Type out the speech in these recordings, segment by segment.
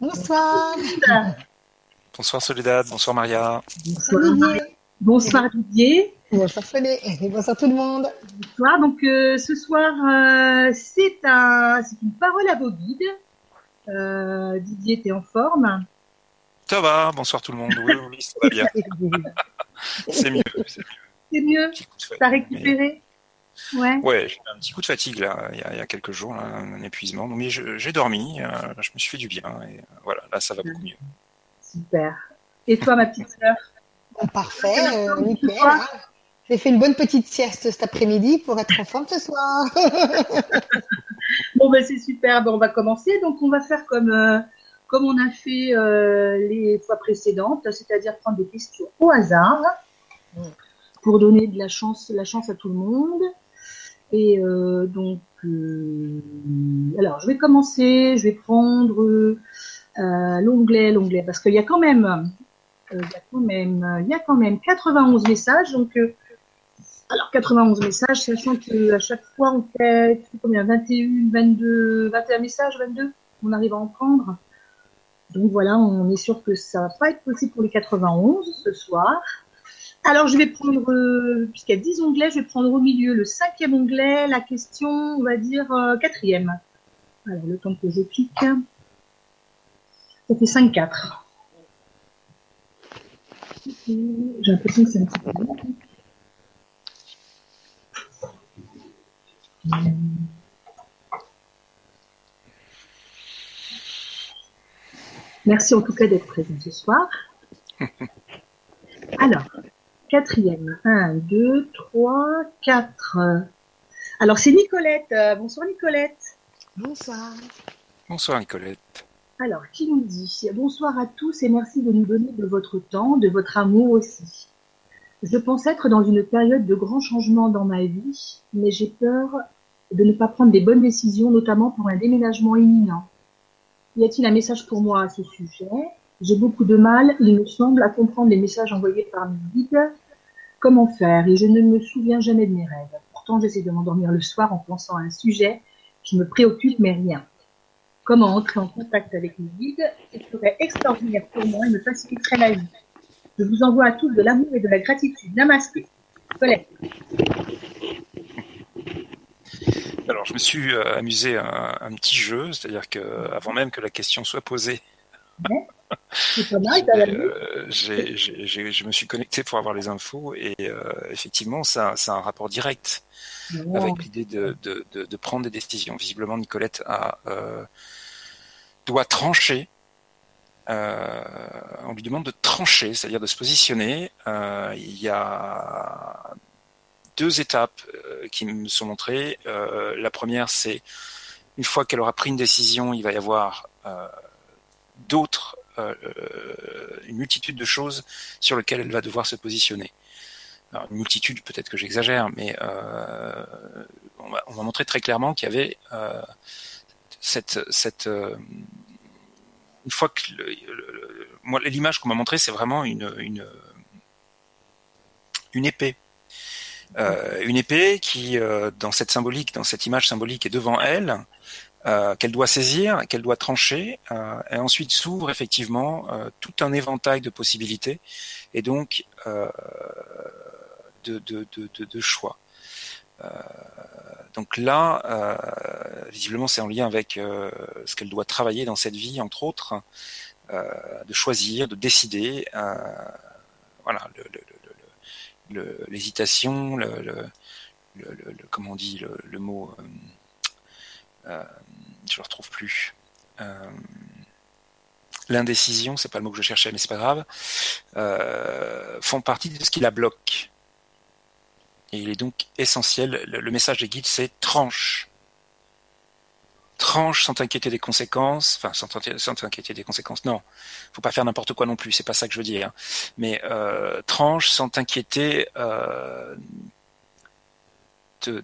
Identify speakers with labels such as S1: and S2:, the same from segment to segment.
S1: Bonsoir.
S2: Bonsoir Soledad, bonsoir Maria.
S3: Bonsoir Didier. Bonsoir Didier.
S1: Bonsoir et bonsoir tout le monde.
S3: Bonsoir. Donc euh, ce soir, euh, c'est un, c'est une parole à vos guides. Euh, Didier était en forme?
S2: Ça va, bonsoir tout le monde. Oui, oui, ça va bien. c'est mieux, c'est mieux.
S3: C'est mieux. T'as récupéré?
S2: Ouais. Ouais, j'ai un petit coup de fatigue là, il y a, il y a quelques jours, là, un épuisement. Mais j'ai dormi, euh, je me suis fait du bien et euh, voilà, là ça va beaucoup mieux.
S3: Super. Et toi, ma petite sœur?
S1: Parfait, euh, nickel. Hein. J'ai fait une bonne petite sieste cet après-midi pour être en forme ce soir.
S3: bon, ben c'est super. Bon, on va commencer. Donc, on va faire comme, euh, comme on a fait euh, les fois précédentes, c'est-à-dire prendre des questions au hasard mm. pour donner de la chance, la chance à tout le monde. Et euh, donc, euh, alors, je vais commencer. Je vais prendre euh, l'onglet, l'onglet, parce qu'il y a quand même, il y a quand même, il y a quand même 91 messages. Donc, alors 91 messages, sachant que à chaque fois on fait combien 21, 22, 21 messages, 22, on arrive à en prendre. Donc voilà, on est sûr que ça va pas être possible pour les 91 ce soir. Alors, je vais prendre, euh, puisqu'il y a 10 onglets, je vais prendre au milieu le cinquième onglet, la question, on va dire, euh, quatrième. Alors, le temps que je clique. Ça fait 5-4. J'ai l'impression que c'est un petit peu Merci en tout cas d'être présent ce soir. Alors, Quatrième. Un, deux, trois, quatre. Alors, c'est Nicolette. Euh, bonsoir, Nicolette.
S1: Bonsoir.
S2: Bonsoir, Nicolette.
S3: Alors, qui nous dit Bonsoir à tous et merci de nous donner de votre temps, de votre amour aussi. Je pense être dans une période de grands changements dans ma vie, mais j'ai peur de ne pas prendre des bonnes décisions, notamment pour un déménagement imminent. Y a-t-il un message pour moi à ce sujet? J'ai beaucoup de mal, il me semble, à comprendre les messages envoyés par mes guides. Comment faire? Et je ne me souviens jamais de mes rêves. Pourtant, j'essaie de m'endormir le soir en pensant à un sujet qui me préoccupe, mais rien. Comment entrer en contact avec mes guides? Ce serait extraordinaire pour moi et me faciliterait la vie. Je vous envoie à tous de l'amour et de la gratitude. Namasté. Colette.
S2: Alors, je me suis euh, amusé à un, petit jeu, c'est-à-dire que avant même que la question soit posée, euh, je me suis connecté pour avoir les infos et euh, effectivement, ça, ça a un rapport direct avec l'idée de, de, de, de, prendre des décisions. Visiblement, Nicolette a, euh, doit trancher. On lui demande de trancher, c'est-à-dire de se positionner. Il y a deux étapes qui me sont montrées. la première, c'est une fois qu'elle aura pris une décision, il va y avoir d'autres une multitude de choses sur lesquelles elle va devoir se positionner. Une multitude, peut-être que j'exagère, mais euh, on, va, on montrer très clairement qu'il y avait euh, cette, cette une fois que moi l'image qu'on m'a montrée, c'est vraiment une, une une épée. Euh, une épée qui, euh, dans cette symbolique, dans cette image symbolique, est devant elle, euh, qu'elle doit saisir, qu'elle doit trancher, euh, et ensuite s'ouvre effectivement euh, tout un éventail de possibilités et donc de, choix. donc là, visiblement, c'est en lien avec ce qu'elle doit travailler dans cette vie, entre autres, de choisir, de décider. voilà, l'hésitation, le, comment on dit le, mot je le retrouve plus. Euh, l'indécision, c'est pas le mot que je cherchais, mais c'est pas grave, euh, font partie de ce qui la bloque. Et il est donc essentiel, le, message des guides, c'est tranche. Tranche sans t'inquiéter des conséquences, enfin sans t'inquiéter des conséquences, non, faut pas faire n'importe quoi non plus, c'est pas ça que je veux dire. Hein. Mais euh, tranche sans t'inquiéter euh,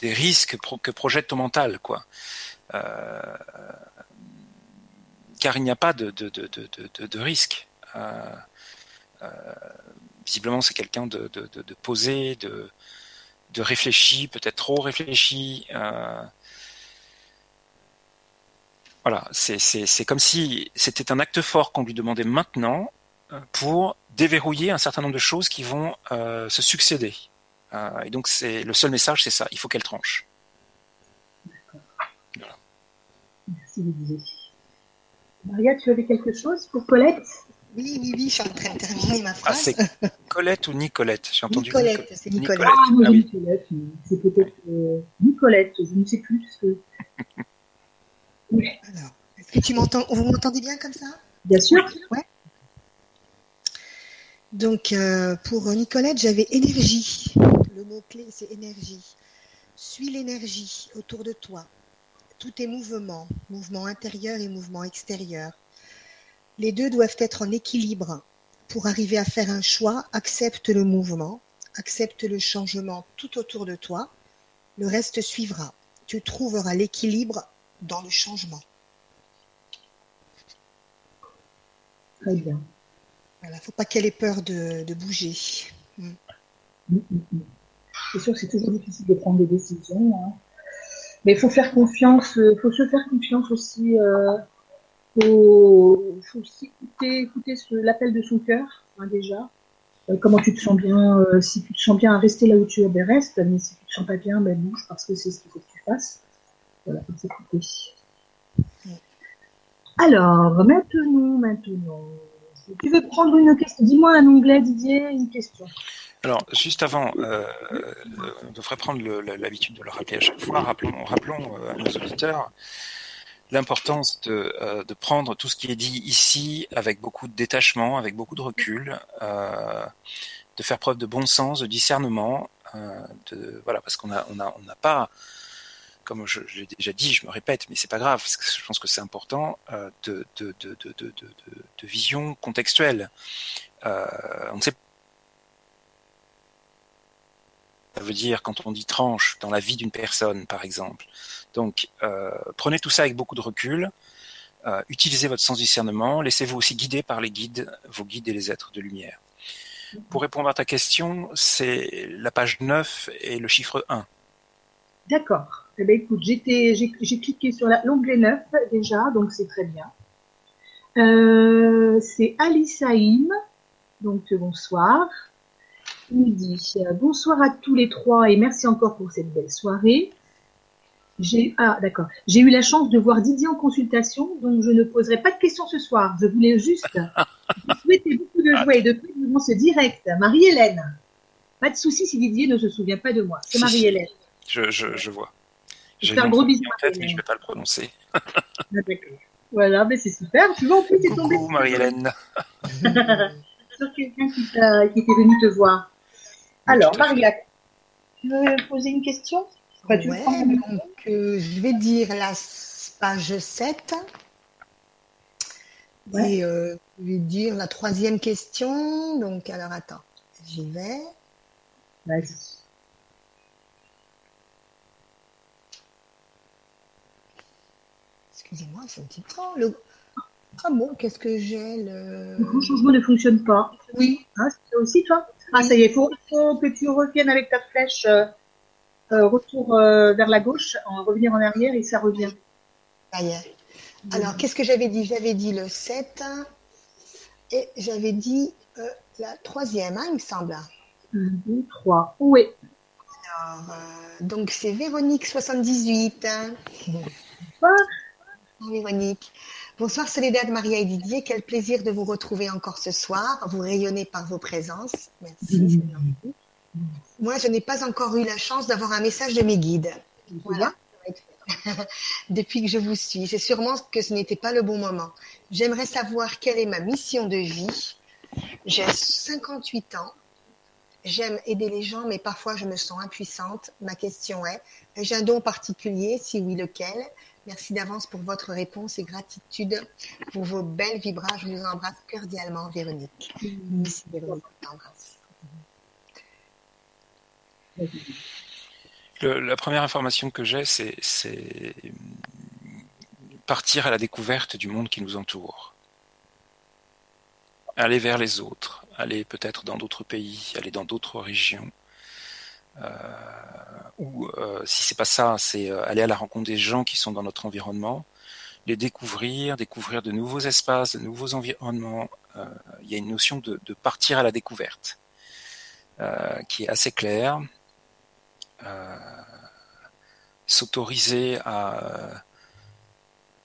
S2: des risques que projette ton mental, quoi. Euh, car il n'y a pas de, risque. Euh, euh, visiblement, c'est quelqu'un de, posé, de, de réfléchi, peut-être trop réfléchi. Voilà, c'est comme si c'était un acte fort qu'on lui demandait maintenant pour déverrouiller un certain nombre de choses qui vont se succéder. Et donc c'est le seul message, c'est ça. Il faut qu'elle tranche.
S3: Voilà. Merci. Maria, tu avais quelque chose pour Colette?
S1: Oui, oui, oui, je suis en train de terminer ma ah, phrase.
S2: Ah, c'est Colette ou Nicolette? J'ai entendu
S1: Nicolette, c'est Nicolette.
S3: Ah, oui, ah, oui. Nicolette, c'est peut-être euh, Nicolette, je ne sais plus. Que...
S1: Alors, est-ce que tu m'entends Vous m'entendez bien comme ça?
S3: Bien sûr.
S1: Ouais. Donc, euh, pour Nicolette, j'avais énergie. Le mot-clé, c'est énergie. Suis l'énergie autour de toi. Tout est mouvement, mouvement intérieur et mouvement extérieur les deux doivent être en équilibre. Pour arriver à faire un choix, accepte le mouvement, accepte le changement tout autour de toi. Le reste suivra. Tu trouveras l'équilibre dans le changement.
S3: Très bien.
S1: Voilà, faut pas qu'elle ait peur de, bouger.
S3: Mm. Mm, mm, c'est sûr que c'est toujours difficile de prendre des décisions. Hein. Mais il faut faire confiance, il faut se faire confiance aussi euh, faut, faut aussi écouter, écouter l'appel de son cœur, hein, déjà. Euh, comment tu te sens bien, euh, si tu te sens bien, rester là où tu es, ben reste, mais si tu te sens pas bien, ben bouge parce que c'est ce qu'il faut que tu fasses. Voilà, faut s'écouter. Alors, maintenant, maintenant, tu veux prendre une question, dis-moi un onglet, Didier, une question.
S2: Alors, juste avant, euh, on devrait prendre l'habitude de le rappeler à chaque fois. Rappelons, rappelons à nos auditeurs l'importance de, euh, prendre tout ce qui est dit ici avec beaucoup de détachement, avec beaucoup de recul, euh, de faire preuve de bon sens, de discernement, euh, voilà, parce qu'on n'a pas, comme je, l'ai déjà dit, je me répète, mais c'est pas grave, parce que je pense que c'est important, euh, de, de, de, de, de, de, vision contextuelle. Euh, on ne sait ça veut dire quand on dit tranche dans la vie d'une personne, par exemple. Donc, euh, prenez tout ça avec beaucoup de recul. Utilisez votre sens discernement. Laissez-vous aussi guider par les guides, vos guides et les êtres de lumière. Pour répondre à ta question, c'est la page 9 et le chiffre 1.
S3: D'accord. Eh bien, écoute, j'ai cliqué sur l'onglet 9 déjà, donc c'est très bien. Euh, c'est Alice Haïm, donc bonsoir. Il dit bonsoir à tous les trois et merci encore pour cette belle soirée. J'ai ah d'accord. J'ai eu la chance de voir Didier en consultation, donc je ne poserai pas de questions ce soir. Je voulais juste vous souhaiter beaucoup de joie et de paix durant ce direct. Marie-Hélène. Pas de souci si Didier ne se souvient pas de moi. C'est Marie-Hélène.
S2: Je, je, je, vois. J'ai un gros bisou en tête, mais je ne vais pas le prononcer. Ah,
S3: voilà, mais c'est super. Tu vois, en plus,
S2: c'est tombé. Marie-Hélène.
S3: sur quelqu'un qui, qui était venu te voir. Alors, Maria, tu veux poser une question?
S1: Donc, euh, je vais dire la page 7. Et euh, je vais dire la troisième question. Donc, alors attends, j'y vais. Vas-y. Excusez-moi, c'est un petit peu. Le... Ah bon, qu'est-ce que j'ai le...
S3: le changement ne fonctionne pas.
S1: Oui.
S3: Ah, c'est aussi toi? Ah, ça y est, il faut, que tu reviennes avec ta flèche. Euh, euh, retour euh, vers la gauche, en revenir en arrière et ça revient.
S1: Ça y est. Alors, qu'est-ce que j'avais dit? J'avais dit le 7 et j'avais dit euh, la troisième, hein, il me semble.
S3: 1, 2, 3. Oui.
S1: Alors, donc c'est Véronique 78.
S3: Bonsoir.
S1: Véronique. Bonsoir Soledad, Maria et Didier. Quel plaisir de vous retrouver encore ce soir. Vous rayonnez par vos présences. Merci. Moi, je n'ai pas encore eu la chance d'avoir un message de mes guides. Voilà. Depuis que je vous suis, c'est sûrement que ce n'était pas le bon moment. J'aimerais savoir quelle est ma mission de vie. J'ai 58 ans. J'aime aider les gens, mais parfois je me sens impuissante. Ma question est, j'ai un don particulier? Si oui, lequel? Merci d'avance pour votre réponse et gratitude pour vos belles vibrages. Je vous embrasse cordialement, Véronique. Merci, Véronique.
S2: la première information que j'ai, c'est partir à la découverte du monde qui nous entoure. Aller vers les autres, aller peut-être dans d'autres pays, aller dans d'autres régions. Euh, ou euh, si c'est pas ça, c'est euh, aller à la rencontre des gens qui sont dans notre environnement, les découvrir, découvrir de nouveaux espaces, de nouveaux environnements. Il y a une notion de, de partir à la découverte qui est assez claire. Euh, S'autoriser à,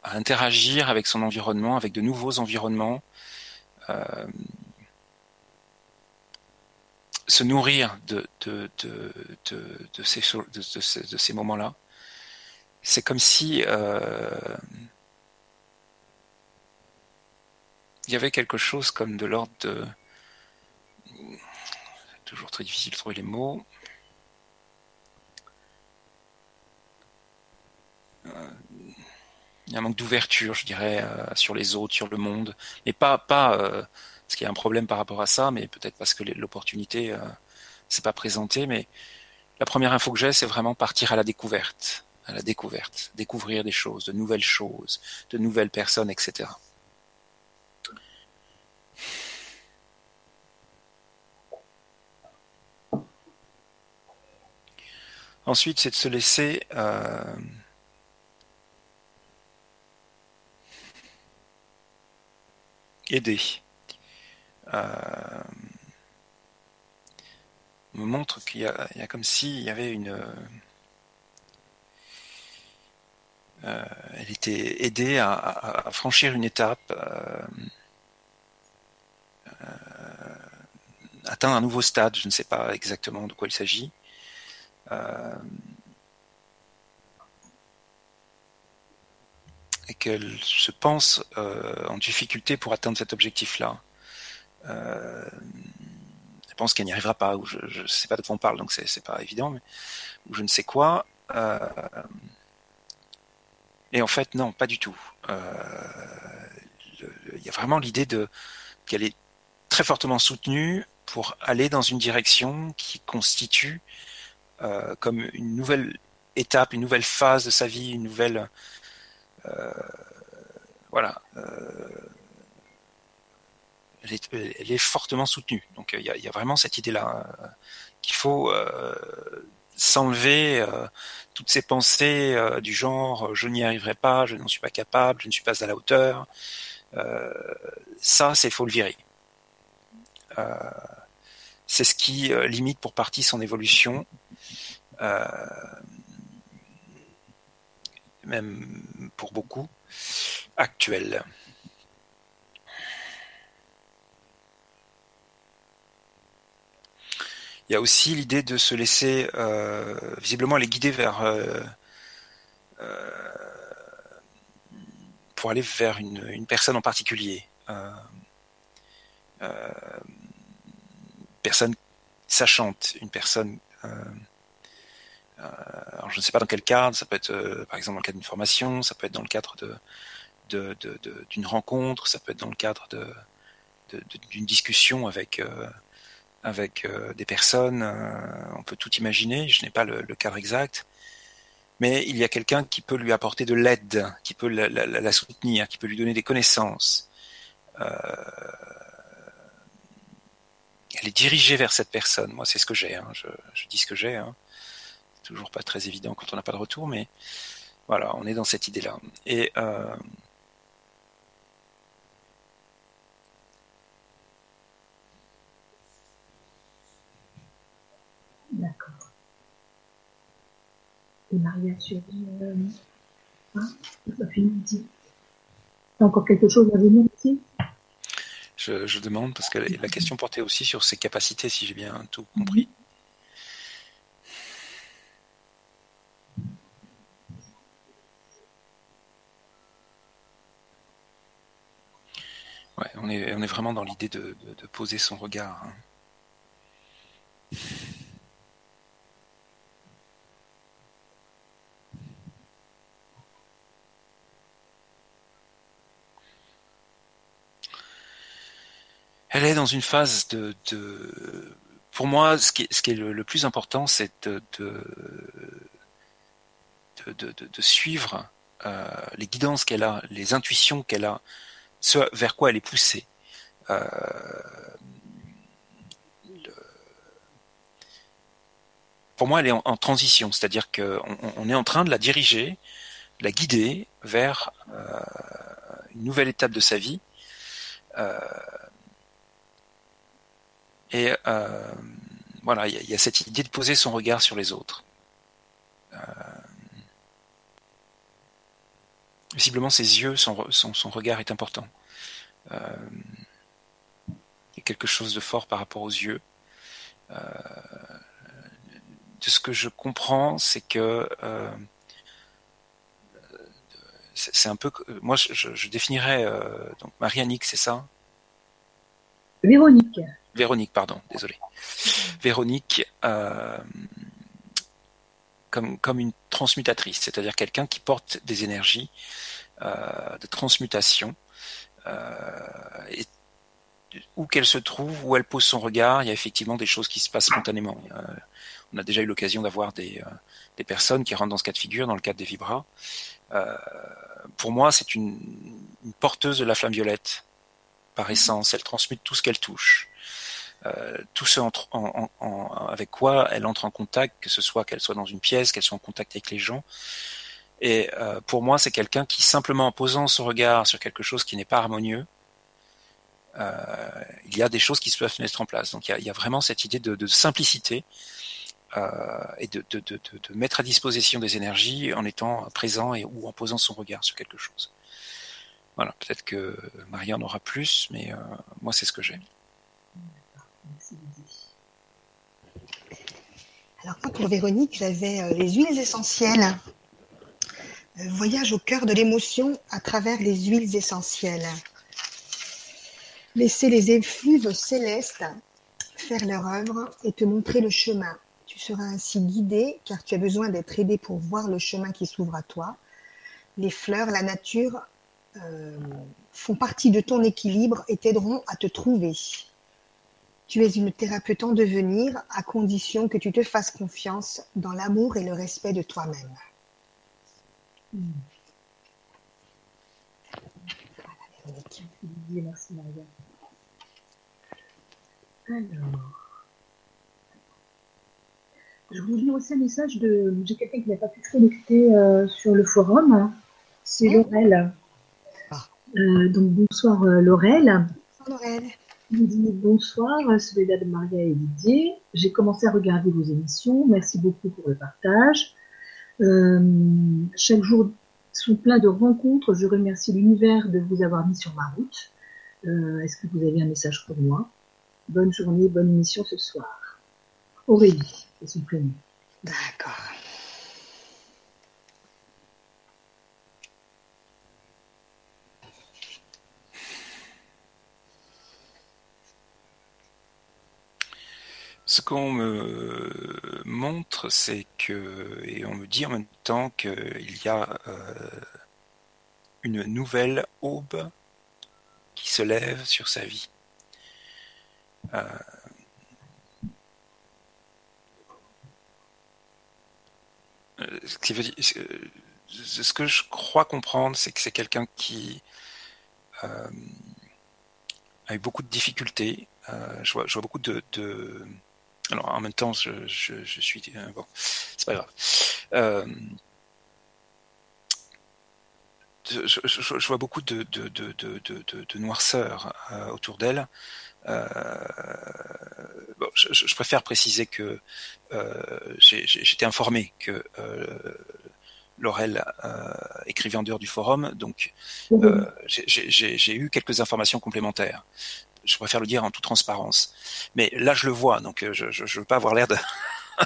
S2: à, interagir avec son environnement, avec de nouveaux environnements. Euh, se nourrir de, ces moments-là. C'est comme si euh, il y avait quelque chose comme de l'ordre de... Toujours très difficile de trouver les mots. Euh, il y a un manque d'ouverture, je dirais, euh, sur les autres, sur le monde, mais pas pas qu'il y a un problème par rapport à ça, mais peut-être parce que l'opportunité euh, s'est pas présentée. Mais la première info que j'ai, c'est vraiment partir à la découverte, à la découverte, découvrir des choses, de nouvelles choses, de nouvelles personnes, etc. Ensuite, c'est de se laisser euh, aider. Euh, me montre qu'il y, a, comme s'il y avait une... Euh, elle était aidée à, franchir une étape, euh, atteindre un nouveau stade, je ne sais pas exactement de quoi il s'agit. Et qu'elle se pense en difficulté pour atteindre cet objectif-là. Euh, elle pense qu'elle n'y arrivera pas, ou je ne sais pas de quoi on parle, donc c'est pas évident, ou je ne sais quoi. Euh, et en fait, non, pas du tout. Il y a vraiment l'idée qu'elle est très fortement soutenue pour aller dans une direction qui constitue euh, comme une nouvelle étape, une nouvelle phase de sa vie, une nouvelle euh, voilà. Euh, elle est, fortement soutenue. Donc il y a, vraiment cette idée-là qu'il faut s'enlever euh, toutes ces pensées euh, du genre je n'y arriverai pas, je n'en suis pas capable, je ne suis pas à la hauteur. Euh, ça, c'est faut le virer. c'est ce qui limite pour partie son évolution. même pour beaucoup, actuelle. Il y a aussi l'idée de se laisser euh, visiblement les guider vers euh, euh, pour aller vers une, une personne en particulier. Euh, personne sachante, une personne je ne sais pas dans quel cadre, ça peut être par exemple dans le cadre d'une formation, ça peut être dans le cadre de d'une rencontre, ça peut être dans le cadre de d'une discussion avec avec euh, des personnes, euh, on peut tout imaginer, je n'ai pas le, le, cadre exact, mais il y a quelqu'un qui peut lui apporter de l'aide, qui peut la, la, la, soutenir, qui peut lui donner des connaissances. Euh, elle est dirigée vers cette personne. Moi, c'est ce que j'ai. Hein. Je, je, dis ce que j'ai. Hein. Toujours pas très évident quand on n'a pas de retour, mais voilà, on est dans cette idée-là. Et euh,
S3: D'accord. Et Maria, dit, euh, hein. T'as encore quelque chose à venir ici?
S2: Je, demande parce que la question portait aussi sur ses capacités, si j'ai bien tout compris. Ouais, on est, vraiment dans l'idée de, poser son regard. Hein. Elle est dans une phase de, pour moi, ce qui est, le, plus important, c'est de, suivre euh, les guidances qu'elle a, les intuitions qu'elle a, ce vers quoi elle est poussée. Euh. Pour moi, elle est en, transition, c'est-à-dire qu'on on est en train de la diriger la guider vers une nouvelle étape de sa vie. Et voilà, il y, a cette idée de poser son regard sur les autres. visiblement, ses yeux, son, son, regard est important. il y a quelque chose de fort par rapport aux yeux. Euh, de ce que je comprends, c'est que euh, c'est un peu. Moi, je, définirais euh, donc Marianique, c'est ça?
S3: Véronique.
S2: Véronique, pardon, désolé. Véronique comme, comme une transmutatrice, c'est-à-dire quelqu'un qui porte des énergies de transmutation et où qu'elle se trouve, où elle pose son regard, il y a effectivement des choses qui se passent spontanément. on a déjà eu l'occasion d'avoir des, euh, des, personnes qui rentrent dans ce cas de figure, dans le cadre des vibras. Euh, pour moi, c'est une, une, porteuse de la flamme violette, par essence. Elle transmute tout ce qu'elle touche. Euh, tout ce en, en, avec quoi elle entre en contact, que ce soit qu'elle soit dans une pièce, qu'elle soit en contact avec les gens. Et euh, pour moi, c'est quelqu'un qui, simplement en posant son regard sur quelque chose qui n'est pas harmonieux, euh, il y a des choses qui se peuvent mettre en place. Donc il y a, il y a vraiment cette idée de, de simplicité euh, et de, de, de, mettre à disposition des énergies en étant présent et ou en posant son regard sur quelque chose. Voilà, peut-être que Maria en aura plus, mais euh, moi c'est ce que j'ai.
S1: Alors pour Véronique, j'avais les huiles essentielles. Voyage au cœur de l'émotion à travers les huiles essentielles. Laissez les effluves célestes faire leur œuvre et te montrer le chemin. Tu seras ainsi guidé car tu as besoin d'être aidé pour voir le chemin qui s'ouvre à toi. Les fleurs, la nature euh, font partie de ton équilibre et t'aideront à te trouver. Tu es une thérapeute en devenir à condition que tu te fasses confiance dans l'amour et le respect de toi-même.
S3: Merci Maria. Alors. Je vous lis aussi un message de. J'ai quelqu'un qui n'a pas pu se connecter euh, sur le forum. C'est Laurel. Ah. Euh, donc bonsoir euh, Laurel.
S1: Bonsoir Laurel.
S3: Je dit bonsoir Soledad, Maria et Didier. J'ai commencé à regarder vos émissions. Merci beaucoup pour le partage. chaque jour sont pleins de rencontres. Je remercie l'univers de vous avoir mis sur ma route. Est-ce que vous avez un message pour moi? Bonne journée, bonne émission ce soir. Aurélie, c'est son prénom.
S1: D'accord.
S2: Ce qu'on me montre, c'est que, et on me dit en même temps qu'il y a euh, une nouvelle aube qui se lève sur sa vie. Euh, ce, que je crois comprendre, c'est que c'est quelqu'un qui euh, a eu beaucoup de difficultés. Je, vois, je, vois, beaucoup de, Alors en même temps, je, je, je suis... bon, c'est pas grave. Euh, je, je, vois beaucoup de, de, de, de noirceur autour d'elle. Euh, bon, je, je, préfère préciser que euh, j'étais informé que euh, Laurel euh, écrivait en dehors du forum, donc euh, j'ai eu quelques informations complémentaires. Je préfère le dire en toute transparence. Mais là, je le vois, donc je ne veux pas avoir l'air de,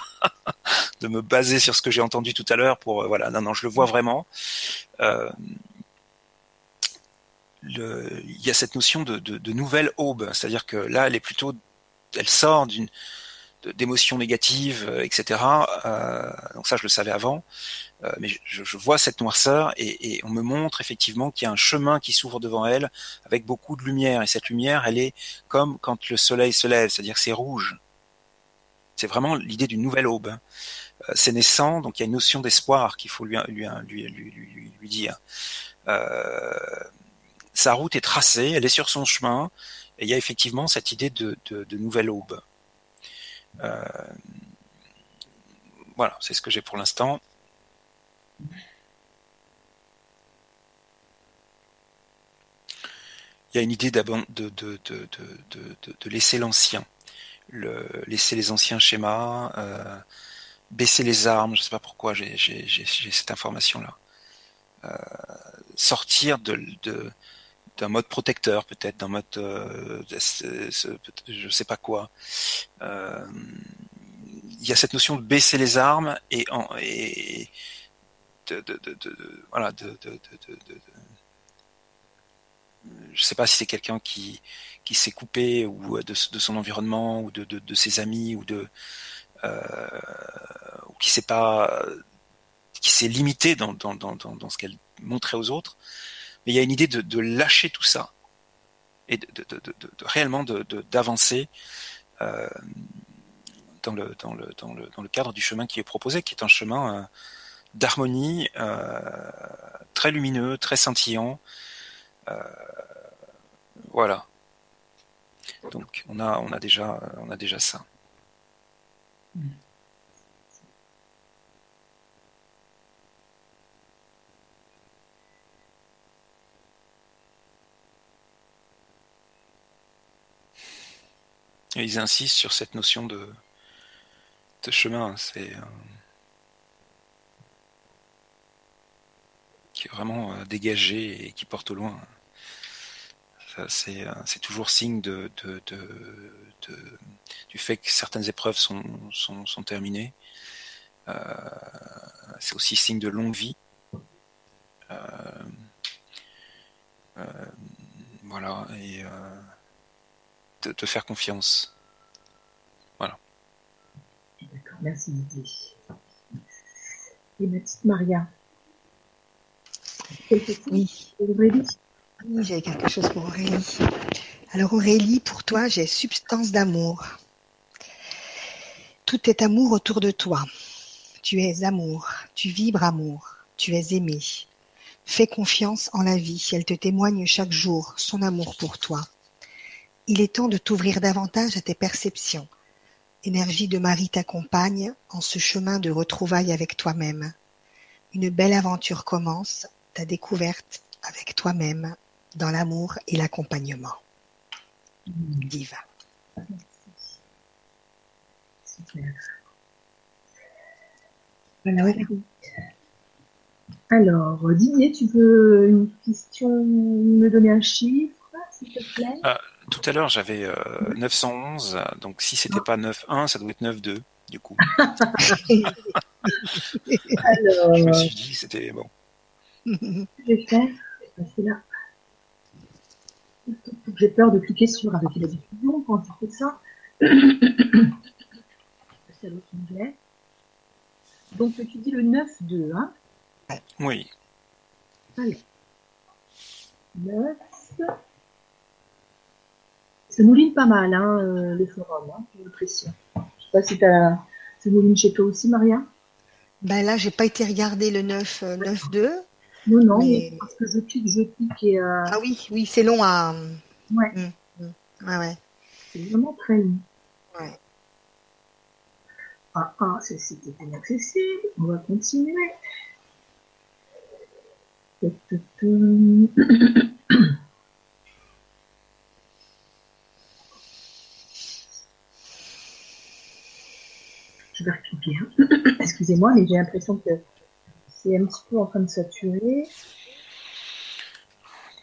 S2: de me baser sur ce que j'ai entendu tout à l'heure pour voilà. Non, non, je le vois vraiment. Euh, le, il y a cette notion de, de, de nouvelle aube, c'est-à-dire que là, elle est plutôt, elle sort d'une d'émotions négatives, euh, etc. Euh, donc ça, je le savais avant, euh, mais je, je, vois cette noirceur et, et on me montre effectivement qu'il y a un chemin qui s'ouvre devant elle avec beaucoup de lumière. Et cette lumière, elle est comme quand le soleil se lève, c'est-à-dire c'est rouge. C'est vraiment l'idée d'une nouvelle aube. Euh, c'est naissant, donc il y a une notion d'espoir qu'il faut lui, lui, lui, lui, lui dire. Euh, sa route est tracée, elle est sur son chemin, et il y a effectivement cette idée de, de, nouvelle aube. Euh, voilà, c'est ce que j'ai pour l'instant. Il y a une idée de, de, de, de, laisser l'ancien, laisser les anciens schémas, euh, baisser les armes, je ne sais pas pourquoi j'ai, cette information-là. Euh, sortir d'un mode protecteur peut-être, d'un mode euh, je sais pas quoi. Euh, il y a cette notion de baisser les armes et, en, et, voilà de, je sais pas si c'est quelqu'un qui qui s'est coupé ou de, son environnement ou de, ses amis ou de euh, qui s'est pas qui s'est limité dans, ce qu'elle montrait aux autres mais il y a une idée de, lâcher tout ça et de, réellement d'avancer euh, dans, le, dans, le, dans, le, cadre du chemin qui est proposé, qui est un chemin euh, d'harmonie euh, très lumineux, très scintillant. Euh, voilà. Donc on a, on a déjà, on a déjà ça. Et ils insistent sur cette notion de, de chemin. C'est euh, vraiment euh, dégagé et qui porte au loin. C'est euh, toujours signe de, de, de, du fait que certaines épreuves sont, sont, sont terminées. Euh, c'est aussi signe de longue vie. Voilà, et de te faire confiance. Voilà.
S3: D'accord, merci Didier. Et ma petite Maria.
S1: Oui. J'ai quelque chose pour Aurélie. Alors Aurélie, pour toi, j'ai substance d'amour. Tout est amour autour de toi. Tu es amour, tu vibres amour, tu es aimé. Fais confiance en la vie, elle te témoigne chaque jour son amour pour toi. Il est temps de t'ouvrir davantage à tes perceptions. Énergie de Marie t'accompagne en ce chemin de retrouvailles avec toi-même. Une belle aventure commence, ta découverte avec toi-même dans l'amour et l'accompagnement. Diva.
S3: Alors, Didier, tu veux une question, me donner un chiffre, s'il te plaît?
S2: Ah, tout à l'heure, j'avais 911, euh, donc si c'était pas 9.1, ça doit être 9.2, du coup. Alors... Je me suis dit que c'était bon.
S3: Je là. J'ai peur de cliquer sur avec la diffusion quand tu fais ça. C'est l'autre onglet. Donc tu dis le 9.2, hein
S2: Oui.
S3: Allez. 9. Ça mouline pas mal, hein, euh, le forum, hein, j'ai l'impression. Je sais pas si as... ça mouline chez toi aussi, Maria
S1: Ben là, j'ai pas été regarder le 9, 9.2.
S3: Non, non, mais... parce que je clique, je clique et... Euh...
S1: Ah oui, oui, c'est long à...
S3: Ouais. Mmh,
S1: mmh. Ouais, ouais.
S3: C'est vraiment très long.
S1: Ouais.
S3: Ah, ah, c'était inaccessible. On va continuer. je vais recliquer. Hein. Excusez-moi, mais j'ai l'impression que c'est un petit peu en train de saturer.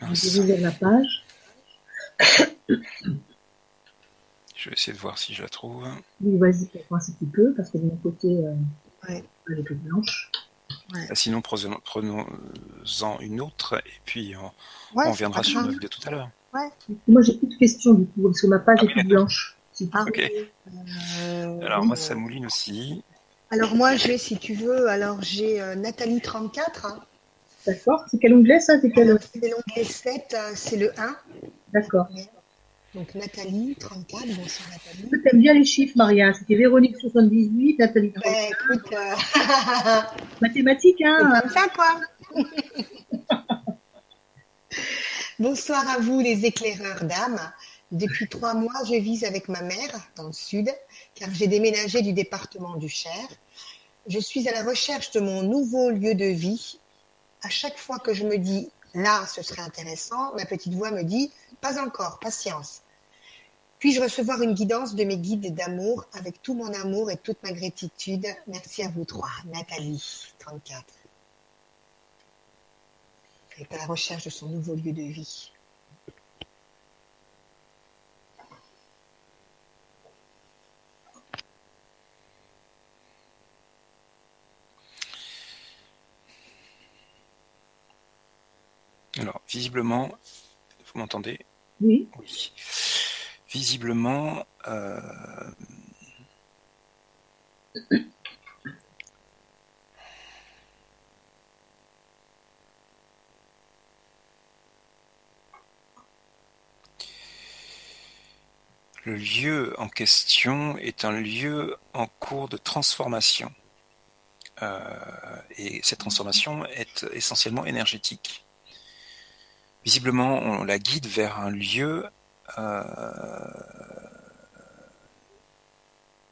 S3: Je vais la page.
S2: Je vais essayer de voir si je la trouve.
S3: Oui, vas-y, un petit peu, parce que de mon côté, euh, elle est toute blanche.
S2: Ouais. Ah, sinon, prenons-en une autre, et puis on, on reviendra sur le de tout à l'heure.
S3: Ouais. Moi, j'ai plus de questions, du coup, parce que ma page est toute blanche.
S2: Ah, ok. Euh, alors moi, ça mouline aussi.
S1: Alors moi, j'ai, si tu veux, alors j'ai euh, Nathalie 34. Hein.
S3: D'accord. C'est quel onglet ça? C'est quel...
S1: L'onglet 7, euh, c'est le 1.
S3: D'accord.
S1: Donc Nathalie 34, bonsoir Nathalie.
S3: Tu aimes bien les chiffres, Maria. C'était Véronique 78, Nathalie 34. Ben, écoute, Mathématiques, hein?
S1: C'est comme ça, quoi. bonsoir à vous, les éclaireurs d'âme. Depuis trois mois, je vis avec ma mère dans le sud, car j'ai déménagé du département du Cher. Je suis à la recherche de mon nouveau lieu de vie. À chaque fois que je me dis Là, ce serait intéressant. Ma petite voix me dit, pas encore, patience. Puis-je recevoir une guidance de mes guides d'amour avec tout mon amour et toute ma gratitude? Merci à vous trois. Nathalie, 34. Elle est à la recherche de son nouveau lieu de vie.
S2: Alors, visiblement, vous m'entendez?
S3: Oui.
S2: Oui. Visiblement, euh, le lieu en question est un lieu en cours de transformation. Euh, et cette transformation est essentiellement énergétique visiblement, on la guide vers un lieu euh,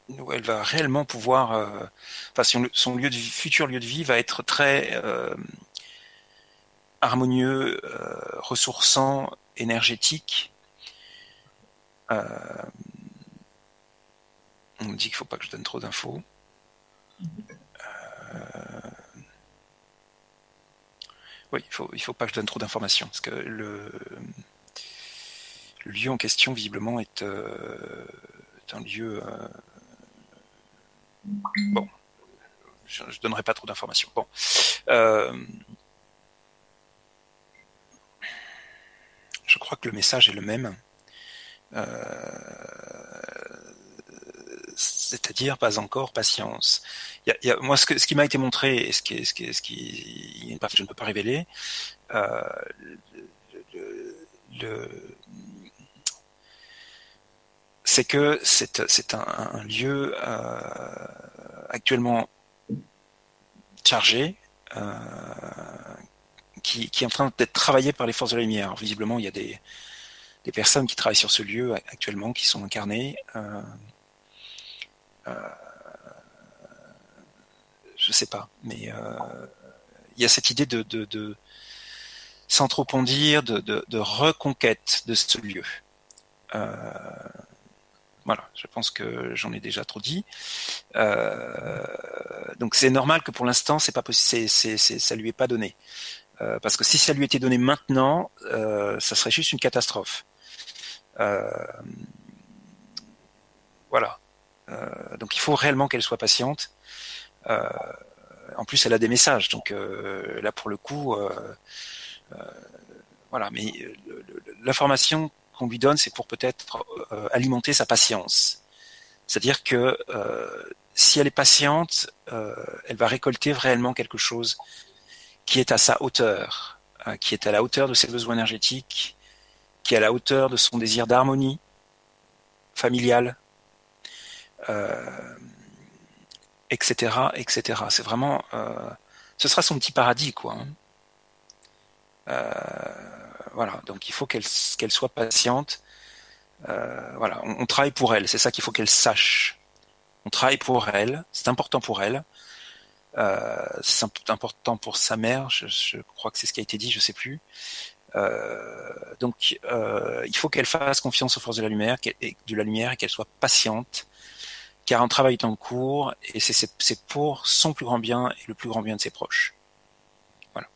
S2: où elle va réellement pouvoir, euh, enfin, son, lieu de futur lieu de vie va être très euh, harmonieux, ressourçant, énergétique. on me dit qu'il ne faut pas que je donne trop d'infos. Oui, il faut, il faut pas que je donne trop d'informations, parce que le, le lieu en question, visiblement, est, euh, un lieu... Euh, bon, je ne donnerai pas trop d'informations. Bon. Euh, je crois que le message est le même. C'est-à-dire pas encore patience moi, ce, qui m'a été montré, et ce qui, une partie que je ne peux pas révéler, euh, c'est que c'est un, lieu euh, actuellement chargé, euh, qui, est en train d'être travaillé par les forces de la lumière. visiblement, il y a des, personnes qui travaillent sur ce lieu actuellement, qui sont incarnées je sais pas, mais euh, il y a cette idée de, de, sans trop en dire, de, reconquête de ce lieu. Euh, voilà, je pense que j'en ai déjà trop dit. Euh, donc c'est normal que pour l'instant, c'est pas possible, ça lui est pas donné. parce que si ça lui était donné maintenant, ça serait juste une catastrophe. voilà. Donc il faut réellement qu'elle soit patiente. Euh, en plus, elle a des messages, donc euh, là pour le coup, euh, voilà. Mais l'information qu'on lui donne, c'est pour peut-être alimenter sa patience. C'est-à-dire que si elle est patiente, elle va récolter réellement quelque chose qui est à sa hauteur, hein, qui est à la hauteur de ses besoins énergétiques, qui est à la hauteur de son désir d'harmonie familiale. Euh, etc., etc. C'est vraiment, euh, ce sera son petit paradis, quoi. Hein. Euh, voilà, donc il faut qu'elle soit patiente. Voilà, on, travaille pour elle. C'est ça qu'il faut qu'elle sache. On travaille pour elle. C'est important pour elle. c'est important pour sa mère. Je, crois que c'est ce qui a été dit. Je sais plus. donc, il faut qu'elle fasse confiance aux forces de la lumière, de la lumière, et qu'elle soit patiente car un travail est en cours et c'est pour son plus grand bien et le plus grand bien de ses proches. Voilà.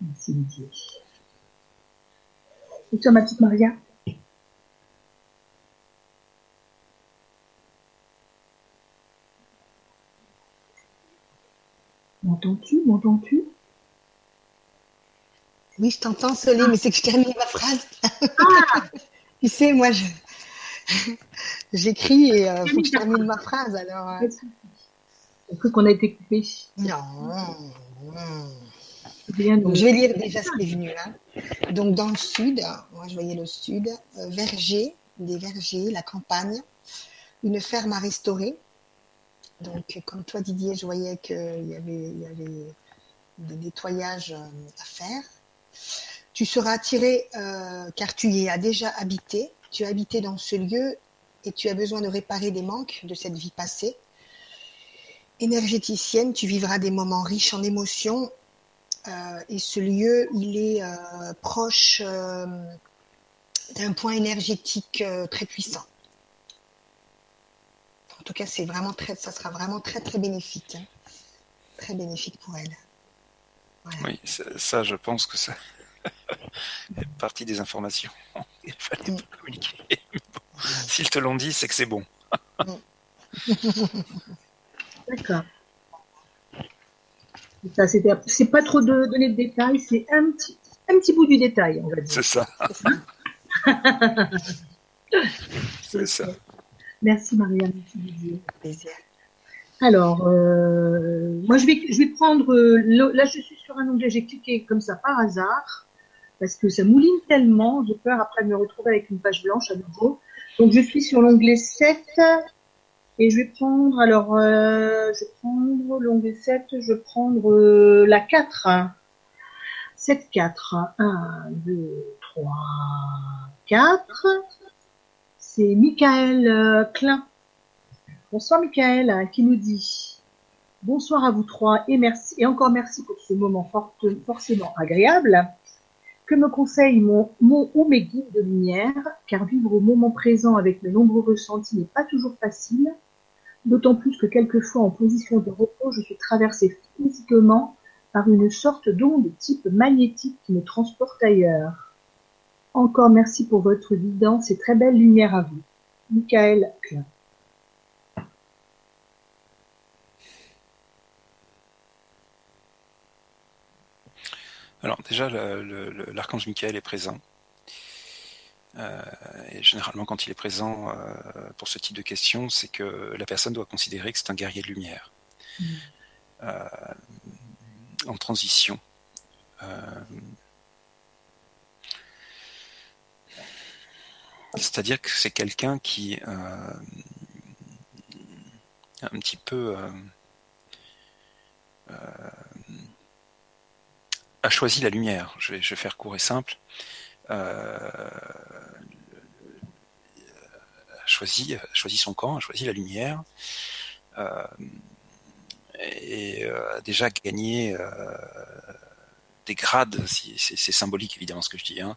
S3: Merci Didier. Et toi, ma petite Maria? M'entends-tu? M'entends-tu?
S1: Oui, je t'entends, Solé, mais c'est que je termine ma phrase. Ah tu sais, moi, je, J'écris et euh, faut que je termine ma phrase alors. Euh...
S3: J'ai qu'on a été coupé?
S1: Non. Donc, je vais lire déjà ce qui est venu là. Donc dans le sud, moi je voyais le sud, euh, verger, des vergers, la campagne, une ferme à restaurer. Donc comme toi Didier, je voyais qu'il y avait, il y avait des nettoyages euh, à faire. Tu seras attiré euh, car tu y as déjà habité tu as habité dans ce lieu et tu as besoin de réparer des manques de cette vie passée. Énergéticienne, tu vivras des moments riches en émotions et ce lieu, il est proche d'un point énergétique très puissant. En tout cas, c'est vraiment très, ça sera vraiment très très bénéfique, hein. très bénéfique pour elle.
S2: Oui, ça, je pense que ça partie des informations. Il fallait mm. communiquer. S'ils te l'ont dit, c'est que c'est bon.
S3: Mm. D'accord. c'est pas trop de donner de détails, c'est un petit, un petit bout du détail, on va dire.
S2: C'est ça. C'est ça.
S3: Merci Marianne. Plaisir. Alors, euh, moi je vais, je vais prendre, euh, là je suis sur un onglet, j'ai cliqué comme ça par hasard, parce que ça mouline tellement, j'ai peur après de me retrouver avec une page blanche à nouveau. Donc je suis sur l'onglet 7, et je vais prendre, alors, euh, je vais prendre l'onglet 7, je vais prendre la 4. 7, 4, 1, 2, 3, 4. C'est Michael Klein Bonsoir Michael qui nous dit bonsoir à vous trois et merci et encore merci pour ce moment forcément agréable que me conseille mon, ou mes guides de lumière, car vivre au moment présent avec de nombreux ressentis n'est pas toujours facile, d'autant plus que quelquefois en position de repos, je suis traversée physiquement par une sorte d'onde type magnétique qui me transporte ailleurs. Encore merci pour votre guidance et très belle lumière à vous. Michael Klein.
S2: Alors déjà, l'archange Michael est présent. Euh, et généralement, quand il est présent euh, pour ce type de questions, c'est que la personne doit considérer que c'est un guerrier de lumière. Euh, en transition. C'est-à-dire que c'est quelqu'un qui un petit peu a choisi la lumière. Je vais, faire court et simple. Euh, a choisi, choisi son camp, a choisi la lumière. Euh, et euh, a déjà gagné des grades, c'est symbolique évidemment ce que je dis, hein,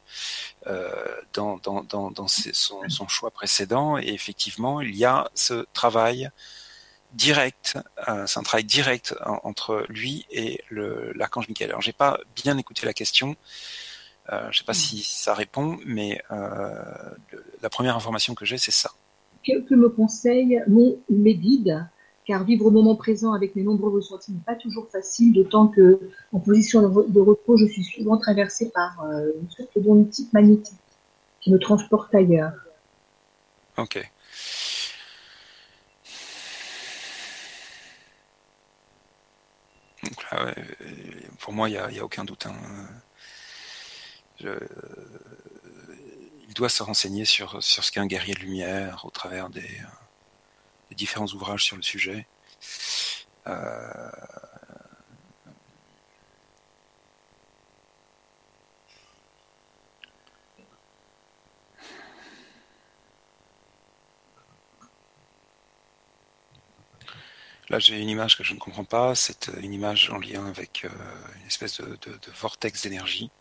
S2: dans, son, choix précédent. Et effectivement, il y a ce travail direct, euh, c'est un travail direct entre lui et l'archange Michael. Alors j'ai pas bien écouté la question, euh, je sais pas si ça répond, mais euh, la première information que j'ai, c'est ça.
S3: Que, me conseille mon mes guides car vivre au moment présent avec mes nombreux ressentis n'est pas toujours facile, d'autant que en position de, repos, je suis souvent traversée par euh, une sorte type magnétique qui me transporte ailleurs.
S2: Ok. Euh, pour moi, il n'y a, aucun doute. Hein. il doit se renseigner sur, sur ce qu'est un guerrier de lumière au travers des, différents ouvrages sur le sujet. Euh, Là, j'ai une image que je ne comprends pas. C'est euh, une image en lien avec euh, une espèce de, vortex d'énergie.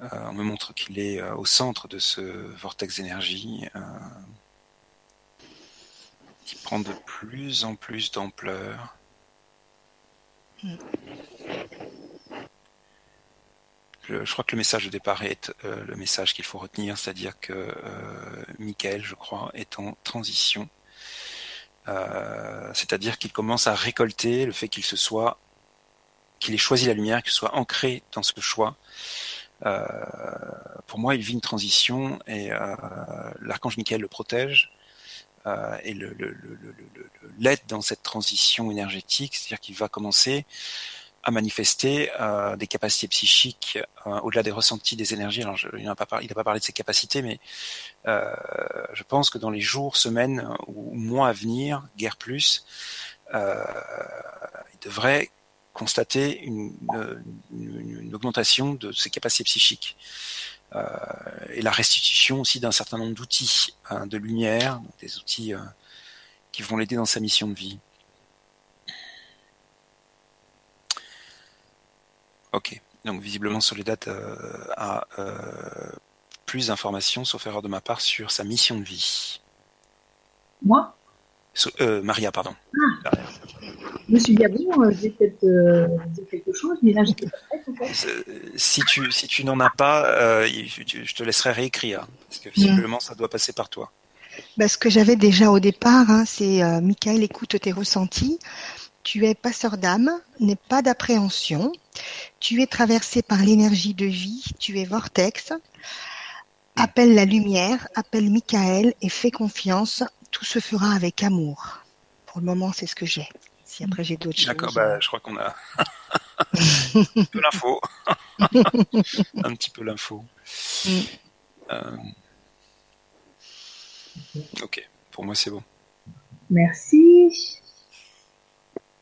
S2: Euh, on me montre qu'il est au centre de ce vortex d'énergie qui prend de plus en plus d'ampleur. Je, crois que le message de départ est le message qu'il faut retenir, c'est-à-dire que Michael, je crois, est en transition c'est-à-dire qu'il commence à récolter le fait qu'il se soit, qu'il ait choisi la lumière, qu'il soit ancré dans ce choix. Euh, pour moi, il vit une transition et euh, l'archange Michael le protège et le, l'aide dans cette transition énergétique, c'est-à-dire qu'il va commencer à manifester euh, des capacités psychiques euh, au-delà des ressentis des énergies. Alors, il n'a pas, parlé, pas parlé de ses capacités, mais euh, je pense que dans les jours, semaines ou mois à venir, guère plus, euh, il devrait constater une, une, une, augmentation de ses capacités psychiques euh, et la restitution aussi d'un certain nombre d'outils hein, de lumière, des outils qui vont l'aider dans sa mission de vie. Ok. Donc visiblement Soledad a plus d'informations, sauf erreur de ma part, sur sa mission de vie.
S3: Moi?
S2: Euh, Maria, pardon.
S3: Ah. Je me suis dit, ah bon, euh, j'ai peut-être euh, quelque chose, mais là, j'étais pas prête. En
S2: fait. Si tu, si tu n'en as pas, je te laisserai réécrire, parce que visiblement, mm. ça doit passer par toi.
S1: Bah, ce que j'avais déjà au départ, hein, c'est Michael, écoute tes ressentis. Tu es passeur d'âme, n'aie pas d'appréhension. Tu es traversé par l'énergie de vie, tu es vortex. Appelle la lumière, appelle Michael et fais confiance tout se fera avec amour. Pour le moment, c'est ce que j'ai. Si après j'ai d'autres choses.
S2: D'accord, bah, je crois qu'on a un peu l'info. un petit peu l'info. Mm. Euh, ok, pour moi c'est bon.
S3: Merci.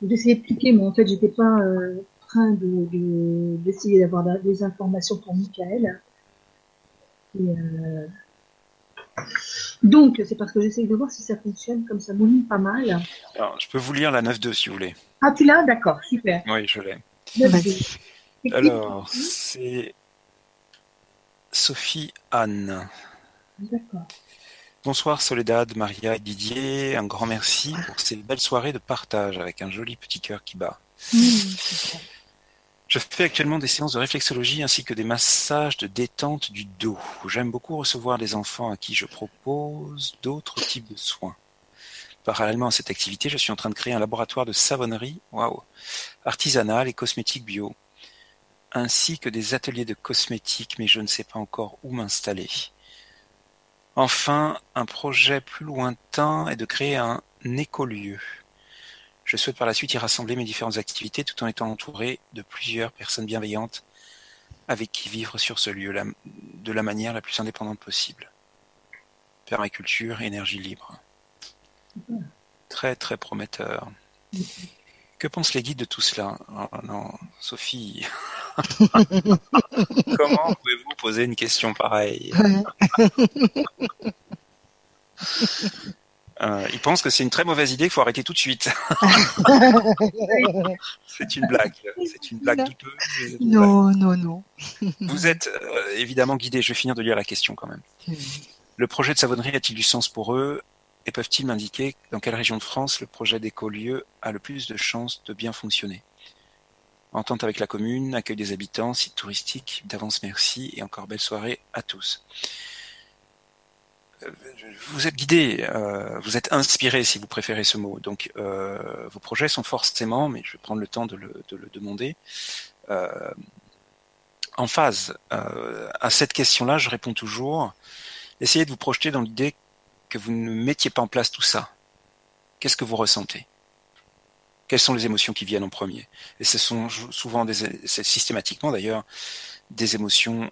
S3: J'essaie d'expliquer, mais en fait, j'étais pas euh, en train d'essayer de, d'avoir des informations pour Michael. Et, euh, donc, c'est parce que j'essaye de voir si ça fonctionne, comme ça mouline pas mal.
S2: Alors, je peux vous lire la 9.2 si vous voulez.
S3: Ah, tu l'as? D'accord, super.
S2: Oui, je l'ai. Alors, c'est Sophie Anne. D'accord. Bonsoir Soledad, Maria et Didier. Un grand merci pour ces belles soirées de partage avec un joli petit cœur qui bat. Mmh, je fais actuellement des séances de réflexologie ainsi que des massages de détente du dos. J'aime beaucoup recevoir des enfants à qui je propose d'autres types de soins. Parallèlement à cette activité, je suis en train de créer un laboratoire de savonnerie waouh, artisanale et cosmétique bio, ainsi que des ateliers de cosmétiques, mais je ne sais pas encore où m'installer. Enfin, un projet plus lointain est de créer un écolieu je souhaite par la suite y rassembler mes différentes activités tout en étant entouré de plusieurs personnes bienveillantes avec qui vivre sur ce lieu de la manière la plus indépendante possible. Permaculture, énergie libre. Très très prometteur. Que pensent les guides de tout cela? Oh Non, Sophie. Comment pouvez-vous poser une question pareille? Euh, il pense que c'est une très mauvaise idée, qu'il faut arrêter tout de suite. c'est une blague, c'est une blague douteuse.
S1: Non, non, non.
S2: Vous êtes euh, évidemment guidé. Je vais finir de lire la question quand même. Le projet de savonnerie a-t-il du sens pour eux? Et peuvent-ils m'indiquer dans quelle région de France le projet d'écolieu a le plus de chances de bien fonctionner? Entente avec la commune, accueil des habitants, site touristique, d'avance merci et encore belle soirée à tous vous êtes guidé, euh, vous êtes inspiré si vous préférez ce mot. Donc euh, vos projets sont forcément, mais je vais prendre le temps de le, demander, euh, en phase. à cette question-là, je réponds toujours, essayez de vous projeter dans l'idée que vous ne mettiez pas en place tout ça. Qu'est-ce que vous ressentez? Quelles sont les émotions qui viennent en premier? Et ce sont souvent, des, systématiquement d'ailleurs, des émotions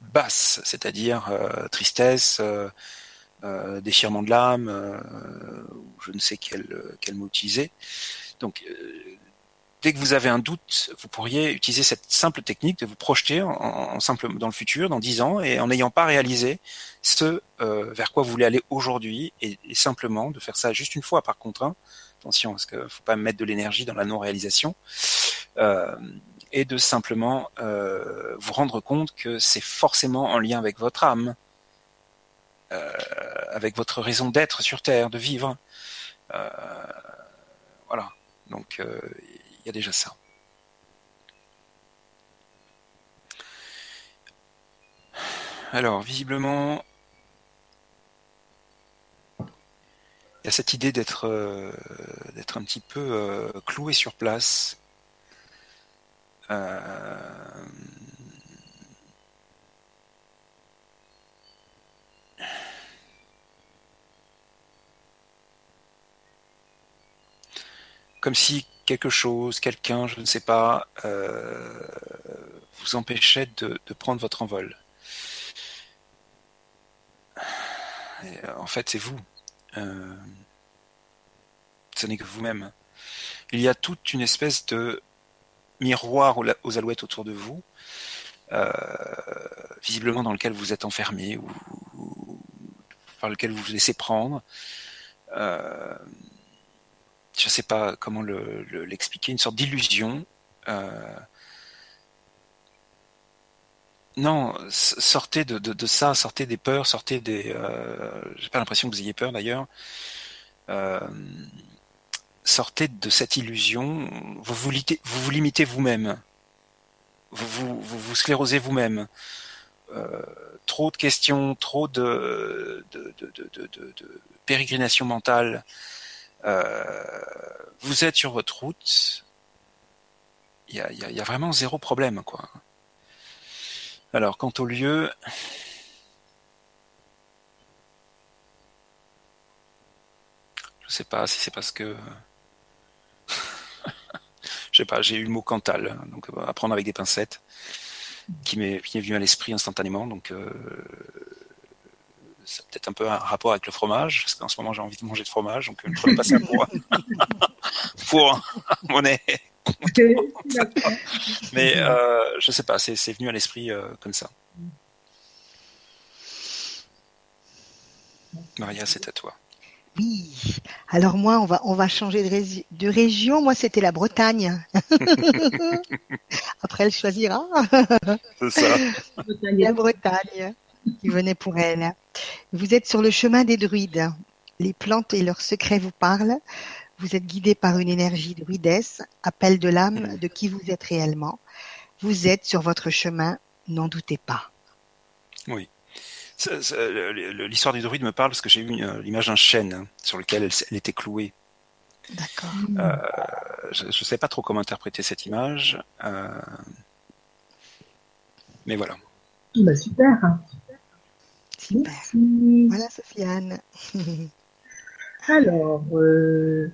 S2: basse, c'est-à-dire euh, tristesse, euh, euh, déchirement de l'âme, je ne sais quel, quel mot utiliser. Donc, dès que vous avez un doute, vous pourriez utiliser cette simple technique de vous projeter en, simple dans le futur, dans dix ans, et en n'ayant pas réalisé ce vers quoi vous voulez aller aujourd'hui, et, simplement de faire ça juste une fois par contre. Hein. Attention, parce qu'il faut pas mettre de l'énergie dans la non-réalisation. Euh, et de simplement euh, vous rendre compte que c'est forcément en lien avec votre âme, euh, avec votre raison d'être sur Terre, de vivre. Euh, voilà, donc il déjà ça. Alors, visiblement, il y a cette idée d'être d'être un petit peu cloué sur place euh, comme si quelque chose, quelqu'un, je ne sais pas, euh, vous empêchait de, prendre votre envol. en fait, c'est vous. Euh, ce n'est que vous-même. Il y a toute une espèce de miroir aux, alouettes autour de vous, euh, visiblement dans lequel vous êtes enfermé ou, par lequel vous vous laissez prendre. Je ne sais pas comment l'expliquer, une sorte d'illusion. Euh, non, sortez de, ça, sortez des peurs, sortez des. Euh, J'ai pas l'impression que vous ayez peur d'ailleurs. Euh, sortez de cette illusion. Vous vous, limitez vous-même. Vous vous, sclérosez vous-même. Euh, trop de questions, trop de, de pérégrination mentale. Euh, vous êtes sur votre route. Il y a, vraiment zéro problème, quoi. Alors, quant au lieu, je sais pas si c'est parce que je sais pas, j'ai eu le mot Cantal, donc euh, à prendre avec des pincettes, qui m'est venu à l'esprit instantanément, donc euh, c'est peut-être un peu un rapport avec le fromage, parce qu'en ce moment j'ai envie de manger de fromage, donc ne prenez pas ça pour, pour monnaie. Mais euh, je sais pas, c'est venu à l'esprit euh, comme ça. Maria, c'est à toi.
S1: Oui. Alors moi, on va on va changer de, de région. Moi, c'était la Bretagne. Après, elle choisira.
S2: c'est ça.
S1: La Bretagne qui venait pour elle. Vous êtes sur le chemin des druides. Les plantes et leurs secrets vous parlent. Vous êtes guidé par une énergie druidesse, appel de l'âme de qui vous êtes réellement. Vous êtes sur votre chemin, n'en doutez pas.
S2: Oui. L'histoire du druide me parle parce que j'ai eu l'image d'un chêne hein, sur lequel elle, était clouée.
S1: D'accord.
S2: Euh, je ne sais pas trop comment interpréter cette image. Euh, mais voilà.
S3: Bah, super.
S1: Super. Voilà, Sofiane.
S3: Alors, euh,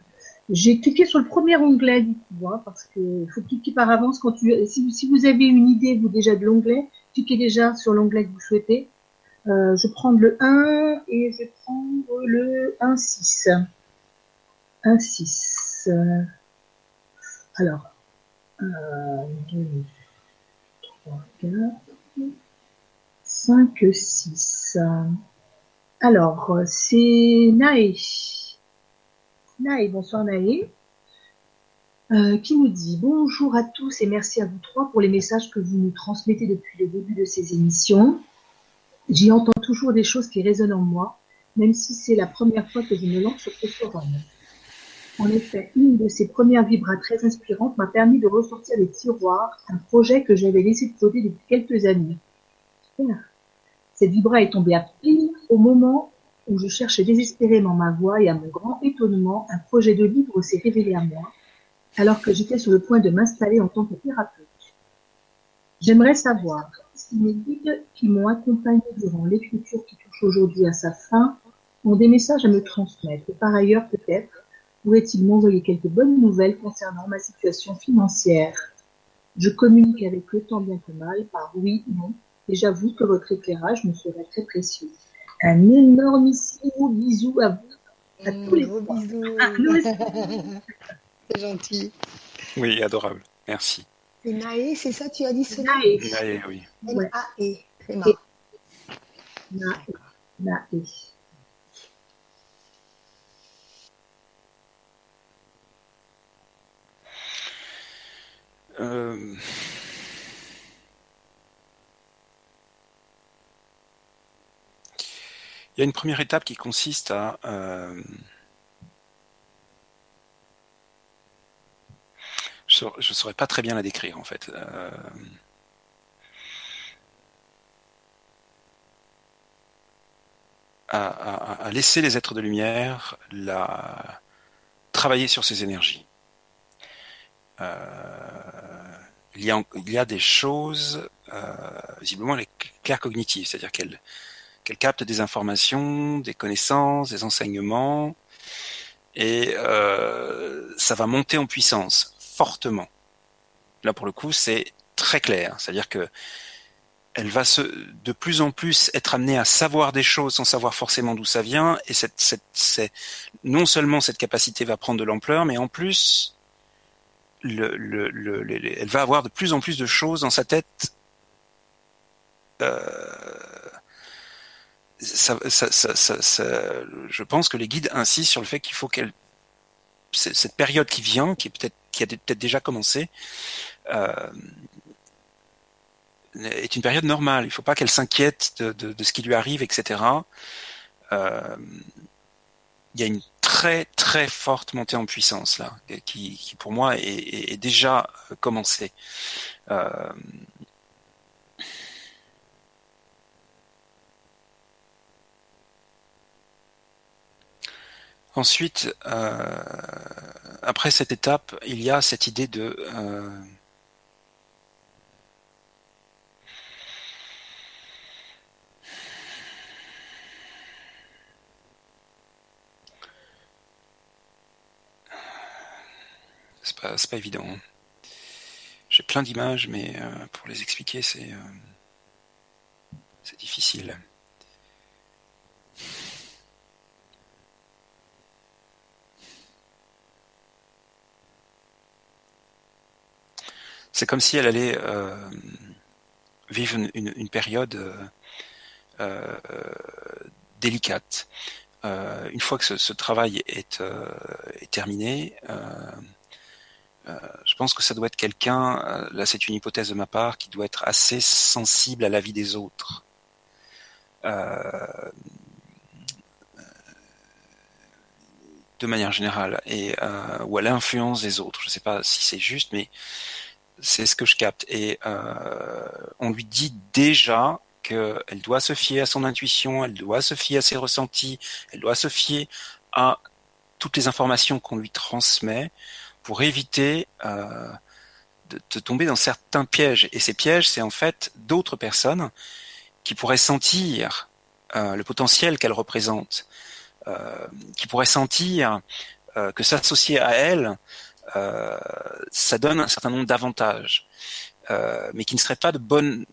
S3: j'ai cliqué sur le premier onglet du coup, parce qu'il faut cliquer par avance quand tu. Si, si, vous avez une idée, vous déjà de l'onglet, cliquez déjà sur l'onglet que vous souhaitez. Euh, je prends le 1 et je prends le 1.6. 1.6. Euh, alors, 1, 2, 3, 4, 5, 6. Alors, c'est Nae. Nae, bonsoir Nae. Euh, qui nous dit bonjour à tous et merci à vous trois pour les messages que vous nous transmettez depuis le début de ces émissions. J'y entends toujours des choses qui résonnent en moi, même si c'est la première fois que je me lance sur ce forum. En effet, une de ces premières vibras très inspirantes m'a permis de ressortir des tiroirs un projet que j'avais laissé de côté depuis quelques années. Cette vibra est tombée à pile au moment où je cherchais désespérément ma voix et à mon grand étonnement, un projet de livre s'est révélé à moi, alors que j'étais sur le point de m'installer en tant que thérapeute. J'aimerais savoir si mes guides qui m'ont accompagné durant l'écriture qui touche aujourd'hui à sa fin ont des messages à me transmettre. Et par ailleurs, peut-être, pourraient-ils m'envoyer quelques bonnes nouvelles concernant ma situation financière. Je communique avec eux tant bien que mal par oui, non, et j'avoue que votre éclairage me serait très précieux. Un énormissimo bisou à vous. À tous les
S1: gros bisous.
S3: Ah,
S1: c'est gentil.
S2: Oui, adorable. Merci.
S1: C'est Naé, c'est ça, tu as dit ce
S3: Naé.
S2: Naé, oui.
S1: N-A-E. Marrant.
S3: Naé. Naé.
S2: Euh... Il y a une première étape qui consiste à euh, je ne saurais pas très bien la décrire en fait. Euh, à, laisser les êtres de lumière la, travailler sur ces énergies. Euh, il, y a, des choses, visiblement, les claires cognitives, c'est-à-dire qu'elles qu'elle capte des informations, des connaissances, des enseignements, et euh, ça va monter en puissance fortement. Là, pour le coup, c'est très clair, c'est-à-dire que elle va se, de plus en plus être amenée à savoir des choses sans savoir forcément d'où ça vient, et cette, cette, non seulement cette capacité va prendre de l'ampleur, mais en plus, le, le, le, elle va avoir de plus en plus de choses dans sa tête. Euh, je pense que les guides insistent sur le fait qu'il faut qu'elle cette période qui vient, qui a peut-être déjà commencé, euh, est une période normale. Il ne faut pas qu'elle s'inquiète de, ce qui lui arrive, etc. Euh, il y a une très très forte montée en puissance là, qui, pour moi est, déjà commencée. Euh, ensuite, euh, après cette étape, il y a cette idée de c'est pas, évident. Hein. J'ai plein d'images, mais euh, pour les expliquer, c'est euh, c'est difficile. C'est comme si elle allait euh, vivre une, période délicate. une fois que ce, travail est, est terminé, euh, je pense que ça doit être quelqu'un, euh, là c'est une hypothèse de ma part, qui doit être assez sensible à la vie des autres. Euh, de manière générale, et ou à l'influence des autres. Je ne sais pas si c'est juste, mais c'est ce que je capte. Et on lui dit déjà qu'elle doit se fier à son intuition, elle doit se fier à ses ressentis, elle doit se fier à toutes les informations qu'on lui transmet pour éviter euh, de, tomber dans certains pièges. Et ces pièges, c'est en fait d'autres personnes qui pourraient sentir euh, le potentiel qu'elle représente, euh, qui pourraient sentir que s'associer à elle, ça donne un certain nombre d'avantages, mais qui ne seraient pas de bonne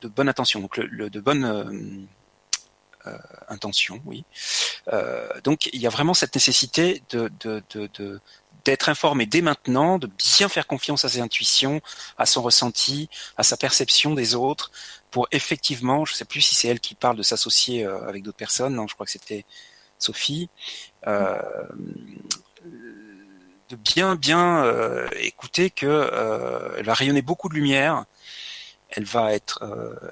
S2: de bonne intention, donc le, de bonne intention, oui. donc il y a vraiment cette nécessité de, de, de, d'être informé dès maintenant, de bien faire confiance à ses intuitions, à son ressenti, à sa perception des autres, pour effectivement, je ne sais plus si c'est elle qui parle de s'associer euh, avec d'autres personnes, non, je crois que c'était Sophie, euh, de bien bien euh, écouter que elle va rayonner beaucoup de lumière, elle va être,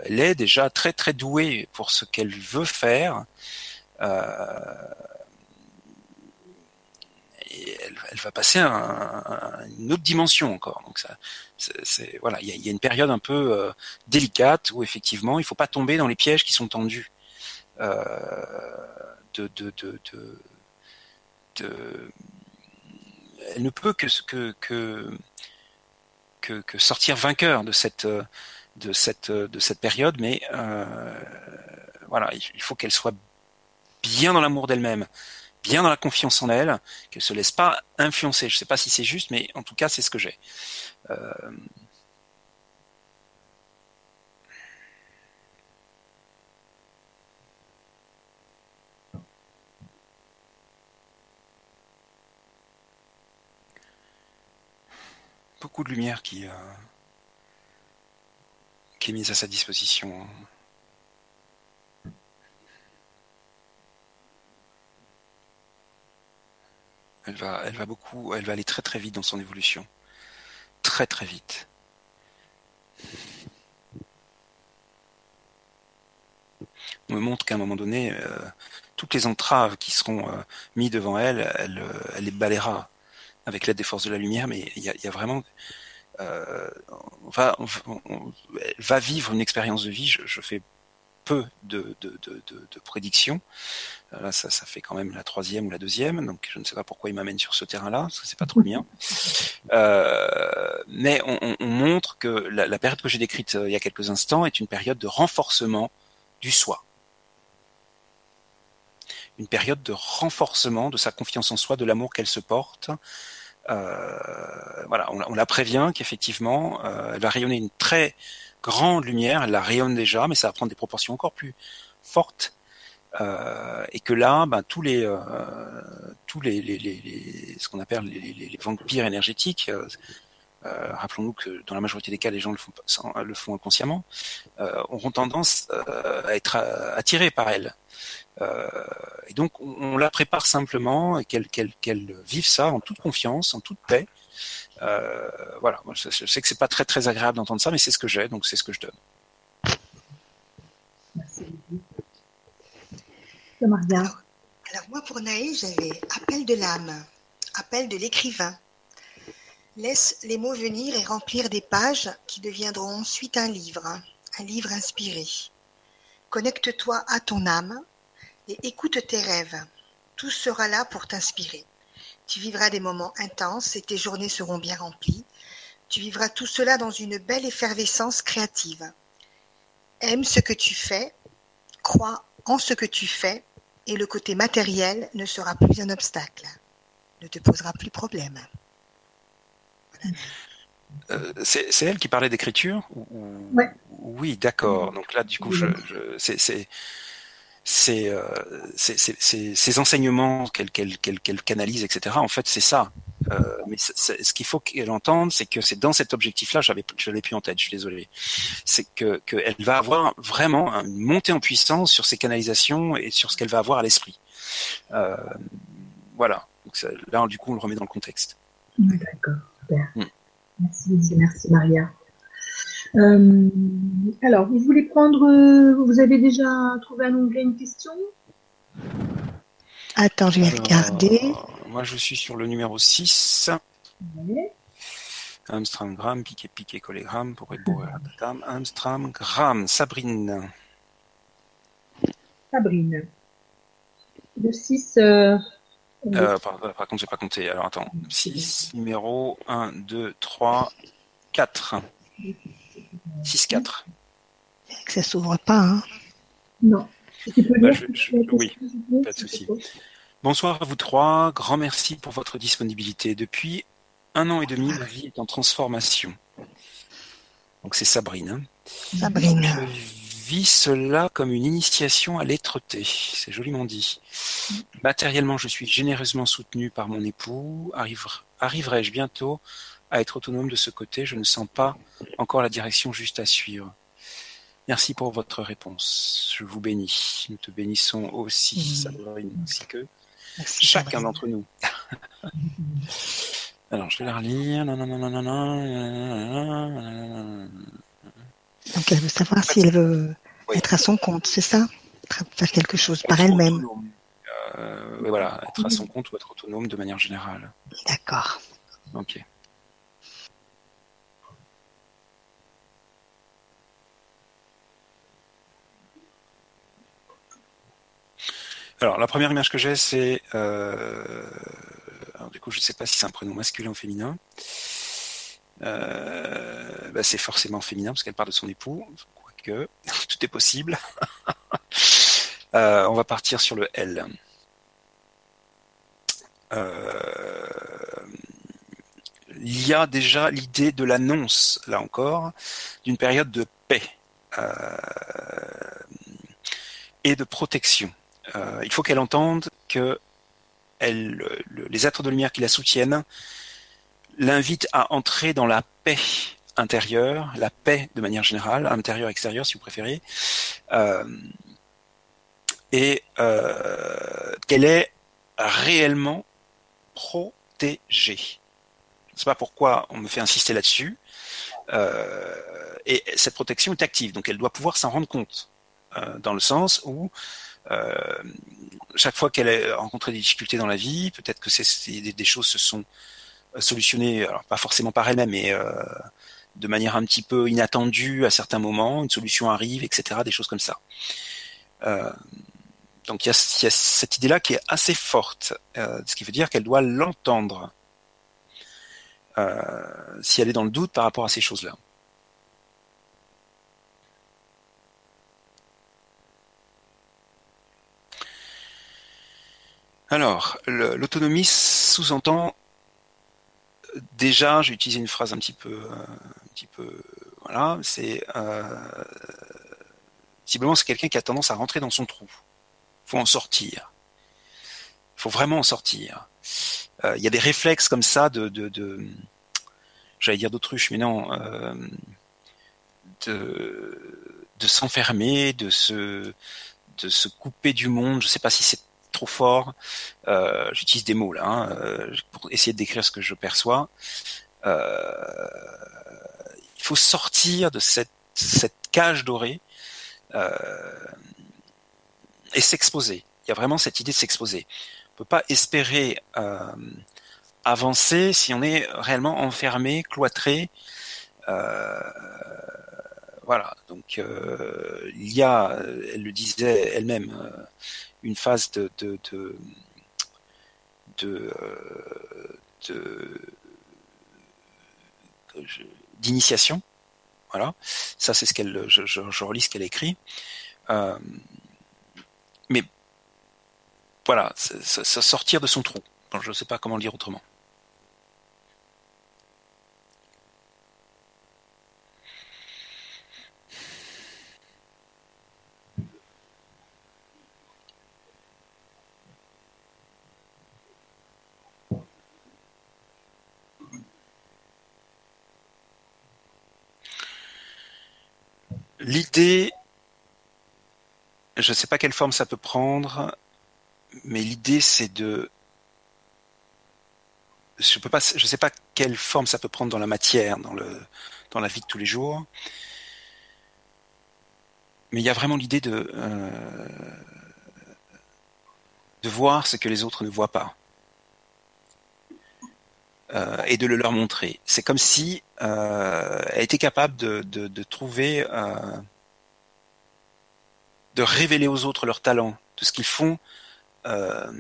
S2: elle est déjà très très douée pour ce qu'elle veut faire. Euh, elle, va passer à, une autre dimension encore. Donc ça, c'est voilà, il y a, une période un peu euh, délicate où effectivement il faut pas tomber dans les pièges qui sont tendus. Euh, de, de, de, de, elle ne peut que, sortir vainqueur de cette, de cette période, mais euh, voilà, il faut qu'elle soit bien dans l'amour d'elle-même, bien dans la confiance en elle, qu'elle se laisse pas influencer. Je sais pas si c'est juste, mais en tout cas, c'est ce que j'ai. Euh, beaucoup de lumière qui, euh, qui est mise à sa disposition. Elle va, elle va beaucoup, elle va aller très très vite dans son évolution. Très très vite. On me montre qu'à un moment donné, euh, toutes les entraves qui seront euh, mises devant elle, elle, elle, les balayera avec l'aide des forces de la lumière, mais il y a, vraiment... on va, vivre une expérience de vie, je, fais peu de, prédictions. Euh, là, ça, fait quand même la troisième ou la deuxième, donc je ne sais pas pourquoi il m'amène sur ce terrain-là, parce que c'est pas trop bien. Euh, mais on, on, montre que la, la période que j'ai décrite euh, il y a quelques instants est une période de renforcement du soi. Une période de renforcement de sa confiance en soi, de l'amour qu'elle se porte. Euh, voilà, on, la prévient qu'effectivement, euh, elle va rayonner une très grande lumière, elle la rayonne déjà, mais ça va prendre des proportions encore plus fortes. Euh, et que là, ben, tous les tous les, ce qu'on appelle les, vampires énergétiques, euh, rappelons-nous que dans la majorité des cas, les gens le font, sans, le font inconsciemment, euh, auront tendance euh, à être attirés par elle. et donc, on, la prépare simplement et qu'elle vive ça en toute confiance, en toute paix. voilà, Moi, je, sais que c'est pas très très agréable d'entendre ça, mais c'est ce que j'ai, donc c'est ce que je donne.
S3: Merci.
S1: Alors, alors moi pour Naé, j'avais appel de l'âme, appel de l'écrivain. Laisse les mots venir et remplir des pages qui deviendront ensuite un livre, un livre inspiré. Connecte-toi à ton âme et écoute tes rêves. Tout sera là pour t'inspirer. Tu vivras des moments intenses et tes journées seront bien remplies. Tu vivras tout cela dans une belle effervescence créative. Aime ce que tu fais, crois en ce que tu fais et le côté matériel ne sera plus un obstacle, ne te posera plus problème.
S2: Euh, c'est elle qui parlait d'écriture Oui, d'accord. Donc là, du coup, je, c'est ces, euh, enseignements qu'elle canalise, etc. En fait, c'est ça. Euh, mais ce qu'il faut qu'elle entende, c'est que c'est dans cet objectif-là, j'avais, je l'ai plus en tête, je suis désolé. C'est que qu'elle va avoir vraiment une montée en puissance sur ses canalisations et sur ce qu'elle va avoir à l'esprit. Euh, voilà. Donc là, du coup, on le remet dans le contexte.
S3: D'accord. Super. Mm. Merci, merci Maria. Euh, alors, vous voulez prendre, euh, vous avez déjà trouvé un onglet, une question?
S1: Attends, je vais regarder.
S2: moi, je suis sur le numéro 6. Ouais. Gram, piqué, piqué, collégramme, pour être beau, Amstram, Gram, Sabrine.
S3: Sabrine. Le 6. Euh,
S2: euh, par, par, contre, j'ai pas compté. Alors, attends. 6, numéro 1, 2, 3, 4. 6-4.
S1: Ça s'ouvre pas, hein
S3: Non.
S2: Bah, oui, pas de souci. Bonsoir à vous trois. Grand merci pour votre disponibilité. Depuis un an et demi, ma vie est en transformation. Donc c'est Sabrine. Hein.
S1: Sabrine.
S2: Je vis cela comme une initiation à l'être-té. C'est joliment dit. Matériellement, je suis généreusement soutenu par mon époux. Arriverai-je bientôt à être autonome de ce côté? Je ne sens pas encore la direction juste à suivre. Merci pour votre réponse. Je vous bénis. Nous te bénissons aussi, mmh. ainsi que chacun d'entre nous. Alors, je vais la relire.
S1: Donc, elle veut savoir si elle veut être à son compte, c'est ça? Faire quelque chose par elle-même.
S2: Euh, voilà, être à son compte ou être autonome de manière générale.
S1: D'accord.
S2: Ok. Alors, la première image que j'ai, c'est... Euh... Alors, du coup, je ne sais pas si c'est un prénom masculin ou féminin. Euh... Bah, c'est forcément féminin, parce qu'elle parle de son époux. Quoique, tout est possible. euh, on va partir sur le L. Euh... Il y a déjà l'idée de l'annonce, là encore, d'une période de paix et de protection. Il faut qu'elle entende que les êtres de lumière qui la soutiennent l'invitent à entrer dans la paix intérieure, la paix de manière générale, intérieure, extérieure si vous préférez, euh, et euh, qu'elle est réellement protégée. Je ne sais pas pourquoi on me fait insister là-dessus. Euh, et cette protection est active, donc elle doit pouvoir s'en rendre compte, dans le sens où chaque fois qu'elle a rencontré des difficultés dans la vie, peut-être que c'est des, choses se sont solutionnées, alors pas forcément par elle-même, mais euh, de manière un petit peu inattendue à certains moments, une solution arrive, etc., des choses comme ça. Euh, donc il y, a, cette idée-là qui est assez forte, euh, ce qui veut dire qu'elle doit l'entendre si elle est dans le doute par rapport à ces choses-là. Alors, l'autonomie sous-entend déjà, j'ai utilisé une phrase un petit peu, un petit peu, voilà, c'est euh, visiblement c'est quelqu'un qui a tendance à rentrer dans son trou. Faut en sortir. Faut vraiment en sortir. Euh, il y a des réflexes comme ça de, j'allais dire d'autruche, mais non, euh, de, de s'enfermer, de se, de se couper du monde. Je sais pas si c'est trop fort. Euh, J'utilise des mots là hein, euh, pour essayer de décrire ce que je perçois. Euh, il faut sortir de cette, cage dorée et s'exposer. il y a vraiment cette idée de s'exposer. On peut pas espérer avancer si on est réellement enfermé, cloîtré. Voilà. Donc euh, il y a, elle le disait elle-même, euh, une phase de, d'initiation. Voilà, ça c'est ce qu'elle, je, relis ce qu'elle écrit. Euh, mais voilà, sortir de son trou. je ne sais pas comment le dire autrement. L'idée, je ne sais pas quelle forme ça peut prendre, mais l'idée c'est de je je sais pas quelle forme ça peut prendre dans la matière dans la vie de tous les jours. Mais il y a vraiment l'idée de euh, de voir ce que les autres ne voient pas euh, et de le leur montrer c'est comme si euh, elle était capable de, de, de trouver euh, de révéler aux autres leurs talents de ce qu'ils font euh,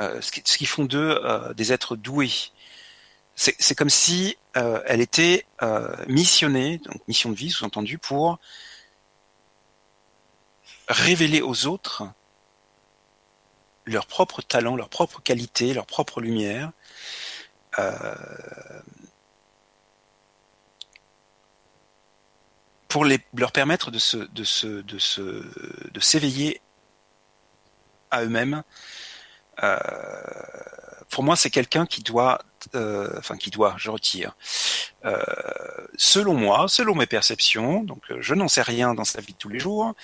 S2: euh, ce qui font d'eux euh, des êtres doués. C'est comme si elle était missionnée, donc mission de vie sous-entendu, pour révéler aux autres leurs propres talents, leurs propres qualités, leur propre lumière. pour les, leur permettre de se, s'éveiller à eux-mêmes. Euh, pour moi, c'est quelqu'un qui doit, euh, enfin qui doit, je retire. Euh, selon moi, selon mes perceptions, donc je n'en sais rien dans sa vie de tous les jours,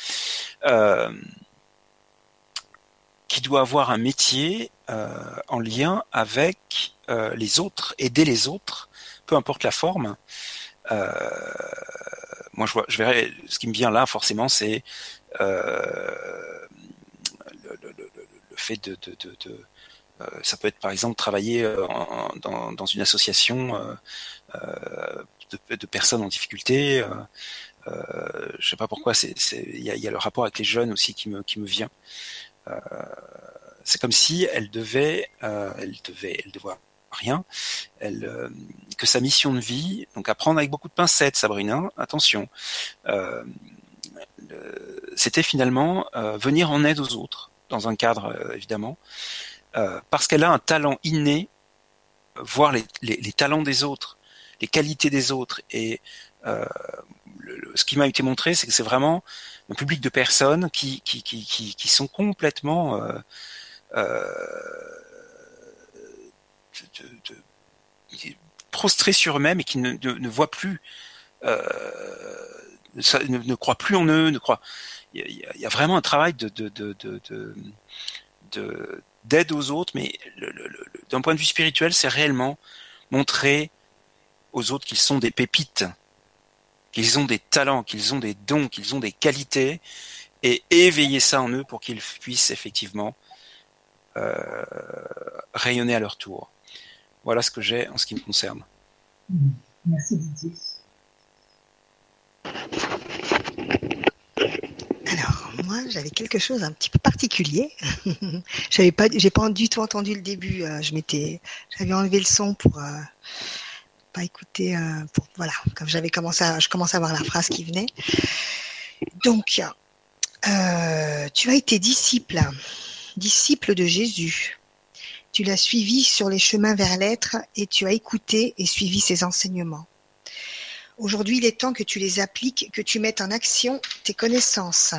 S2: qui doit avoir un métier en lien avec les autres, aider les autres, peu importe la forme. moi, je, vois, je verrais, ce qui me vient là, forcément, c'est fait de, euh, ça peut être par exemple travailler euh, dans, une association euh, de, personnes en difficulté. Euh, je sais pas pourquoi, il y a, le rapport avec les jeunes aussi qui me vient. C'est comme si elle devait, elle devait, elle devait rien, elle, que sa mission de vie, donc à prendre avec beaucoup de pincettes, Sabrina, hein, attention, c'était finalement venir en aide aux autres, dans un cadre euh, évidemment, euh, parce qu'elle a un talent inné, voir les, les, les, talents des autres, les qualités des autres. Et euh, le, ce qui m'a été montré, c'est que c'est vraiment un public de personnes qui, qui, qui, qui, sont complètement euh, euh, prostrés sur eux-mêmes et qui ne, ne, voient plus, euh, ne, ne, croient plus en eux, ne croient il y, a vraiment un travail de, de, de, de, d'aide aux autres, mais d'un point de vue spirituel, c'est réellement montrer aux autres qu'ils sont des pépites, qu'ils ont des talents, qu'ils ont des dons, qu'ils ont des qualités, et éveiller ça en eux pour qu'ils puissent effectivement euh, rayonner à leur tour. Voilà ce que j'ai en ce qui me concerne.
S3: Merci Didier.
S1: Alors, moi, j'avais quelque chose un petit peu particulier. j'avais pas, pas du tout entendu le début. Euh, j'avais enlevé le son pour euh, pas écouter. Euh, voilà, comme j'avais commencé, à, je à voir la phrase qui venait. Donc, euh, tu as été disciple, disciple de Jésus. Tu l'as suivi sur les chemins vers l'être et tu as écouté et suivi ses enseignements. Aujourd'hui, il est temps que tu les appliques, que tu mettes en action tes connaissances.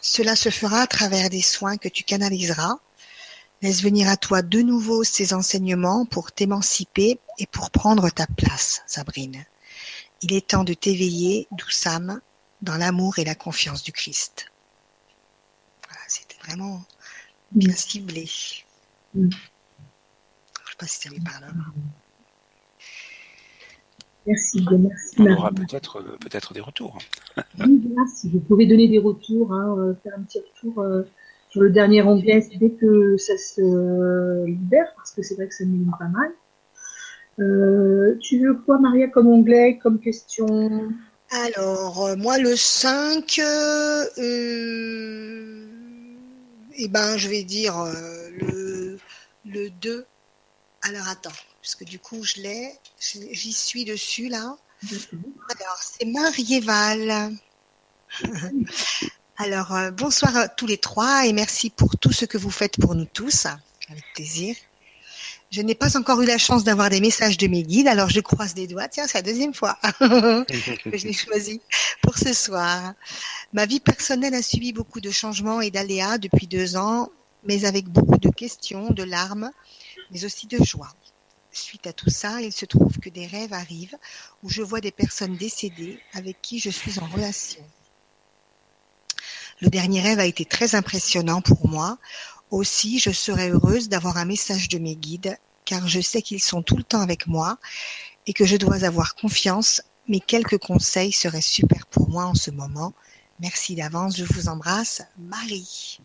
S1: Cela se fera à travers des soins que tu canaliseras. Laisse venir à toi de nouveau ces enseignements pour t'émanciper et pour prendre ta place, Sabrine. Il est temps de t'éveiller, douce âme, dans l'amour et la confiance du Christ. Voilà, c'était vraiment bien ciblé. Mm. Je ne sais pas si ça lui parle.
S3: Merci, merci.
S2: On aura peut-être euh, peut-être des retours.
S3: si vous pouvez donner des retours, hein, faire un petit retour le dernier onglet dès que ça se libère, parce que c'est vrai que ça m'élimine pas mal. tu veux quoi, Maria, comme onglet, comme question?
S1: Alors, moi, le 5, eh ben, je vais dire euh, le, le 2. Alors, attends, parce que du coup, je l'ai, j'y suis dessus là. Alors, c'est Marieval. Alors, euh, bonsoir à tous les trois et merci pour tout ce que vous faites pour nous tous. Avec plaisir. Je n'ai pas encore eu la chance d'avoir des messages de mes guides, alors je croise des doigts. Tiens, c'est la deuxième fois que je l'ai choisi pour ce soir. Ma vie personnelle a subi beaucoup de changements et d'aléas depuis deux ans, mais avec beaucoup de questions, de larmes, mais aussi de joie. Suite à tout ça, il se trouve que des rêves arrivent où je vois des personnes décédées avec qui je suis en relation. Le dernier rêve a été très impressionnant pour moi. Aussi, je serais heureuse d'avoir un message de mes guides, car je sais qu'ils sont tout le temps avec moi et que je dois avoir confiance, mais quelques conseils seraient super pour moi en ce moment. Merci d'avance, je vous embrasse, Marie.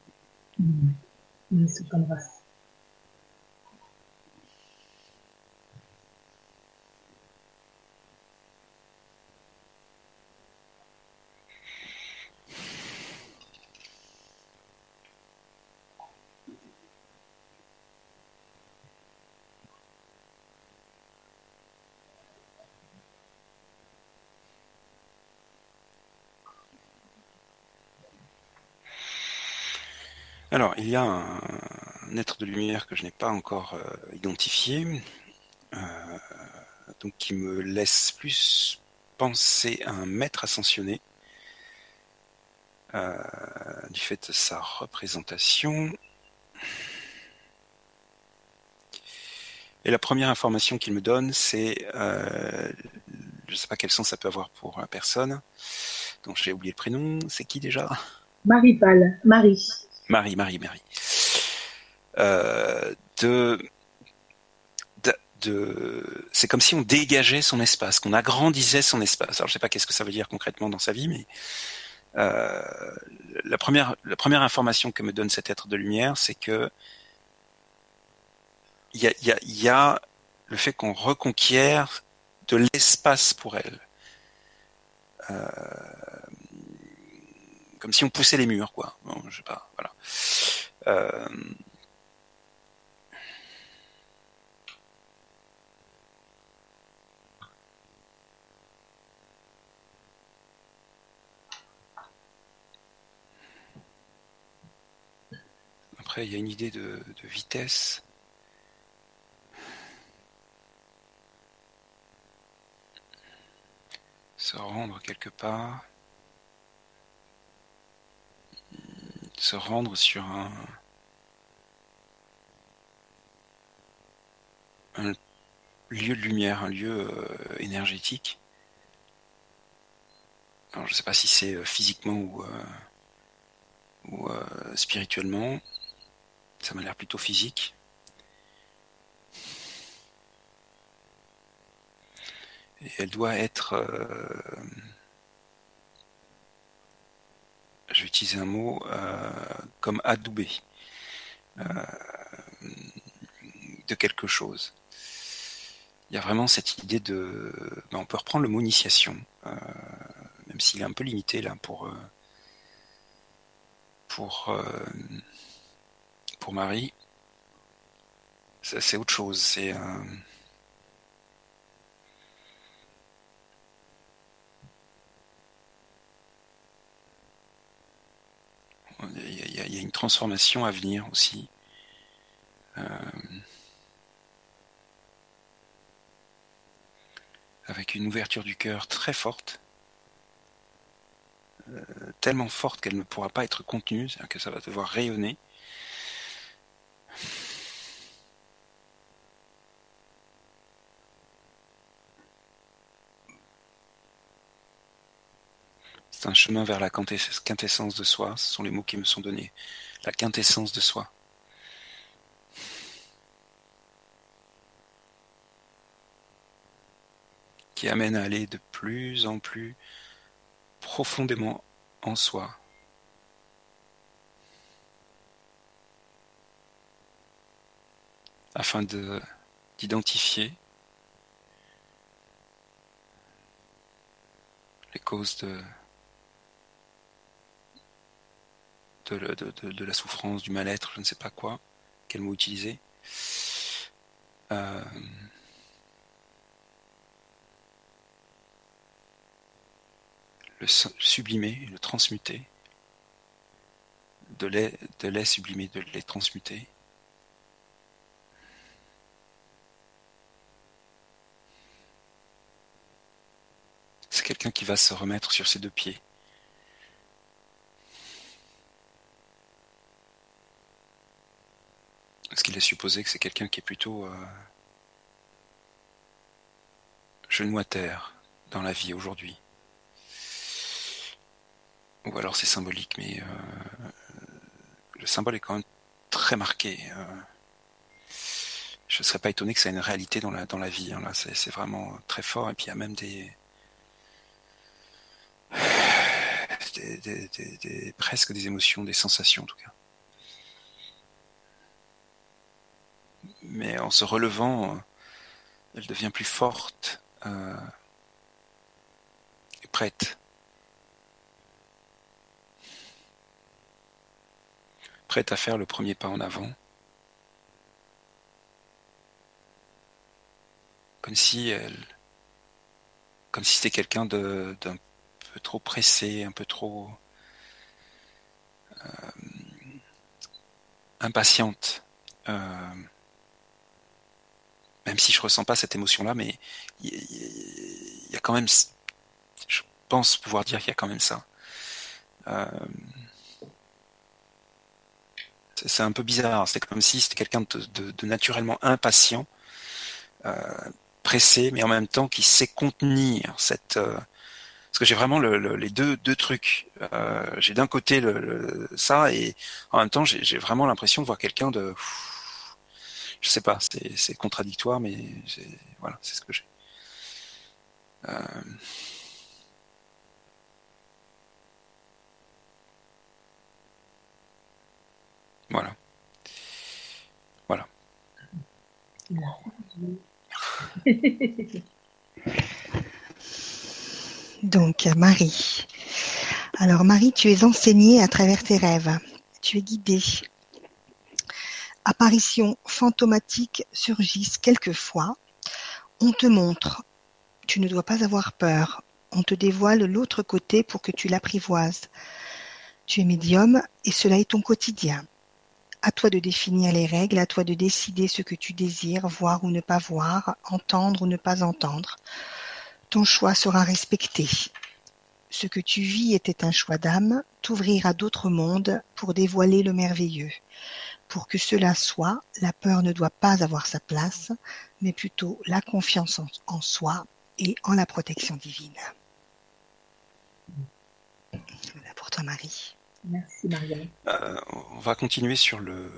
S2: Alors, il y a un, être de lumière que je n'ai pas encore euh, identifié, euh, donc qui me laisse plus penser à un maître ascensionné, euh, du fait de sa représentation. Et la première information qu'il me donne, c'est, je ne sais pas quel sens ça peut avoir pour la personne, donc j'ai oublié le prénom, c'est qui déjà?
S3: Marie-Pal, Marie.
S2: Marie, Marie, Marie. Euh, de, de, c'est comme si on dégageait son espace, qu'on agrandissait son espace. Alors je sais pas qu'est-ce que ça veut dire concrètement dans sa vie, mais euh, la première, la première information que me donne cet être de lumière, c'est que il y a le fait qu'on reconquiert de l'espace pour elle. Euh, comme si on poussait les murs, quoi. Bon, je sais pas, voilà. Euh... Après, il y a une idée de, de vitesse. Se rendre quelque part. Se rendre sur un, lieu de lumière, un lieu euh, énergétique. Alors je ne sais pas si c'est euh, physiquement ou, euh, ou spirituellement. Ça m'a l'air plutôt physique. Et elle doit être je utiliser un mot euh, comme adoubé euh, de quelque chose. Il y a vraiment cette idée de. Ben, on peut reprendre le mot initiation, euh, même s'il est un peu limité là pour pour pour Marie. C'est autre chose. C'est Il y, a, une transformation à venir aussi. Euh, avec une ouverture du cœur très forte, euh, tellement forte qu'elle ne pourra pas être contenue, c'est-à-dire que ça va devoir rayonner. C'est un chemin vers la quintessence de soi. Ce sont les mots qui me sont donnés. La quintessence de soi. Qui amène à aller de plus en plus profondément en soi. afin d'identifier les causes de, de, la souffrance, du mal-être, je ne sais pas quoi, quel mot utiliser. Euh, le sublimer, le transmuter, de lait, de lait sublimé, de lait transmuté. C'est quelqu'un qui va se remettre sur ses deux pieds. Est-ce qu'il est supposé que c'est quelqu'un qui est plutôt euh, genou terre dans la vie aujourd'hui Ou alors c'est symbolique, mais euh, le symbole est quand même très marqué. Euh. je ne serais pas étonné que ça ait une réalité dans la, vie. Hein, c'est vraiment très fort. Et puis il y a même des, presque des émotions, des sensations en tout cas. Mais en se relevant, elle devient plus forte euh, et prête. Prête à faire le premier pas en avant. Comme si elle. Comme si c'était quelqu'un d'un peu trop pressé, un peu trop euh, impatiente. Euh, même si je ressens pas cette émotion-là, mais il y, a quand même, je pense pouvoir dire qu'il y a quand même ça. Euh, c'est un peu bizarre. C'est comme si c'était quelqu'un de, naturellement impatient, pressé, mais en même temps qui sait contenir cette parce que j'ai vraiment les deux, deux trucs. Euh, j'ai d'un côté le, ça et en même temps j'ai vraiment l'impression de voir quelqu'un de, je sais pas, c'est contradictoire, mais voilà, c'est ce que j'ai. Euh, voilà. Voilà.
S1: Donc, Marie. Alors, Marie, tu es enseignée à travers tes rêves. Tu es guidée. Apparitions fantomatiques surgissent quelquefois. On te montre. Tu ne dois pas avoir peur. On te dévoile l'autre côté pour que tu l'apprivoises. Tu es médium et cela est ton quotidien. À toi de définir les règles, à toi de décider ce que tu désires voir ou ne pas voir, entendre ou ne pas entendre. Ton choix sera respecté. Ce que tu vis était un choix d'âme, t'ouvrir à d'autres mondes pour dévoiler le merveilleux. Pour que cela soit, la peur ne doit pas avoir sa place, mais plutôt la confiance en, soi et en la protection divine. Voilà pour toi, Marie.
S3: Merci, Marianne.
S2: Euh, on va continuer sur le,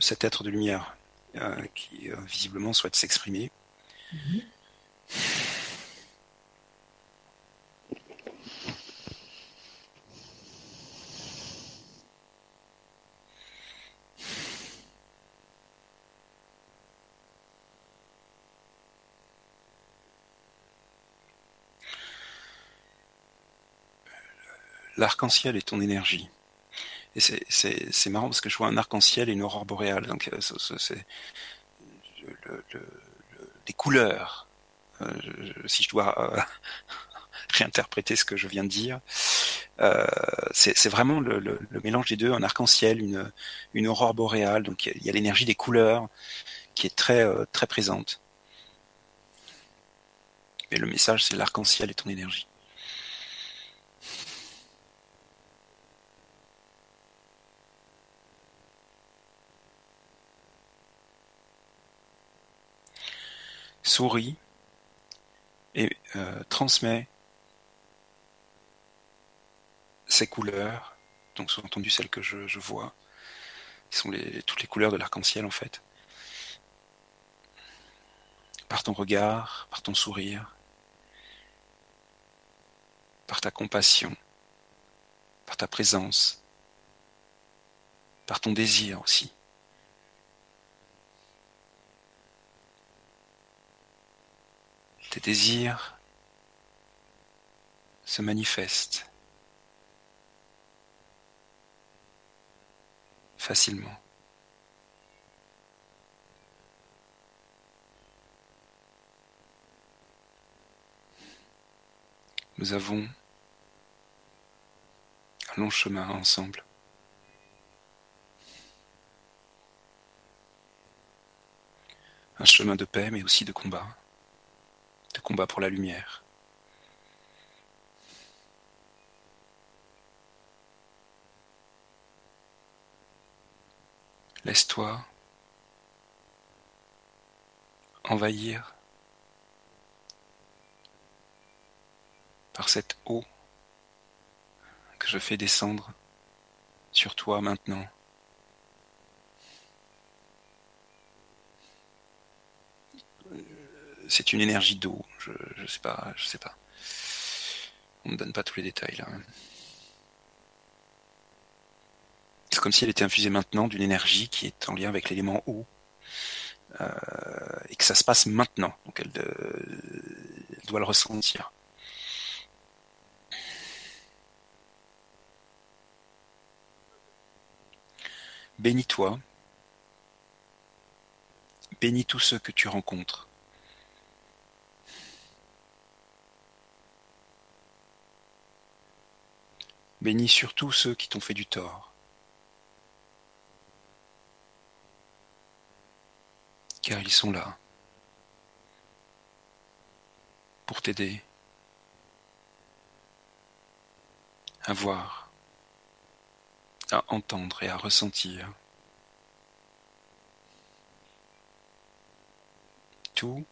S2: cet être de lumière euh, qui euh, visiblement souhaite s'exprimer. Mhm. L'arc-en-ciel est ton énergie. Et c'est marrant parce que je vois un arc-en-ciel et une aurore boréale. Donc, euh, c'est les couleurs. Euh, si je dois euh, réinterpréter ce que je viens de dire, c'est vraiment le, mélange des deux, un arc-en-ciel, une, une aurore boréale. Donc, il y a l'énergie des couleurs qui est très très présente. Et le message, c'est l'arc-en-ciel et ton énergie. Sourit et euh, transmet ces couleurs, donc sous-entendu celles que je, vois, qui sont toutes les couleurs de l'arc-en-ciel en fait, par ton regard, par ton sourire, par ta compassion, par ta présence, par ton désir aussi. Tes désirs se manifestent facilement. Nous avons un long chemin ensemble. Un chemin de paix, mais aussi de combat. Combat pour la lumière. Laisse-toi envahir par cette eau que je fais descendre sur toi maintenant. C'est une énergie d'eau, je, je sais pas, je sais pas. On ne donne pas tous les détails. C'est comme si elle était infusée maintenant d'une énergie qui est en lien avec l'élément eau. Euh, et que ça se passe maintenant. Donc elle, elle doit le ressentir. Bénis-toi. Bénis tous ceux que tu rencontres. Bénis surtout ceux qui t'ont fait du tort. Car ils sont là pour t'aider à voir à entendre et à ressentir. Tout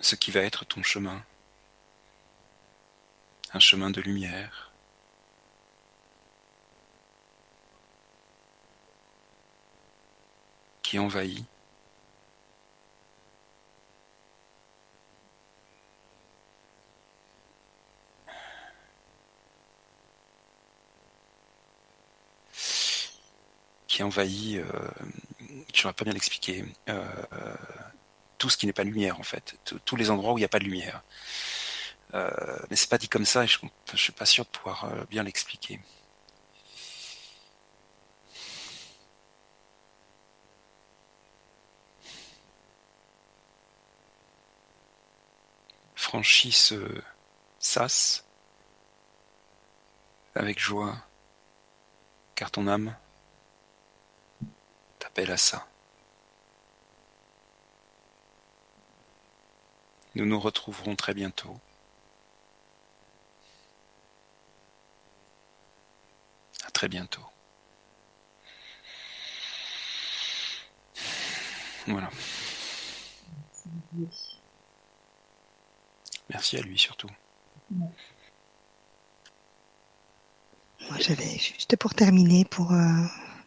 S2: ce qui va être ton chemin, un chemin de lumière. qui envahit envahit, euh, je ne pas bien l'expliquer, euh, tout ce qui n'est pas lumière en fait, tous les endroits où il n'y a pas de lumière. Euh, mais c'est pas dit comme ça et je, ne suis pas sûr de pouvoir euh, bien l'expliquer. Franchis ce sas avec joie, car ton âme t'appelle à ça. Nous nous retrouverons très bientôt. Bientôt. Voilà. Merci à lui surtout.
S1: Moi, j'avais juste pour terminer pour, euh,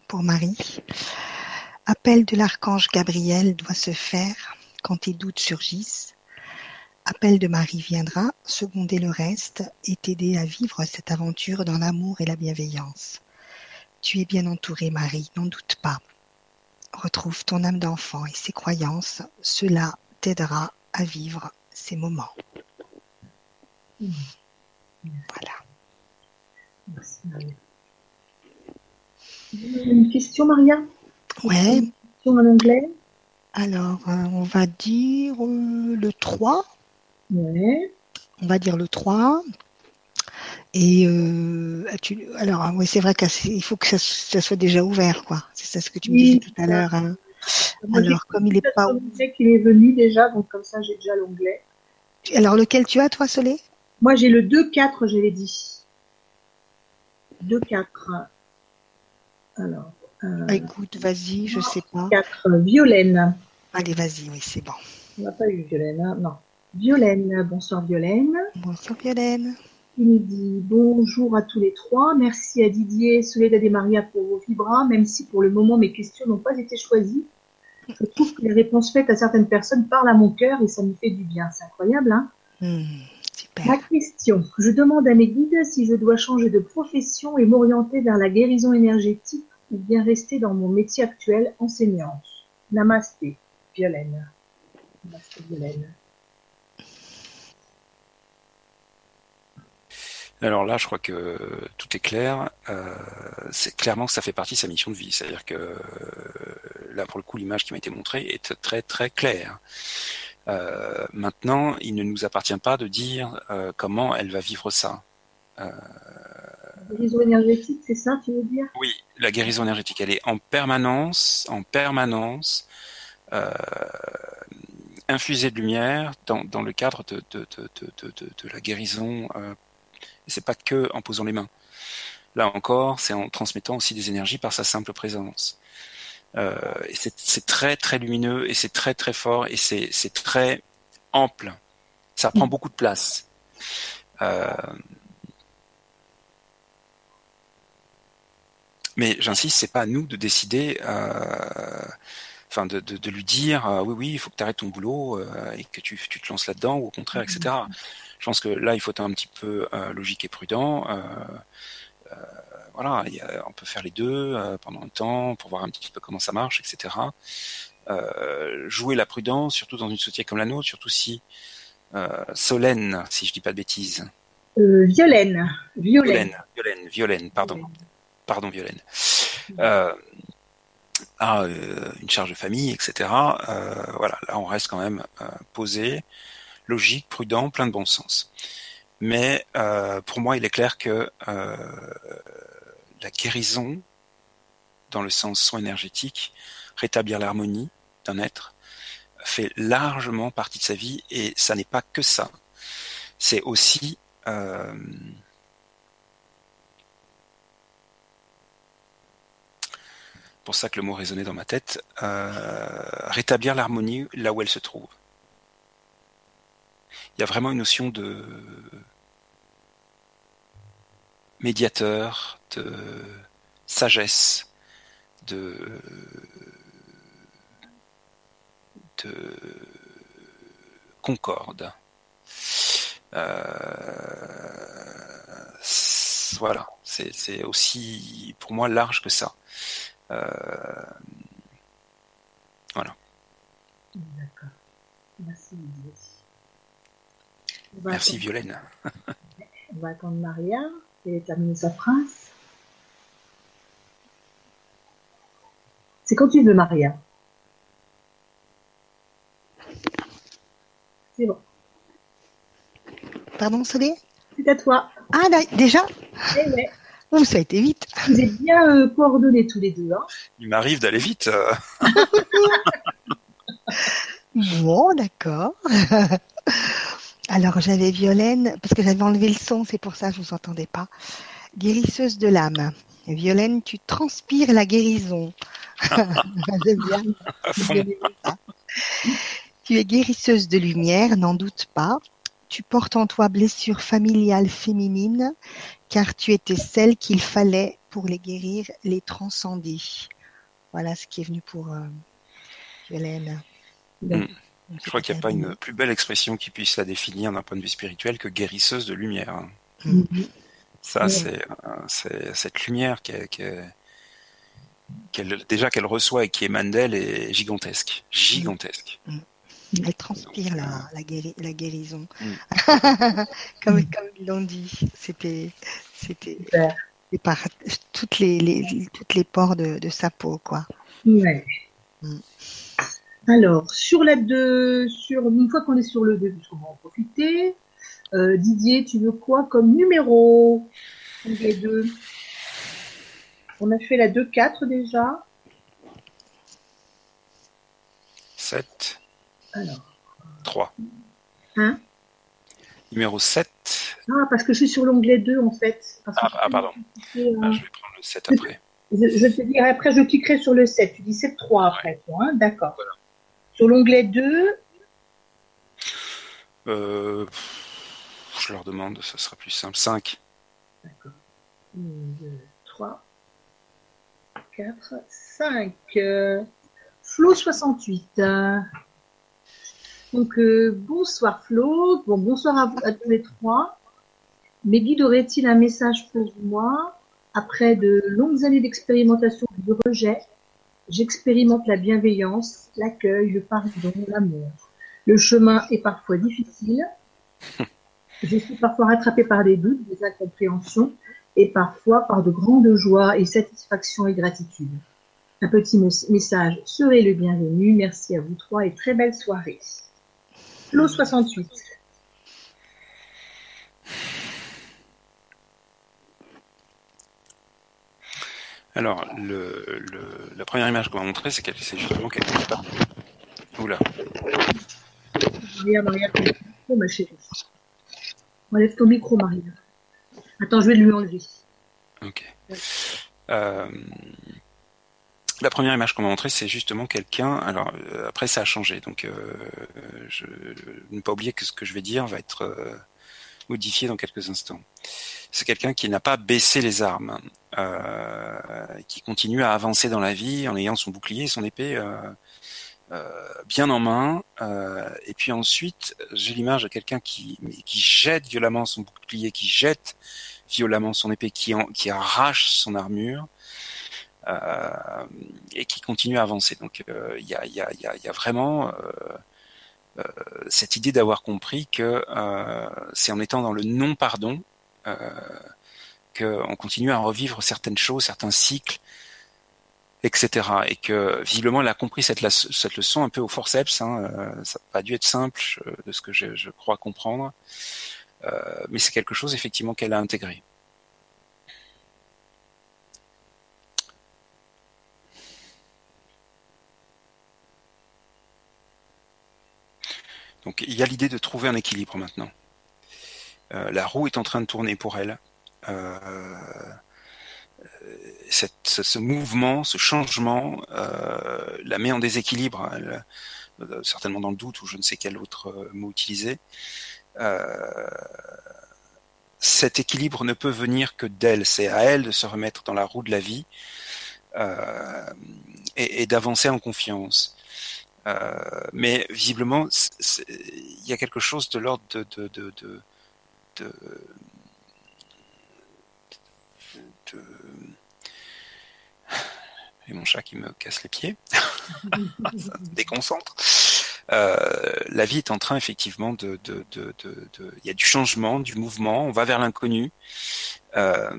S1: pour Marie. Appel de l'archange Gabriel doit se faire quand tes doutes surgissent. Appel de Marie viendra seconder le reste et t'aider à vivre cette aventure dans l'amour et la bienveillance. Tu es bien entourée, Marie, n'en doute pas. Retrouve ton âme d'enfant et ses croyances, cela t'aidera à vivre ces moments. Voilà.
S3: Merci, Une question, Maria?
S1: Ouais.
S3: En anglais?
S1: Alors, euh, on va dire euh, le 3.
S3: Ouais.
S1: On va dire le 3. Et euh, tu, alors, ah oui, c'est vrai qu'il faut que ça, soit déjà ouvert, quoi. C'est ça ce que tu me disais tout à l'heure. Hein. Alors, comme il n'est pas.
S3: qu'il est venu déjà, donc comme ça, j'ai déjà l'onglet.
S1: Alors, lequel tu as, toi, Solé?
S3: Moi, j'ai le 2-4, je l'ai dit. 2-4. Alors.
S1: Euh, écoute, vas-y, je sais pas.
S3: 4, Violaine.
S1: Allez, vas-y, oui, c'est bon.
S3: On n'a pas eu Violaine, hein non. Violaine, bonsoir Violaine.
S1: Bonsoir Violaine.
S3: Il nous dit bonjour à tous les trois. Merci à Didier, Soledad et Maria pour vos vibras, même si pour le moment mes questions n'ont pas été choisies. Je trouve que les réponses faites à certaines personnes parlent à mon cœur et ça me fait du bien. C'est incroyable, hein
S1: hmm. Super.
S3: La question. Je demande à mes guides si je dois changer de profession et m'orienter vers la guérison énergétique ou bien rester dans mon métier actuel, enseignante. Namasté, Violaine. Namasté, Violaine.
S2: Alors là, je crois que tout est clair. Euh, c'est clairement que ça fait partie de sa mission de vie. C'est-à-dire que euh, là, pour le coup, l'image qui m'a été montrée est très très claire. Euh, maintenant, il ne nous appartient pas de dire euh, comment elle va vivre ça.
S3: Euh... La guérison énergétique, c'est ça, tu veux dire?
S2: Oui, la guérison énergétique, elle est en permanence, en permanence infusée de lumière dans, dans le cadre de, de, de, de la guérison. Et c'est pas que en posant les mains. Là encore, c'est en transmettant aussi des énergies par sa simple présence. Euh, et c'est très très lumineux et c'est très très fort et c'est très ample. Ça prend beaucoup de place. Euh, mais j'insiste, c'est pas à nous de décider, euh, enfin de, lui dire oui oui, il faut que tu arrêtes ton boulot et que tu, tu te lances là-dedans ou au contraire, etc. Je pense que là, il faut être un petit peu logique et prudent voilà, y a, on peut faire les deux euh, pendant un temps pour voir un petit peu comment ça marche, etc. Euh, jouer la prudence, surtout dans une société comme la nôtre, surtout si euh, Solène, si je dis pas de bêtises.
S3: Euh, Violaine. Violaine.
S2: Violaine, Violaine, pardon. Pardon, Violaine. Euh, a euh, une charge de famille, etc. Euh, voilà, là on reste quand même euh, posé, logique, prudent, plein de bon sens. Mais euh, pour moi, il est clair que la guérison, dans le sens soin énergétique, rétablir l'harmonie d'un être, fait largement partie de sa vie et ça n'est pas que ça. C'est aussi euh, pour ça que le mot résonnait dans ma tête, euh, rétablir l'harmonie là où elle se trouve. Il y a vraiment une notion de médiateur, de sagesse, de, de concorde. Euh, voilà, c'est aussi pour moi large que ça. Euh, voilà.
S3: D'accord. Merci.
S2: Merci Violaine.
S3: On va attendre Maria et terminer sa phrase. C'est quand tu veux, Maria? C'est bon.
S1: Pardon, Solé?
S3: C'est à toi.
S1: Ah, déjà?
S3: Eh ouais.
S1: Ouh, ça a été vite.
S3: Vous êtes bien euh, coordonnés tous les deux. Hein
S2: Il m'arrive d'aller vite. euh.
S1: Bon, d'accord. Alors, j'avais Violaine, parce que j'avais enlevé le son, c'est pour ça que je vous entendais pas. Guérisseuse de l'âme. Violaine, tu transpires la guérison. Bien. Tu es guérisseuse de lumière, n'en doute pas. Tu portes en toi blessures familiales féminines, car tu étais celle qu'il fallait pour les guérir, les transcender. Voilà ce qui est venu pour euh, Violaine.
S2: Mm. Je crois qu'il n'y a pas une plus belle expression qui puisse la définir d'un point de vue spirituel que guérisseuse de lumière. hein.
S1: Mhm.
S2: Ça,
S3: Ouais.
S2: c'est euh, c'est cette lumière qu'elle, déjà qu'elle reçoit et qui émane d'elle est gigantesque, gigantesque.
S1: Elle transpire la, la, guéri- la guérison.
S2: Mm.
S1: comme,
S3: Mm.
S1: comme ils l'ont dit, c'était par toutes les, les toutes les pores de, de sa peau quoi.
S3: Ouais. Alors, sur la 2, sur, une fois qu'on est sur le 2, puisqu'on va en profiter, euh, Didier, tu veux quoi comme numéro Les deux? On a fait la 2-4 déjà.
S2: 7,
S3: Alors,
S2: 3.
S3: Hein?
S2: Numéro 7.
S3: ah, parce que je suis sur l'onglet 2 en fait. Parce
S2: Ah, ah, pardon.
S3: fait,
S2: Ah,
S3: euh,
S2: je vais prendre le 7 après.
S3: je, je te dirai après, je cliquerai sur le 7. Tu dis 7-3 après, toi, hein D'accord. Sur l'onglet 2,
S2: Euh, je leur demande, ça sera plus simple. 5.
S3: 1, 2, 3, 4, 5. Euh, Flo 68. euh, Donc, euh, bonsoir Flo. Bon, bonsoir à, vous, à tous les trois. Mes guides auraient-ils un message pour moi Après de longues années d'expérimentation du rejet, j'expérimente la bienveillance, l'accueil, le pardon, l'amour. Le chemin est parfois difficile. Je suis parfois rattrapée par des doutes, des incompréhensions et parfois par de grandes joies et satisfaction et gratitude. Un petit message serait le bienvenu. Merci à vous trois et très belle soirée. Flo 68.
S2: Alors, le, le, la première image qu'on va montrer, c'est qu'elle c'est justement qu'elle n'est pas. Oula.
S3: Maria, Maria, ton micro, ma chérie. Enlève ton micro, Maria. Attends, je vais lui enlever.
S2: Ok. Euh, la première image qu'on va montrer, c'est justement quelqu'un. Alors euh, après, ça a changé, donc euh, je ne pas oublier que ce que je vais dire va être modifié dans quelques instants. C'est quelqu'un qui n'a pas baissé les armes, euh, qui continue à avancer dans la vie en ayant son bouclier, son épée bien en main. et puis ensuite, j'ai l'image de quelqu'un qui, qui jette violemment son bouclier, qui jette violemment son épée, qui, qui arrache son armure. Euh, et qui continue à avancer. Donc il y a, y, a, y, a, vraiment euh, cette idée d'avoir compris que c'est en étant dans le non-pardon qu'on continue à revivre certaines choses, certains cycles, etc. Et que visiblement elle a compris cette, leçon un peu au forceps. Hein, ça n'a pas dû être simple de ce que je, je crois comprendre, euh, mais c'est quelque chose effectivement qu'elle a intégré. Donc il y a l'idée de trouver un équilibre maintenant. Euh, la roue est en train de tourner pour elle. Euh, cette, ce, mouvement, ce changement, euh, la met en déséquilibre, euh, certainement dans le doute ou je ne sais quel autre euh, mot utiliser. cet équilibre ne peut venir que d'elle. C'est à elle de se remettre dans la roue de la vie et, d'avancer en confiance. Euh, mais visiblement, il y a quelque chose de l'ordre de, de, et mon chat qui me casse les pieds, ça me déconcentre. Euh, la vie est en train effectivement de, de, de, de, il y a du changement, du mouvement, on va vers l'inconnu. Euh,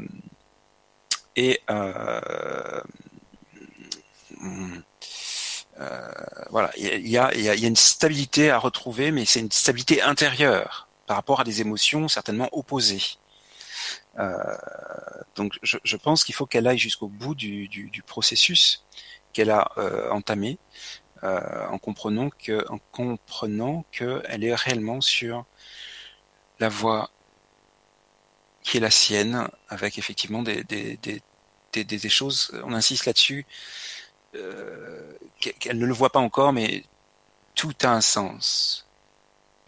S2: et euh, voilà, il y a, y, a, y a, une stabilité à retrouver, mais c'est une stabilité intérieure par rapport à des émotions certainement opposées. Euh, donc je, je pense qu'il faut qu'elle aille jusqu'au bout du, du, du processus qu'elle a euh, entamé, euh, en comprenant que, en comprenant qu'elle est réellement sur la voie qui est la sienne, avec effectivement des, des, des, des, des choses, on insiste là-dessus, euh, qu'elle ne le voit pas encore, mais tout a un sens.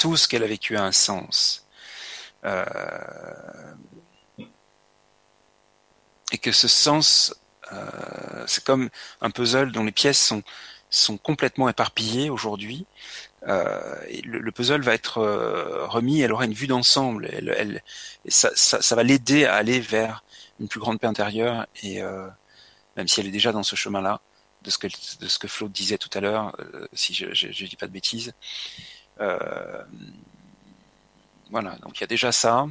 S2: Tout ce qu'elle a vécu a un sens. Euh, et que ce sens, euh, c'est comme un puzzle dont les pièces sont, sont complètement éparpillées aujourd'hui. Euh, le, le, puzzle va être euh, remis, elle aura une vue d'ensemble. Elle, ça, ça, va l'aider à aller vers une plus grande paix intérieure. Et même si elle est déjà dans ce chemin-là, de ce que de ce que Flo disait tout à l'heure, si je, je, dis pas de bêtises. Euh, voilà, donc il y a déjà ça.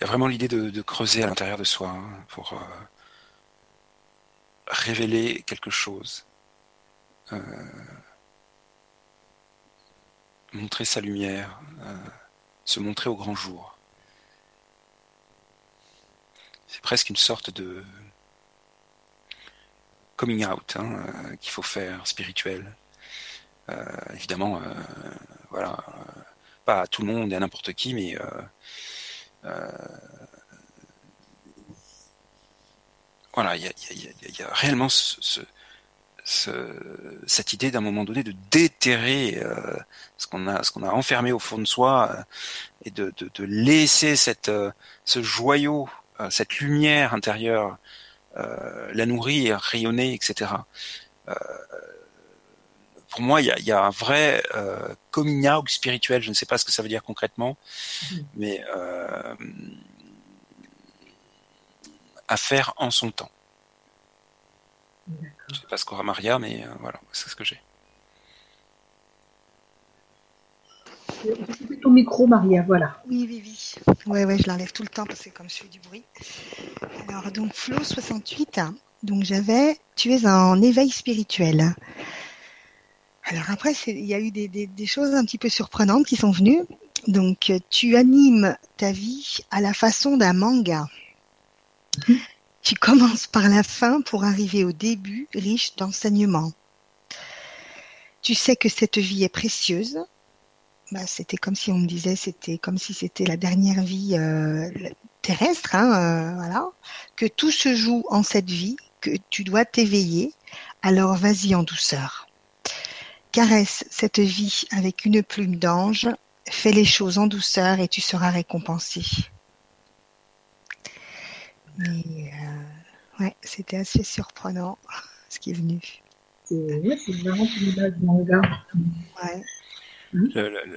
S2: Il y a vraiment l'idée de, creuser à l'intérieur de soi hein, pour euh, révéler quelque chose, euh, montrer sa lumière, euh, se montrer au grand jour. C'est presque une sorte de coming out hein, euh, qu'il faut faire, spirituel. Euh, évidemment, voilà, pas à tout le monde et à n'importe qui, mais voilà, il y a, réellement ce, cette idée d'un moment donné de déterrer euh, ce qu'on a, ce qu'on a enfermé au fond de soi euh, et de, de, de, laisser cette, euh, ce joyau, cette lumière intérieure, la nourrir, rayonner, etc. pour moi, il y a, y a, un vrai coming out spirituel. Je ne sais pas ce que ça veut dire concrètement, mmh. mais à faire en son temps. Je sais pas ce qu'aura Maria, mais euh, voilà, c'est ce que j'ai.
S3: ton micro, Maria, voilà.
S1: Oui, oui, oui. Ouais, ouais, je l'enlève tout le temps parce que comme je fais du bruit. Alors, donc, Flo 68, donc j'avais, tu es en éveil spirituel. Alors après, il y a eu des, des, choses un petit peu surprenantes qui sont venues. Donc, tu animes ta vie à la façon d'un manga. Tu commences par la fin pour arriver au début riche d'enseignements. Tu sais que cette vie est précieuse. Bah, c'était comme si on me disait, c'était comme si c'était la dernière vie euh, terrestre, hein, euh, voilà. Que tout se joue en cette vie, que tu dois t'éveiller. Alors vas-y en douceur. Caresse cette vie avec une plume d'ange. Fais les choses en douceur et tu seras récompensé. Mais euh, ouais, c'était assez surprenant ce qui est venu.
S3: Ouais, c'est vraiment une image manga.
S2: Ouais. Hmm.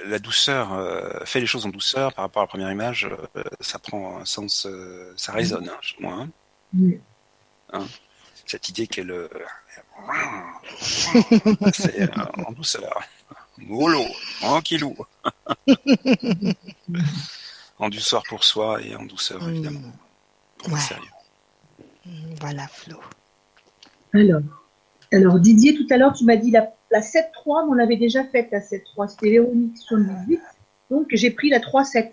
S2: la, douceur, euh, fait les choses en douceur par rapport à la première image, euh, ça prend un sens, euh, ça résonne hein, chez moi. Hein. Hmm. Hein Cette idée qu'elle, euh, c'est en douceur, mollo, tranquillou, en douceur pour soi et en douceur hmm.
S1: Mm, voilà, Flo.
S3: Alors, alors Didier, tout à l'heure, tu m'as dit la, la 7-3, mais on l'avait déjà faite, la 7-3. C'était Véronique 78. Donc, j'ai pris la 3-7.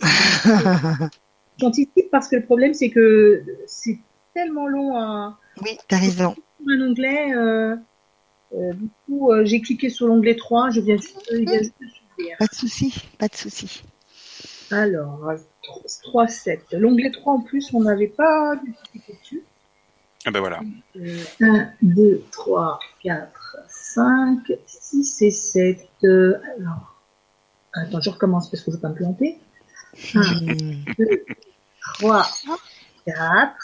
S3: J'anticipe parce que le problème, c'est que c'est tellement long à.
S1: Oui, t'as raison.
S3: Un onglet. Euh, euh, du coup, euh, j'ai cliqué sur l'onglet 3. Je viens juste, je viens juste
S1: de Pas de souci, pas de souci.
S3: Alors, 3, 7. L'onglet 3 en plus, on n'avait pas du tout dessus.
S2: Ah ben voilà.
S3: 1, 2, 3, 4, 5, 6 et 7. alors, attends, je recommence parce que je ne veux pas me planter. 1, 2, 3, 4,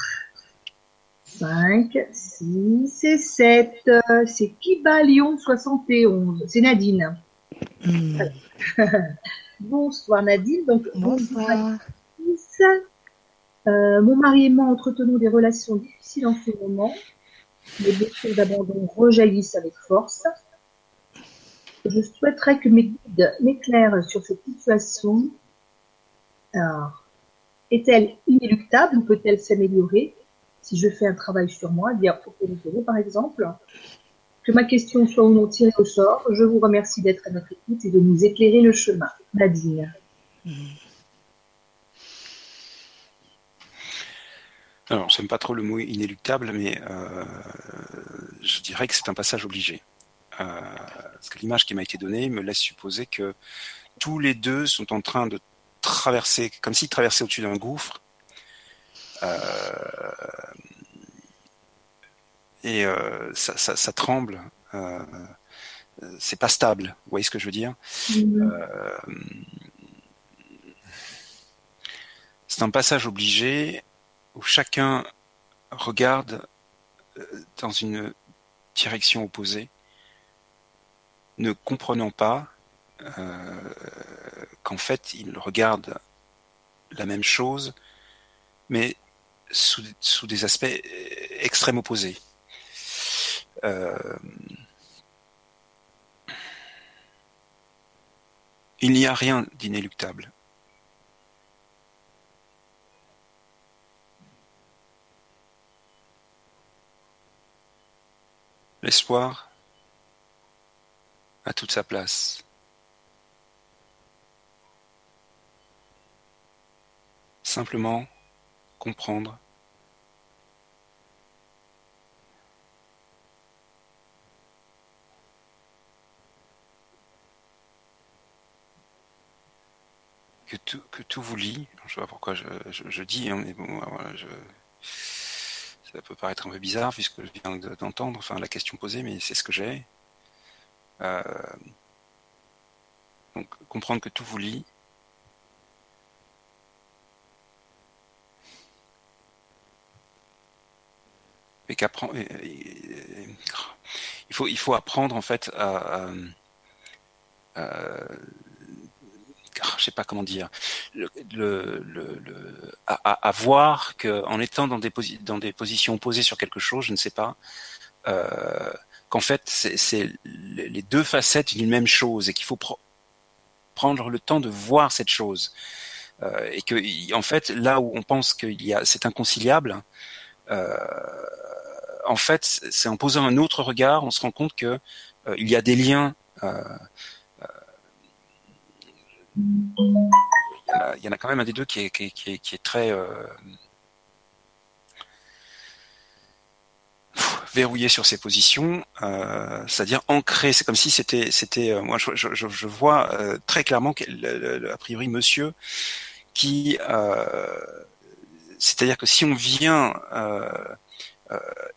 S3: 5, 6 et 7. C'est Kibalion 71. C'est Nadine. Mm. Bonsoir Nadine. Donc,
S1: bonsoir.
S3: Euh, mon mari et moi entretenons des relations difficiles en ce moment. Les blessures d'abandon rejaillissent avec force. Je souhaiterais que mes guides m'éclairent sur cette situation. est-elle inéluctable ou peut-elle s'améliorer? Si je fais un travail sur moi, via Oponopono par exemple que ma question soit ou non tirée au sort, je vous remercie d'être à notre écoute et de nous éclairer le chemin. Nadine.
S2: Alors, j'aime pas trop le mot inéluctable, mais euh, je dirais que c'est un passage obligé. Euh, parce que l'image qui m'a été donnée me laisse supposer que tous les deux sont en train de traverser, comme s'ils traversaient au-dessus d'un gouffre. Euh, et euh, ça, ça, ça, tremble. Euh, c'est pas stable. Vous voyez ce que je veux dire? Mm-hmm. euh, C'est un passage obligé où chacun regarde dans une direction opposée, ne comprenant pas euh, qu'en fait il regarde la même chose, mais sous, sous des aspects extrêmes opposés. Euh, il n'y a rien d'inéluctable. L'espoir a toute sa place. Simplement comprendre que tout, que tout vous lie. Je sais pas pourquoi je, je, dis, hein, mais bon, voilà, je, Ça peut paraître un peu bizarre puisque je viens d'entendre enfin, la question posée, mais c'est ce que j'ai. Euh, donc comprendre que tout vous lie. Et qu'apprendre. Il faut, il faut apprendre en fait à, je sais pas comment dire, à, à, voir qu'en étant dans des, positions opposées sur quelque chose, je ne sais pas, euh, qu'en fait c'est les deux facettes d'une même chose et qu'il faut prendre le temps de voir cette chose. Euh, et que en fait là où on pense qu'il y a c'est inconciliable, euh, en fait c'est en posant un autre regard, on se rend compte que il y a des liens il y, en a, quand même un des deux qui est, très euh, verrouillé sur ses positions, euh, c'est-à-dire ancré. C'est comme si c'était, c'était. Euh, moi, je, vois très clairement, a priori, Monsieur, qui, c'est-à-dire que si on vient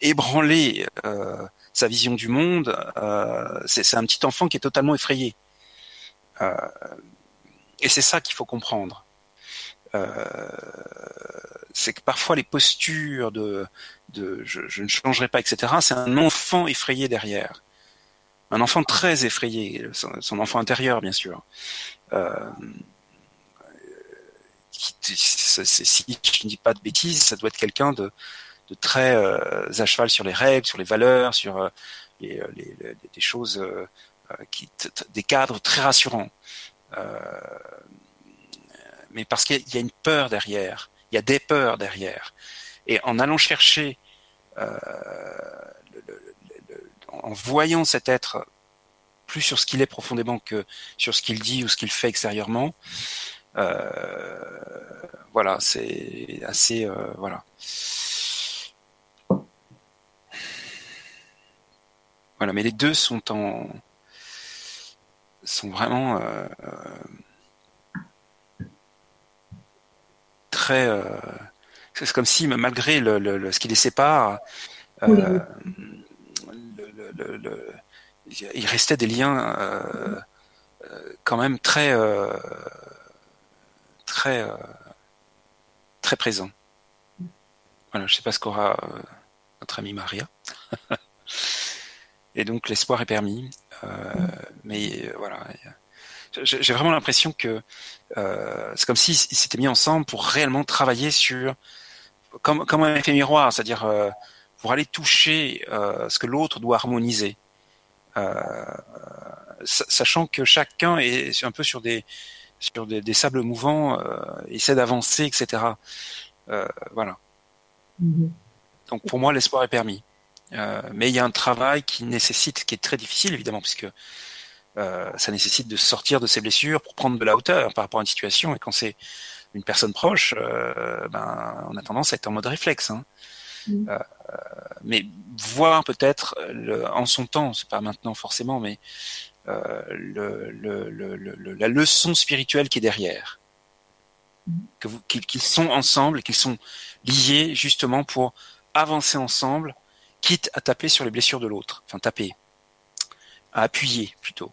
S2: ébranler sa vision du monde, c'est un petit enfant qui est totalement effrayé. Et c'est ça qu'il faut comprendre. Euh, c'est que parfois les postures de, de je, je, ne changerai pas, etc., c'est un enfant effrayé derrière. Un enfant très effrayé, son, enfant intérieur, bien sûr. Euh, si je ne dis pas de bêtises, ça doit être quelqu'un de, de très euh, à cheval sur les règles, sur les valeurs, sur euh, les, les, les, des choses, euh, qui, des cadres très rassurants. Euh, mais parce qu'il y a une peur derrière, il y a des peurs derrière. Et en allant chercher, euh, en voyant cet être plus sur ce qu'il est profondément que sur ce qu'il dit ou ce qu'il fait extérieurement, euh, voilà, c'est assez, voilà. Voilà, mais les deux sont en, sont vraiment euh, très. Euh, c'est comme si, malgré le, le, ce qui les sépare, euh, il restait des liens euh, quand même très, très, très présents. Voilà, je sais pas ce qu'aura notre amie Maria. Et donc l'espoir est permis. Euh, mais euh, voilà, j'ai vraiment l'impression que euh, c'est comme s'ils s'étaient mis ensemble pour réellement travailler sur comme, comme un effet miroir, c'est-à-dire euh, pour aller toucher euh, ce que l'autre doit harmoniser, euh, sachant que chacun est un peu sur des sur des, des sables mouvants, essaie d'avancer, etc. voilà. Mm-hmm. Donc pour moi, l'espoir est permis. Euh, mais il y a un travail qui nécessite, qui est très difficile évidemment, puisque euh, ça nécessite de sortir de ses blessures pour prendre de la hauteur par rapport à une situation. Et quand c'est une personne proche, euh, ben, on a tendance à être en mode réflexe. Hein. Mm. Euh, mais voir peut-être en son temps, c'est pas maintenant forcément, mais euh, le, le, le, la leçon spirituelle qui est derrière, mm. que vous, qu'ils sont ensemble, qu'ils sont liés justement pour avancer ensemble quitte à taper sur les blessures de l'autre. Enfin, taper. À appuyer, plutôt.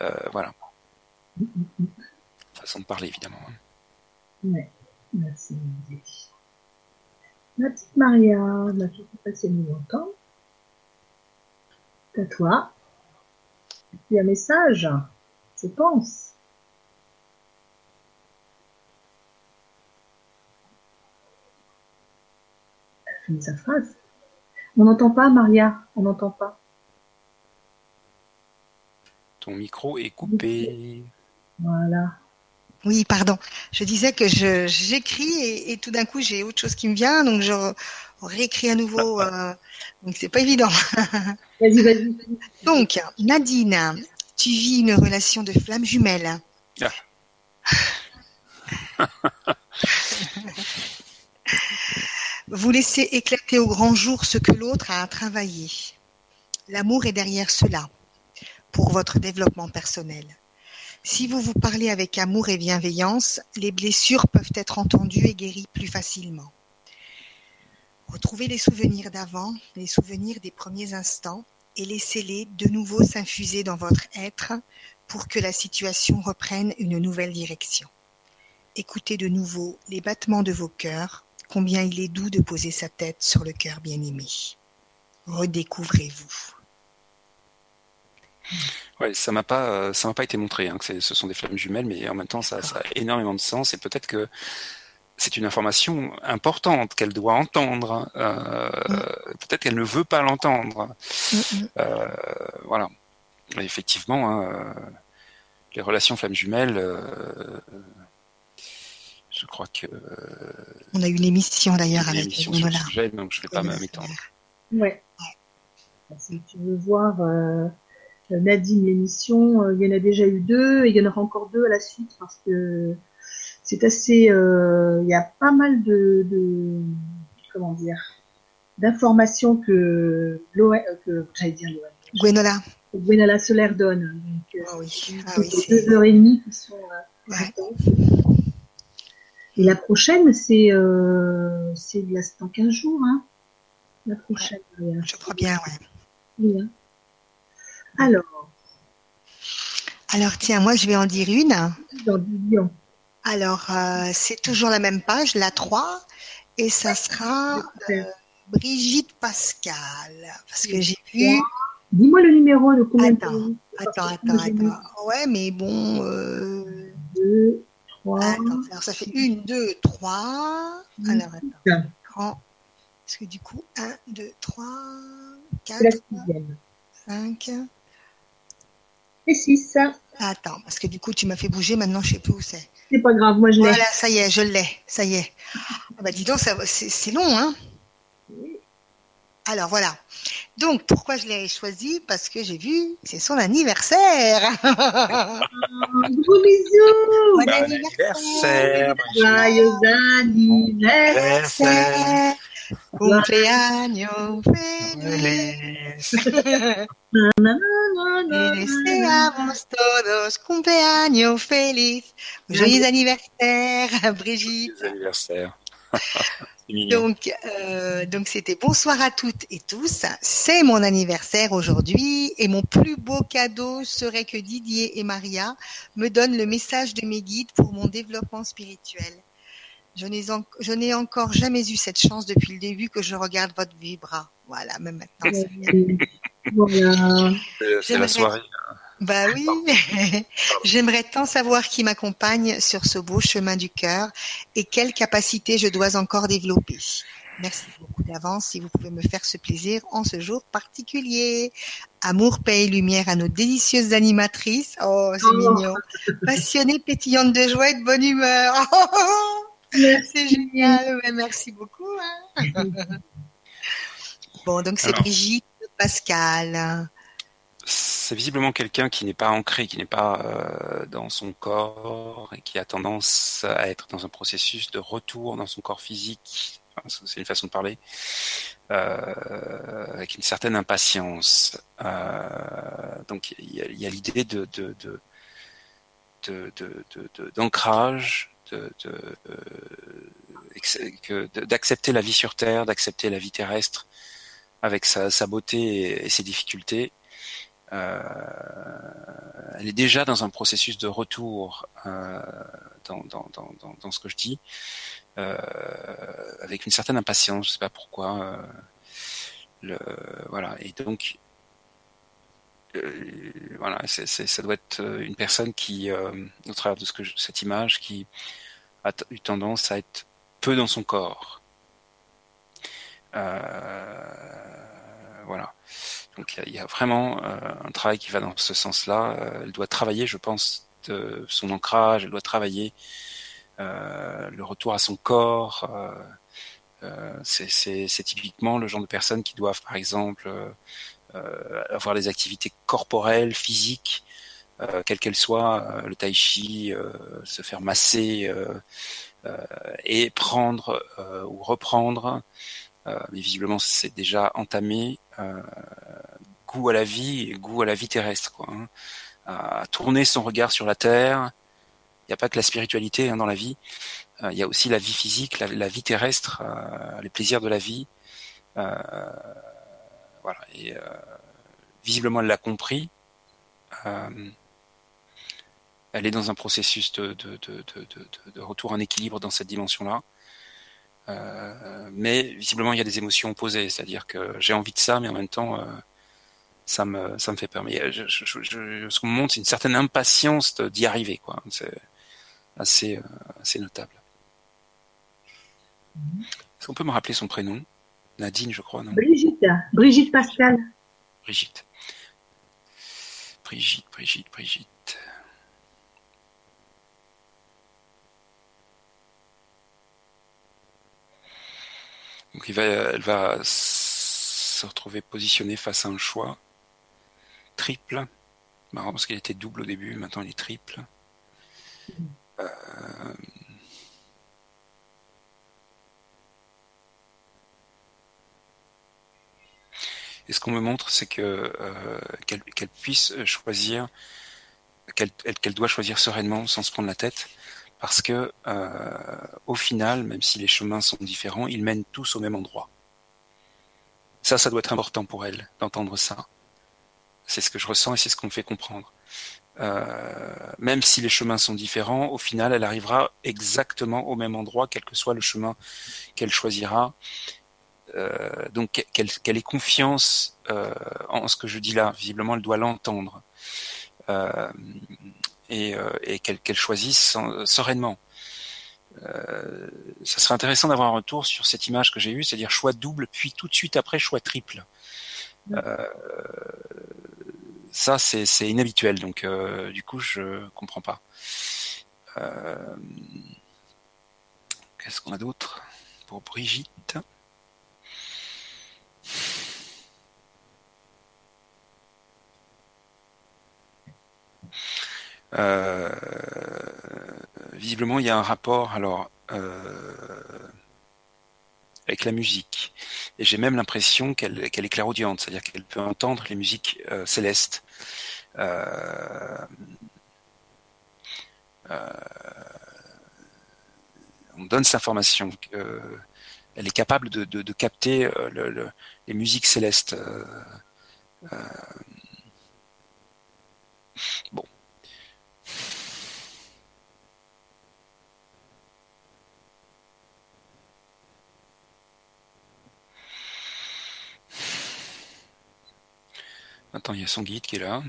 S2: Euh, voilà. Façon de parler, évidemment.
S3: Merci. Ma petite Maria, ma fille qui passait longtemps. C'est à toi. Il y a un message, je pense. Elle finit sa phrase. On n'entend pas, Maria, on n'entend pas.
S2: Ton micro est coupé.
S3: Voilà.
S1: Oui, pardon. Je disais que j'écris et, tout d'un coup j'ai autre chose qui me vient, donc je réécris à nouveau. Euh, donc c'est pas évident.
S3: Vas-y, vas-y.
S1: Donc Nadine, tu vis une relation de flamme jumelle. Ah. Vous laissez éclater au grand jour ce que l'autre a à travailler. L'amour est derrière cela, pour votre développement personnel. Si vous vous parlez avec amour et bienveillance, les blessures peuvent être entendues et guéries plus facilement. Retrouvez les souvenirs d'avant, les souvenirs des premiers instants, et laissez-les de nouveau s'infuser dans votre être pour que la situation reprenne une nouvelle direction. Écoutez de nouveau les battements de vos cœurs, combien il est doux de poser sa tête sur le cœur bien-aimé. Redécouvrez-vous.
S2: Ouais, ça m'a pas, euh, ça m'a pas été montré hein, que ce sont des flammes jumelles, mais en même temps, ça, ça a énormément de sens et peut-être que c'est une information importante qu'elle doit entendre. Euh, mm. Peut-être qu'elle ne veut pas l'entendre. Mm, mm. Euh, voilà. effectivement, hein, les relations flammes jumelles, je crois que.
S1: On a eu l'émission d'ailleurs avec
S2: l'émission sur le sujet, donc je ne vais pas m'étendre.
S3: Ouais. Si tu veux voir euh, Nadine l'émission, euh, il y en a déjà eu deux et il y en aura encore deux à la suite parce que c'est assez, euh, il y a pas mal de, de comment dire, d'informations que que j'allais dire
S1: Gwenola.
S3: Gwenola Solaire donne.
S1: Donc, ah oui.
S3: Ah oui deux heures et demie qui sont. Et la prochaine, c'est euh, c'est dans 15 jours, hein. La prochaine.
S1: Je crois bien, ouais.
S3: Oui, hein. Alors.
S1: Alors tiens, moi je vais en dire une. Alors euh, c'est toujours la même page, la 3, et ça sera euh, Brigitte Pascal. Parce que j'ai vu.
S3: Dis-moi le numéro de combien
S1: Attends, attends, attends, attends. Ouais, mais bon. Euh...
S3: 2, 3.
S1: Attends, alors ça fait 1, 2, 3. Alors attends. Parce que du coup, 1, 2, 3, 4, 5
S3: et 6.
S1: Attends, parce que du coup, tu m'as fait bouger, maintenant je sais plus où c'est.
S3: C'est pas grave, moi je l'ai.
S1: Voilà, ça y est, je l'ai, ça y est. Ah bah dis donc, c'est long, hein Alors voilà. Donc pourquoi je l'ai choisi? Parce que j'ai vu, c'est son anniversaire.
S3: Gros bisous.
S2: Bon anniversaire.
S3: Joyeux anniversaire.
S1: Cumpleaños feliz. Deseamos todos cumpleaños feliz. Joyeux anniversaire, Brigitte.
S2: Joyeux anniversaire.
S1: donc, euh, donc c'était bonsoir à toutes et tous. C'est mon anniversaire aujourd'hui et mon plus beau cadeau serait que Didier et Maria me donnent le message de mes guides pour mon développement spirituel. Je n'ai, encore jamais eu cette chance depuis le début que je regarde votre vibra. Voilà, même maintenant.
S2: C'est la soirée.
S1: Bah oui, j'aimerais tant savoir qui m'accompagne sur ce beau chemin du cœur et quelle capacité je dois encore développer. Merci beaucoup d'avance si vous pouvez me faire ce plaisir en ce jour particulier. Amour, paix et lumière à nos délicieuses animatrices. Oh, c'est oh. mignon. Passionnée, pétillante de joie et de bonne humeur. C'est génial, merci beaucoup. Hein. bon, donc c'est Brigitte Pascal.
S2: C'est visiblement quelqu'un qui n'est pas ancré, qui n'est pas euh, dans son corps et qui a tendance à être dans un processus de retour dans son corps physique. c'est une façon de parler. Euh, avec une certaine impatience. Euh, donc il y a, l'idée de, d'ancrage d'accepter la vie sur Terre, d'accepter la vie terrestre avec sa, beauté et, ses difficultés. Euh, elle est déjà dans un processus de retour euh, dans, ce que je dis, euh, avec une certaine impatience, je sais pas pourquoi. voilà, et donc voilà, ça doit être une personne qui, au travers de cette image, qui a eu tendance à être peu dans son corps. voilà. Donc il y, a vraiment un travail qui va dans ce sens-là. elle doit travailler, je pense, son ancrage. Elle doit travailler le retour à son corps. c'est typiquement le genre de personnes qui doivent, par exemple, euh, avoir des activités corporelles, physiques, euh, quelles qu'elles soient, euh, le tai chi, se faire masser et prendre ou reprendre, mais visiblement c'est déjà entamé, goût à la vie et goût à la vie terrestre, hein. à tourner son regard sur la terre. Il n'y a pas que la spiritualité hein, dans la vie, il y a aussi la vie physique, la, vie terrestre, les plaisirs de la vie, voilà. Et visiblement, elle l'a compris. elle est dans un processus de, de, retour en équilibre dans cette dimension-là. Mais visiblement, il y a des émotions opposées, c'est-à-dire que j'ai envie de ça, mais en même temps, ça me ça me fait peur. Mais je, je, je, ce qu'on me montre, c'est une certaine impatience d'y arriver, quoi. C'est assez assez notable. Est-ce qu'on peut me rappeler son prénom? Nadine, je crois, non?
S3: Brigitte. Brigitte Pascal.
S2: Brigitte. Brigitte, Brigitte, Brigitte. Donc elle va se retrouver positionnée face à un choix triple. Marrant parce qu'il était double au début, maintenant il est triple. Euh, Et ce qu'on me montre, c'est que euh, qu'elle puisse choisir, qu'elle doit choisir sereinement, sans se prendre la tête, parce que euh, au final, même si les chemins sont différents, ils mènent tous au même endroit. Ça, ça doit être important pour elle d'entendre ça. C'est ce que je ressens et c'est ce qu'on me fait comprendre. Euh, même si les chemins sont différents, au final, elle arrivera exactement au même endroit, quel que soit le chemin qu'elle choisira. Euh, donc qu'elle ait confiance euh, en ce que je dis là. Visiblement, elle doit l'entendre euh, et, et qu'elle choisisse sereinement. Euh, ça serait intéressant d'avoir un retour sur cette image que j'ai eue, c'est-à-dire choix double, puis tout de suite après choix triple. Euh, ça, c'est inhabituel, donc euh, du coup, je comprends pas. Qu'est-ce qu'on a d'autre pour Brigitte? Euh, visiblement, il y a un rapport alors euh, avec la musique. Et j'ai même l'impression qu'elle est clairaudiente, c'est-à-dire qu'elle peut entendre les musiques euh, célestes. on donne cette information. elle est capable de, capter les musiques célestes. bon. Attends, il y a son guide qui est là.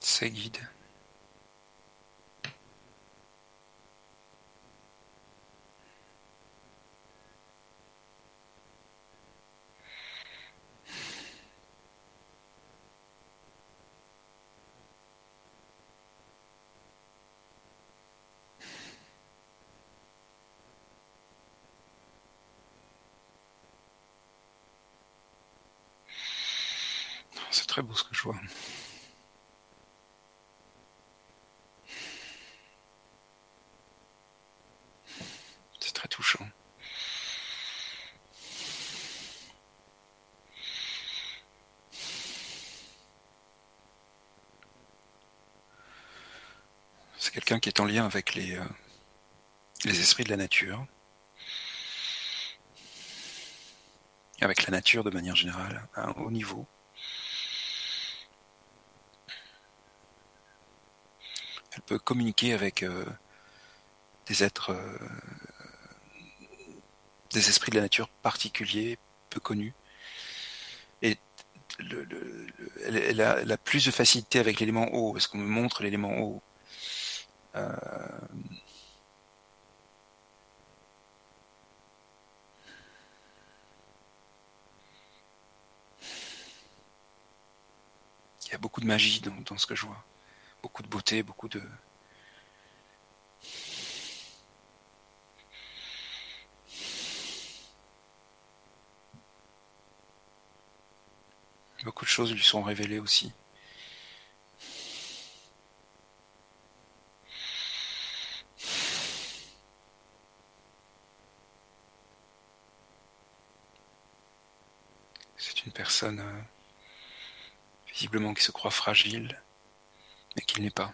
S2: C'est guide. C'est très touchant. C'est quelqu'un qui est en lien avec les, euh, les esprits de la nature. avec la nature de manière générale, à un haut niveau. Communiquer avec euh, des êtres, euh, des esprits de la nature particuliers, peu connus. Et elle, a, plus de facilité avec l'élément eau, parce qu'on me montre l'élément eau. Euh, il y a beaucoup de magie dans ce que je vois beaucoup de beauté, beaucoup de... Beaucoup de choses lui sont révélées aussi. C'est une personne euh, visiblement qui se croit fragile, mais qu'il n'est pas.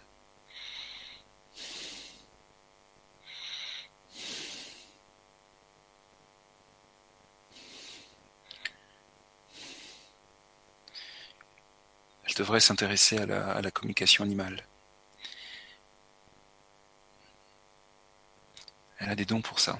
S2: Elle devrait s'intéresser à la, à la communication animale. Elle a des dons pour ça.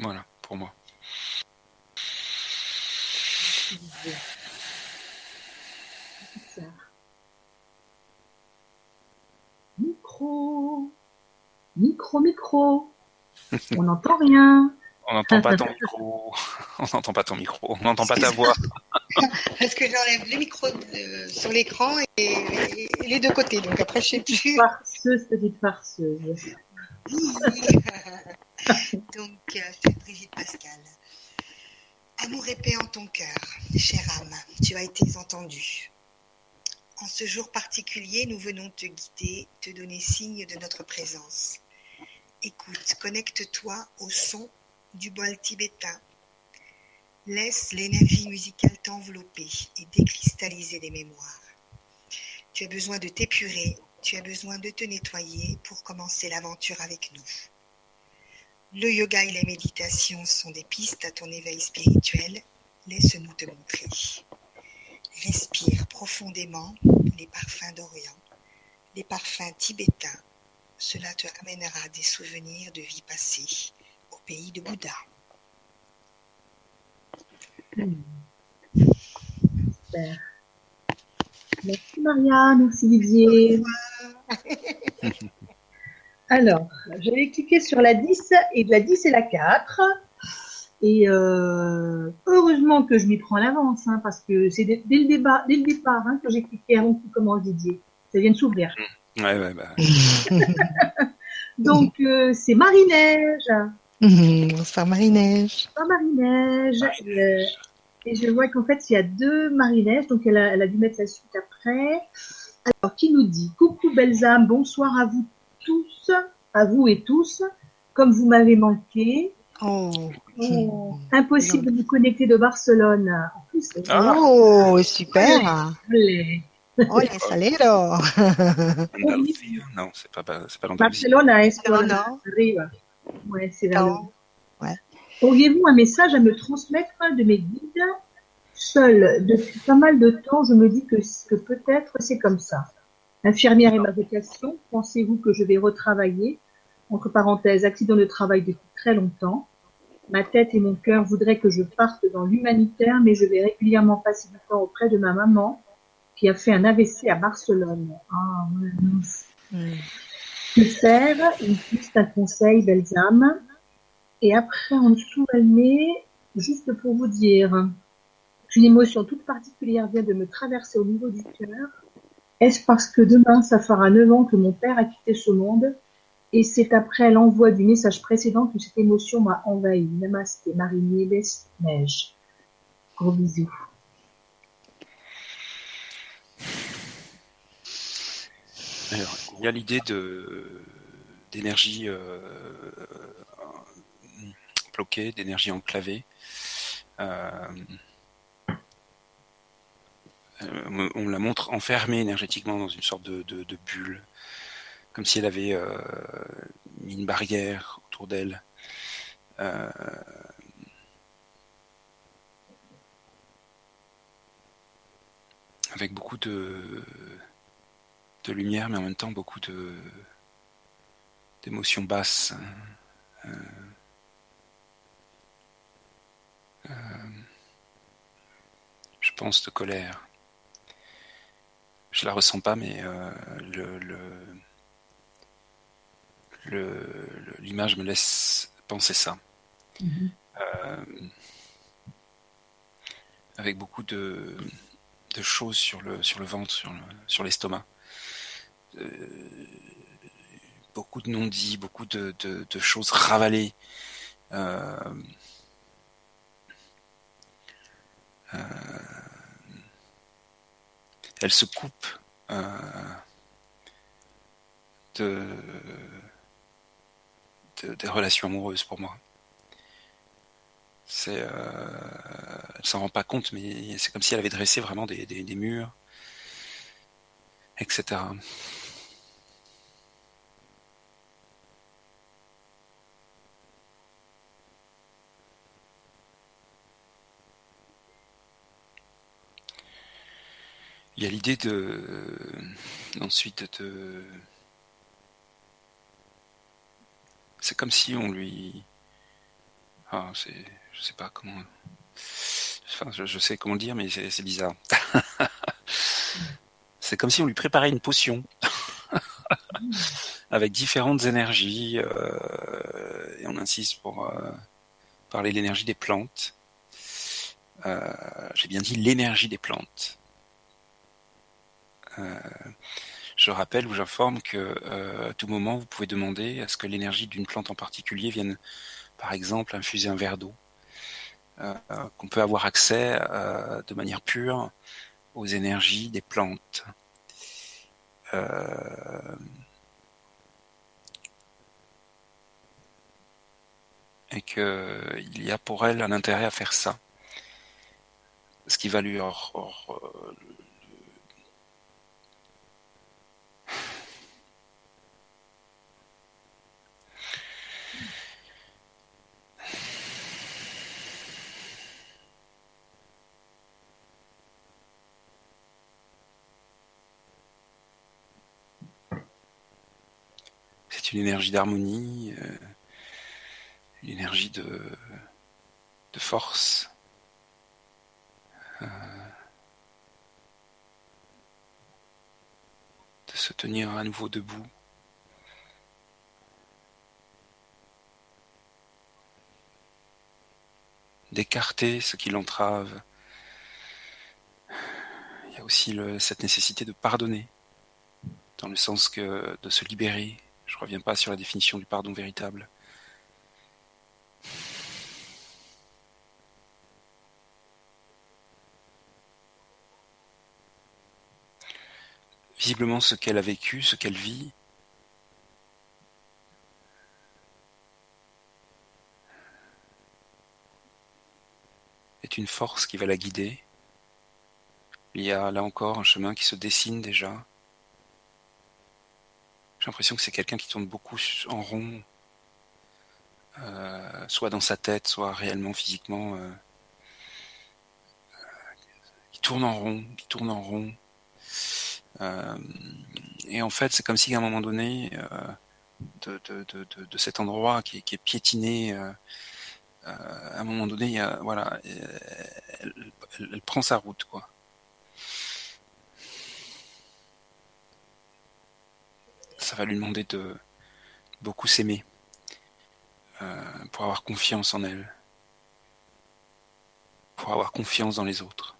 S2: Voilà, pour moi.
S3: Micro, micro, micro. On n'entend rien.
S2: On n'entend pas ton micro. On n'entend pas ton micro. On n'entend pas ta voix.
S1: Parce que j'enlève les micros de- sur l'écran et, et les deux côtés. Donc après, je sais plus.
S3: Farceuse, petite farceuse.
S1: Donc, euh, c'est Brigitte Pascal. Amour et paix en ton cœur, chère âme, tu as été entendue. En ce jour particulier, nous venons te guider, te donner signe de notre présence. Écoute, connecte-toi au son du bol tibétain. Laisse l'énergie musicale t'envelopper et décristalliser des mémoires. Tu as besoin de t'épurer, tu as besoin de te nettoyer pour commencer l'aventure avec nous. Le yoga et la méditation sont des pistes à ton éveil spirituel. Laisse-nous te montrer. Respire profondément les parfums d'Orient, les parfums tibétains. Cela te amènera des souvenirs de vie passée au pays de Bouddha.
S3: Super. Merci Maria, merci Didier. Alors, j'avais cliqué sur la 10 et la 10 et la 4. Et euh, heureusement que je m'y prends à l'avance, hein, parce que c'est dès, dès le débat, dès le départ hein, que j'ai cliqué avant que tu commences Didier. Ça vient de s'ouvrir.
S2: Ouais, ouais, bah.
S3: Donc euh, c'est Marie-Neige.
S1: Bonsoir Marie-Neige.
S3: Pas Marie-Neige. Et, euh, et je vois qu'en fait, il y a deux Marie-Neige, donc elle a, elle a dû mettre sa suite après. Alors, qui nous dit? Coucou belles âmes, bonsoir à vous tous, à vous et tous, comme vous m'avez manqué.
S1: Oh,
S3: Oh, impossible de me connecter de Barcelone. En plus, c'est
S2: Ah.
S1: oh super.
S3: vrai.
S1: Hola, salero.
S2: Andalousie, Non, c'est pas, pas-
S3: est sur la rive. Ouais, c'est vers le.
S1: Ouais.
S3: Auriez-vous un message à me transmettre de mes guides? Seul, depuis pas mal de temps, je me dis que, que peut-être c'est comme ça. Infirmière est ma vocation. Pensez-vous que je vais retravailler? Entre parenthèses, accident de travail depuis très longtemps. Ma tête et mon cœur voudraient que je parte dans l'humanitaire, mais je vais régulièrement passer du temps auprès de ma maman qui a fait un AVC à Barcelone. Ah, mince.
S1: Hmm.
S3: Que faire? Piste, un conseil, belles âmes. Et après, en dessous, elle met, juste pour vous dire, une émotion toute particulière vient de me traverser au niveau du cœur. Est-ce parce que demain, ça fera neuf ans que mon père a quitté ce monde? Et c'est après l'envoi du message précédent que cette émotion m'a envahi. Namasté, Marie-Nieves Neige. Gros bisous.
S2: Il y a l'idée d'énergie euh, bloquée, d'énergie enclavée. Euh, euh, on la montre enfermée énergétiquement dans une sorte de, bulle, comme si elle avait mis une barrière autour d'elle. Avec beaucoup de, de lumière, mais en même temps beaucoup de d'émotions basses. Euh, euh, je pense de colère. Je la ressens pas, mais euh, le, le, le- le- l'image me laisse penser ça. Euh, avec beaucoup de, de choses sur le, sur le ventre, sur, le, sur l'estomac. Euh, beaucoup de non-dits, beaucoup de, choses ravalées. Euh, euh, elle se coupe de, des relations amoureuses pour moi. C'est, elle s'en rend pas compte, mais c'est comme si elle avait dressé vraiment des murs, etc. Il y a l'idée de ensuite de c'est comme si on lui ah c'est je sais pas comment enfin je, sais comment dire mais c'est bizarre c'est comme si on lui préparait une potion avec différentes énergies euh, et on insiste pour euh, parler de l'énergie des plantes euh, j'ai bien dit l'énergie des plantes je rappelle ou j'informe que à tout moment, vous pouvez demander à ce que l'énergie d'une plante en particulier vienne, par exemple, infuser un verre d'eau. Qu'on peut avoir accès de manière pure aux énergies des plantes. Et qu'il y a pour elle un intérêt à faire ça. Ce qui va lui une énergie d'harmonie, euh, une énergie de, force. Euh, de se tenir à nouveau debout. d'écarter ce qui l'entrave. Il y a aussi cette nécessité de pardonner, dans le sens que de se libérer je reviens pas sur la définition du pardon véritable. Visiblement, ce qu'elle a vécu, ce qu'elle vit, est une force qui va la guider. Il y a là encore un chemin qui se dessine déjà. J'ai l'impression que c'est quelqu'un qui tourne beaucoup en rond, euh, soit dans sa tête, soit réellement physiquement. Euh, qui tourne en rond, qui tourne en rond. Euh, et en fait, c'est comme si à un moment donné, de, de, de, de, cet endroit qui, est piétiné, à un moment donné, voilà, elle, elle, prend sa route, quoi. Ça va lui demander de beaucoup s'aimer euh, pour avoir confiance en elle, pour avoir confiance dans les autres.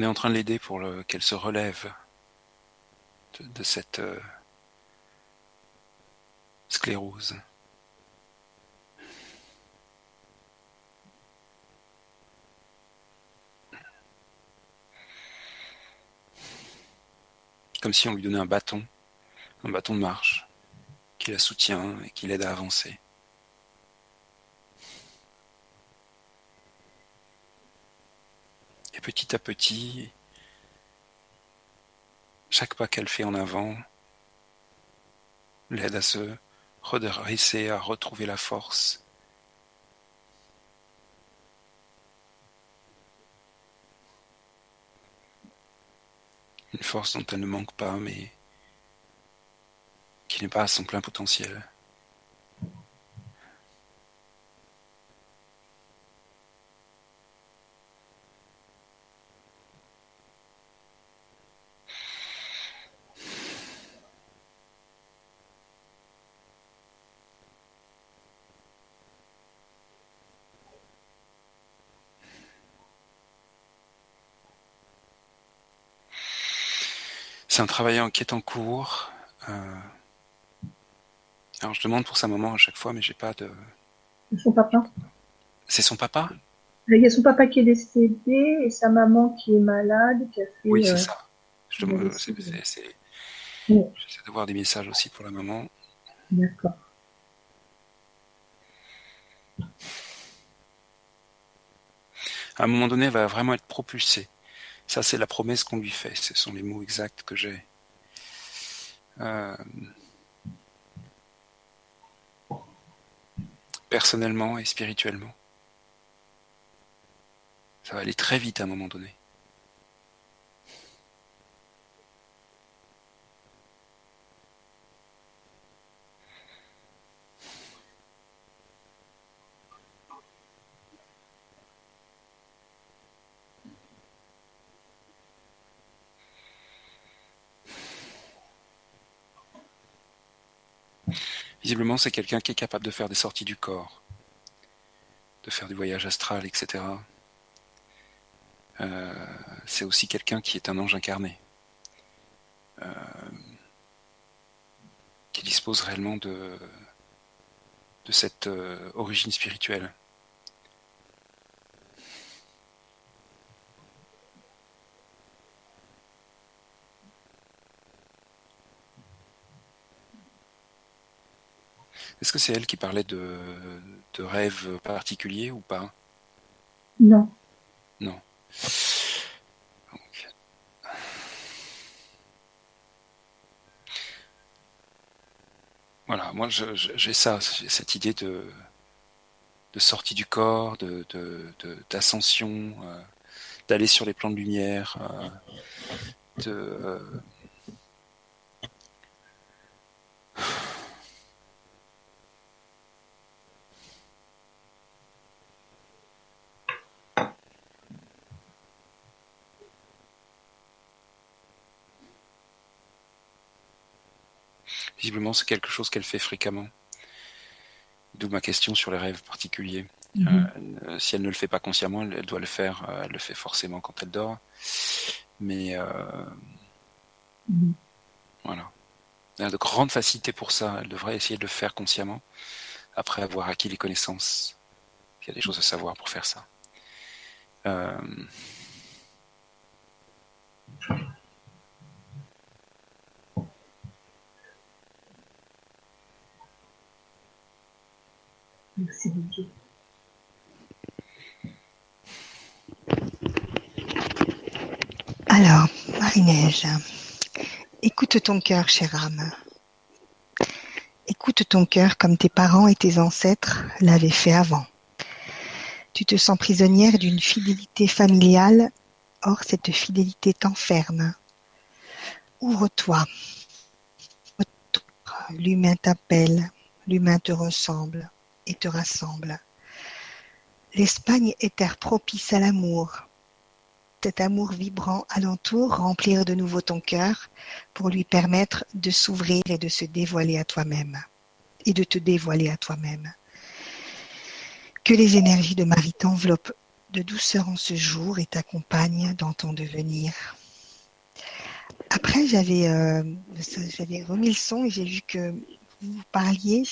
S2: On est en train de l'aider pour qu'elle se relève de, cette euh, sclérose. Comme si on lui donnait un bâton, un bâton de marche, qui la soutient et qui l'aide à avancer. Petit à petit, chaque pas qu'elle fait en avant l'aide à se redresser, à retrouver la force. Une force dont elle ne manque pas, mais qui n'est pas à son plein potentiel. C'est un travail qui est en cours. Euh, alors je demande pour sa maman à chaque fois, mais j'ai pas de.
S3: Son papa?
S2: C'est son papa?
S3: Il y a son papa qui est décédé et sa maman qui est malade, qui a fait.
S2: Oui, c'est ça. Je J'essaie de voir des messages aussi pour la maman.
S3: D'accord.
S2: À un moment donné, elle va vraiment être propulsée. Ça, c'est la promesse qu'on lui fait. Ce sont les mots exacts que j'ai. Euh, personnellement et spirituellement. Ça va aller très vite à un moment donné. Visiblement, c'est quelqu'un qui est capable de faire des sorties du corps, de faire du voyage astral, etc. Euh, c'est aussi quelqu'un qui est un ange incarné, euh, qui dispose réellement de, cette euh, origine spirituelle. Est-ce que c'est elle qui parlait de, de rêves particuliers ou pas?
S3: Non.
S2: Non. Voilà, moi j'ai ça, cette idée de, de sortie du corps, de d'ascension, de, euh, d'aller sur les plans de lumière, euh, de euh, Visiblement, c'est quelque chose qu'elle fait fréquemment. D'où ma question sur les rêves particuliers. Mhm. Euh, si elle ne le fait pas consciemment, elle, doit le faire. Euh, elle le fait forcément quand elle dort. Mais euh, mhm. voilà. Elle a de grandes facilités pour ça. Elle devrait essayer de le faire consciemment après avoir acquis les connaissances. Il y a des choses à savoir pour faire ça.
S3: Merci
S1: Alors, Marie-Neige, écoute ton cœur, chère âme. Écoute ton cœur comme tes parents et tes ancêtres l'avaient fait avant. Tu te sens prisonnière d'une fidélité familiale, or cette fidélité t'enferme. Ouvre-toi. L'humain t'appelle, l'humain te ressemble te rassemble. L'Espagne est terre propice à l'amour. Cet amour vibrant alentour remplir de nouveau ton cœur pour lui permettre de s'ouvrir et de se dévoiler à toi-même et de te dévoiler à toi-même. Que les énergies de Marie t'enveloppent de douceur en ce jour et t'accompagnent dans ton devenir. Après, j'avais euh, remis le son et j'ai vu que vous parliez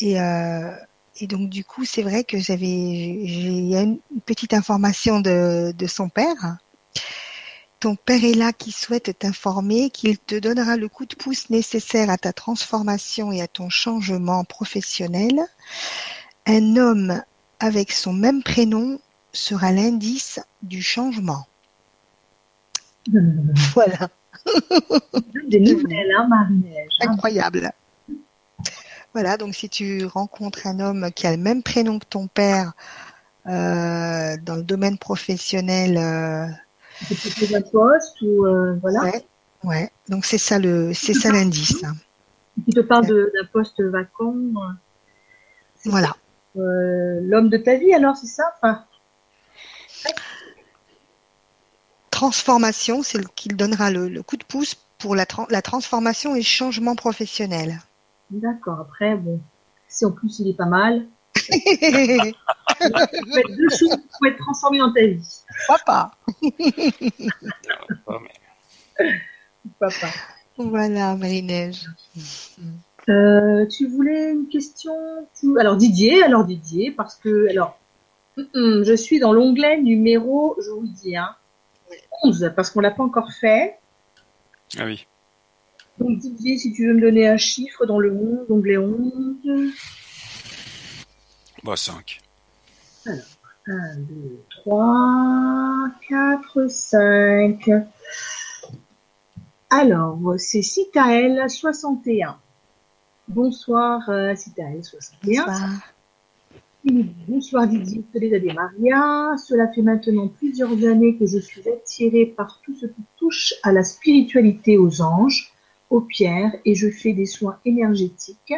S1: et, euh, et donc du coup, c'est vrai que j'avais une petite information de, de son père. Ton père est là qui souhaite t'informer qu'il te donnera le coup de pouce nécessaire à ta transformation et à ton changement professionnel. Un homme avec son même prénom sera l'indice du changement. Voilà.
S3: Des nouvelles, hein, marie
S1: Incroyable. Voilà, donc si tu rencontres un homme qui a le même prénom que ton père euh, dans le domaine professionnel, euh,
S3: un poste ou euh, voilà.
S1: Ouais, Donc c'est ça le, c'est ça l'indice.
S3: Tu te parles d'un poste vacant. Euh,
S1: voilà.
S3: L'homme de ta vie, alors c'est ça?
S1: Transformation, c'est le qui donnera le, coup de pouce pour la, la transformation et le changement professionnel.
S3: D'accord. Après, bon, si en plus il est pas mal, il faut être deux choses pour être transformé dans ta vie.
S1: Papa.
S3: Papa.
S1: Voilà, Marie-Neige.
S3: Euh, tu voulais une question? Alors Didier, alors Didier, parce que alors je suis dans l'onglet numéro, je vous dis, hein, 11, parce qu'on l'a pas encore fait.
S2: Ah oui.
S3: Donc Didier, si tu veux me donner un chiffre dans le 11, onglet 11.
S2: Bah 5.
S3: Alors, 1, 2, 3, 4, 5. Alors, c'est Citaël 61. Bonsoir euh, Citaël 61. Bonsoir. Bonsoir Didier, Soledad Maria. Cela fait maintenant plusieurs années que je suis attirée par tout ce qui touche à la spiritualité, aux anges, aux pierres, et je fais des soins énergétiques.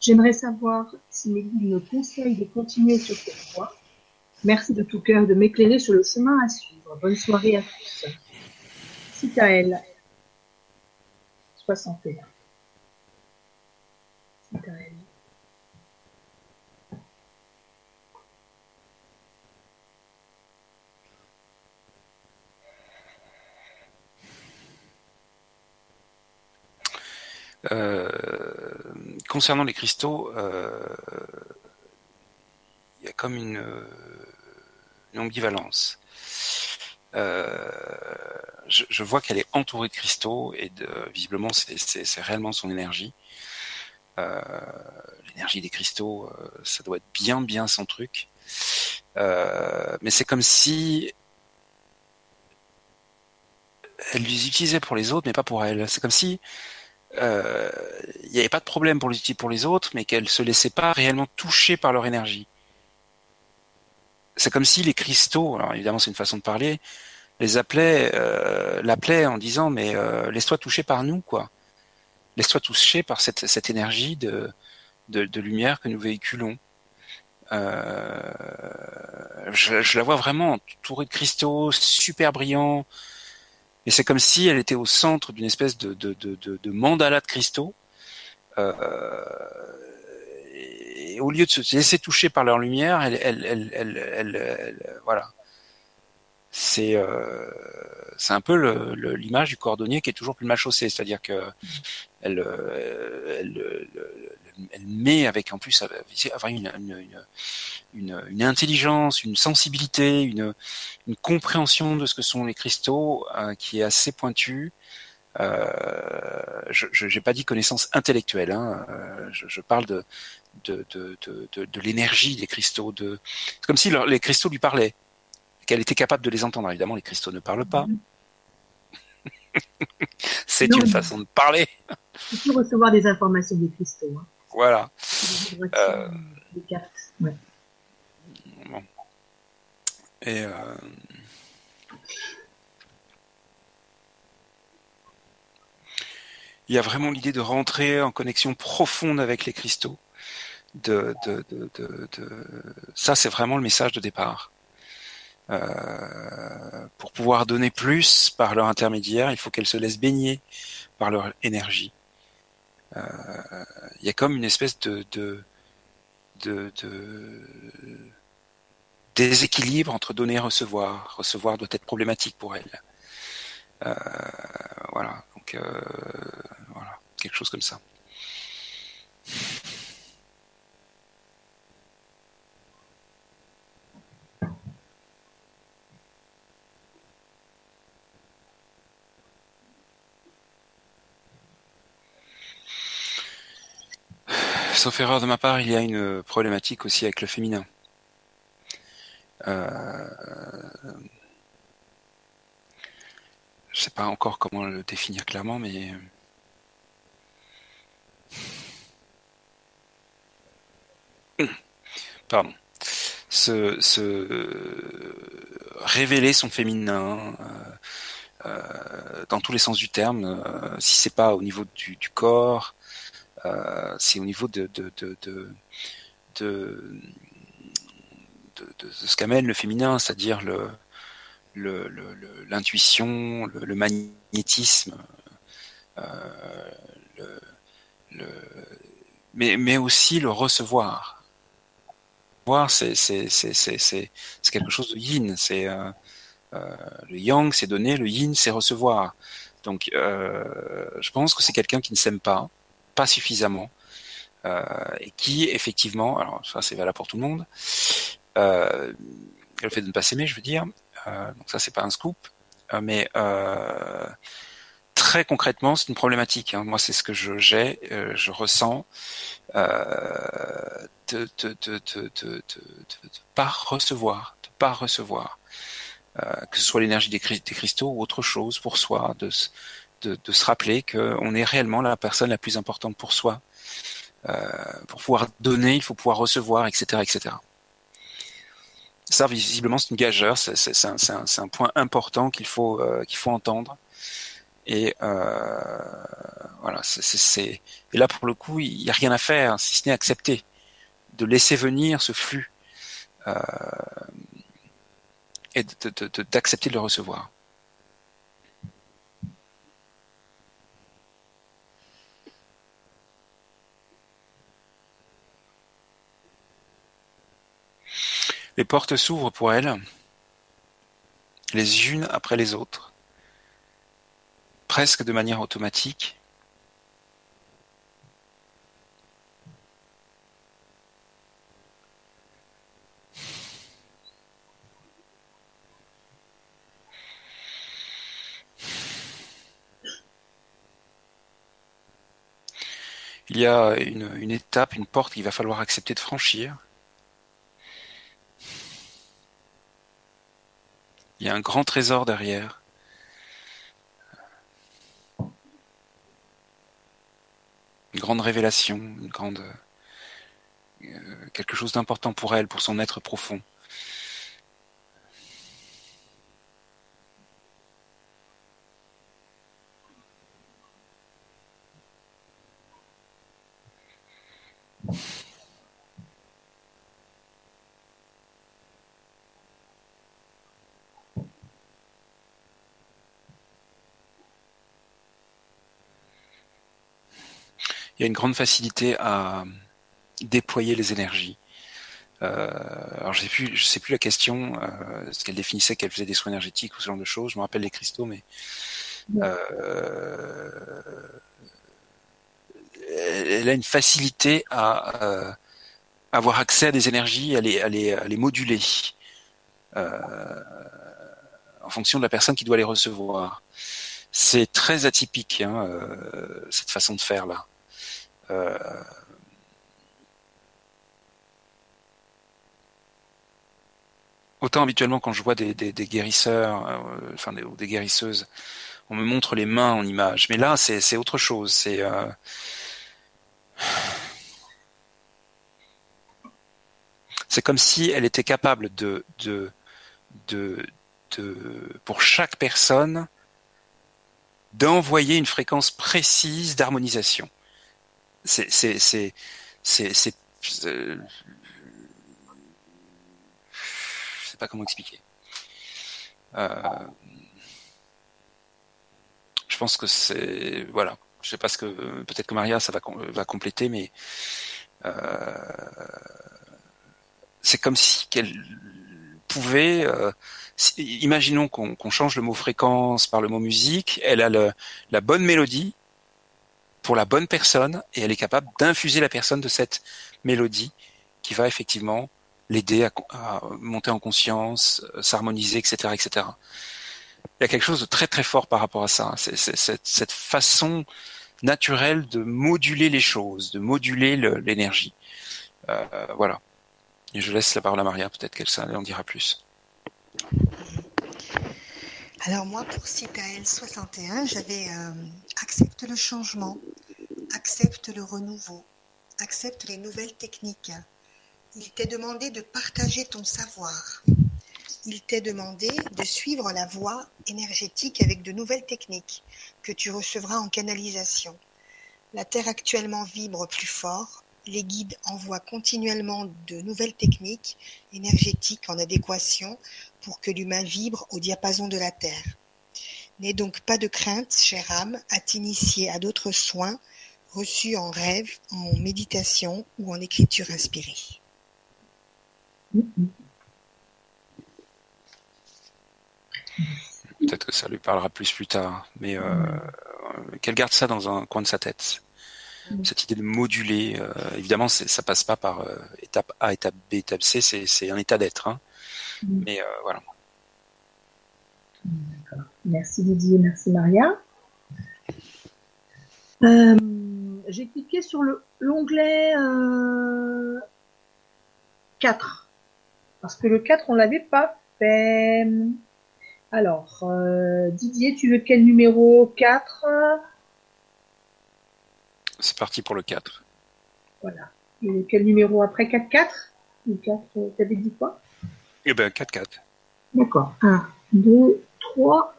S3: J'aimerais savoir si mes guides me conseillent de continuer sur cette voie. Merci de tout cœur de m'éclairer sur le chemin à suivre. Bonne soirée à tous. Citaël 61. Citaël.
S2: Euh, concernant les cristaux, euh, il y a comme une, une ambivalence. Euh, je, je, vois qu'elle est entourée de cristaux et de, visiblement c'est réellement son énergie. Euh, L'énergie des cristaux, euh, ça doit être bien bien son truc. mais c'est comme si elle les utilisait pour les autres, mais pas pour elle. C'est comme si euh, il n'y avait pas de problème pour les pour les autres, mais qu'elles se laissaient pas réellement toucher par leur énergie. C'est comme si les cristaux, alors évidemment c'est une façon de parler, les appelaient, euh, l'appelaient en disant mais euh, laisse-toi toucher par nous quoi, laisse-toi toucher par cette, cette énergie de, de, lumière que nous véhiculons. Je, je, la vois vraiment entourée de cristaux, super brillants, et c'est comme si elle était au centre d'une espèce de, de, de, de, mandala de cristaux. Euh, et au lieu de se laisser toucher par leur lumière, elle, elle, elle, elle, voilà. C'est euh, c'est un peu l'image du cordonnier qui est toujours plus mal chaussé, c'est-à-dire que elle, elle, met avec en plus avoir une, une, une, une, intelligence, une sensibilité, une, compréhension de ce que sont les cristaux euh, qui est assez pointue. Euh, je n'ai pas dit connaissance intellectuelle, hein, euh, je, je, parle de, de, de, de, de l'énergie des cristaux. De... C'est comme si les cristaux lui parlaient, qu'elle était capable de les entendre. Évidemment, les cristaux ne parlent pas. C'est une façon de parler.
S3: Il faut recevoir des informations des cristaux. Hein.
S2: Voilà. Euh... Des cartes. Ouais. Et euh... il y a vraiment l'idée de rentrer en connexion profonde avec les cristaux. De, de, de, de Ça, c'est vraiment le message de départ. Euh, pour pouvoir donner plus par leur intermédiaire, il faut qu'elles se laissent baigner par leur énergie. Euh, il y a comme une espèce de, de, de, de déséquilibre entre donner et recevoir. Recevoir doit être problématique pour elle. Euh, voilà, donc euh, voilà, quelque chose comme ça. Sauf erreur de ma part, il y a une problématique aussi avec le féminin. Euh, je sais pas encore comment le définir clairement, mais pardon, se, révéler son féminin euh, euh, dans tous les sens du terme, euh, si c'est pas au niveau du, corps, c'est au niveau de, ce qu'amène le féminin, c'est-à-dire l'intuition, le, magnétisme, euh, mais, aussi le recevoir. Voir, c'est quelque chose de yin. Euh, euh, le yang, c'est donner, le yin, c'est recevoir. Donc, je pense que c'est quelqu'un qui ne s'aime pas, pas suffisamment, et qui effectivement, alors ça c'est valable pour tout le monde, le fait de ne pas s'aimer, je veux dire, donc ça c'est pas un scoop, mais très concrètement, c'est une problématique. Hein. Moi, c'est ce que je j'ai, euh, je ressens. Euh, de, de, pas recevoir, de pas recevoir, euh, que ce soit l'énergie des, des, cristaux ou autre chose pour soi, de, de, se rappeler qu'on est réellement la personne la plus importante pour soi. Euh, pour pouvoir donner, il faut pouvoir recevoir, etc., etc. Ça, visiblement, c'est une gageure. C'est un, point important qu'il faut euh, qu'il faut entendre. Et euh, voilà, c'est et là pour le coup, il n'y a rien à faire si ce n'est accepter, de laisser venir ce flux et d'accepter de le recevoir. Les portes s'ouvrent pour elle, les unes après les autres presque de manière automatique. Il y a une, une étape, une porte qu'il va falloir accepter de franchir. Il y a un grand trésor derrière. une grande révélation, une grande euh, quelque chose d'important pour elle, pour son être profond. Il y a une grande facilité à déployer les énergies. Euh, alors je sais plus, je sais plus la question, euh, ce qu'elle définissait, qu'elle faisait des soins énergétiques ou ce genre de choses. Je me rappelle les cristaux, mais euh, elle a une facilité à euh, avoir accès à des énergies, à les, à les, à les moduler en fonction de la personne qui doit les recevoir. C'est très atypique hein, cette façon de faire là. Euh, autant habituellement quand je vois des, guérisseurs, euh, enfin des, des, guérisseuses, on me montre les mains en image, mais là c'est autre chose. C'est euh, c'est comme si elle était capable de, de, de, de pour chaque personne d'envoyer une fréquence précise d'harmonisation c'est c'est c'est euh, je sais pas comment expliquer. Euh, je pense que c'est voilà. Je sais pas ce que peut-être que Maria ça va va compléter, mais euh, c'est comme si qu'elle pouvait. Euh, imaginons qu'on change le mot fréquence par le mot musique. Elle a le, la bonne mélodie, pour la bonne personne et elle est capable d'infuser la personne de cette mélodie qui va effectivement l'aider à, monter en conscience, euh, s'harmoniser, etc., etc. Il y a quelque chose de très très fort par rapport à ça. C'est cette, façon naturelle de moduler les choses, de moduler l'énergie. Euh, voilà. Et je laisse la parole à Maria, peut-être qu'elle en dira plus.
S1: Alors moi, pour Citael 61, j'avais euh, accepte le changement, accepte le renouveau, accepte les nouvelles techniques. Il t'est demandé de partager ton savoir. Il t'est demandé de suivre la voie énergétique avec de nouvelles techniques que tu recevras en canalisation. La Terre actuellement vibre plus fort. Les guides envoient continuellement de nouvelles techniques énergétiques en adéquation pour que l'humain vibre au diapason de la Terre. N'aie donc pas de crainte, chère âme, à t'initier à d'autres soins reçus en rêve, en méditation ou en écriture inspirée.
S2: peut-être que ça lui parlera plus plus tard. Mais qu'elle garde ça dans un coin de sa tête. Cette idée de moduler, évidemment, ça passe pas par étape A, étape B, étape C, c'est un état d'être. Hein. Mm. Mais voilà.
S3: Merci Didier, merci Maria. Euh, j'ai cliqué sur l'onglet 4. Euh, Parce que le 4, on l'avait pas fait. Alors, euh, Didier, tu veux quel numéro? 4
S2: C'est parti pour le 4.
S3: Voilà. Et quel numéro après 4 4 Tu 4, t'avais dit quoi?
S2: Eh bien, 4 4.
S3: D'accord. 1, 2, 3,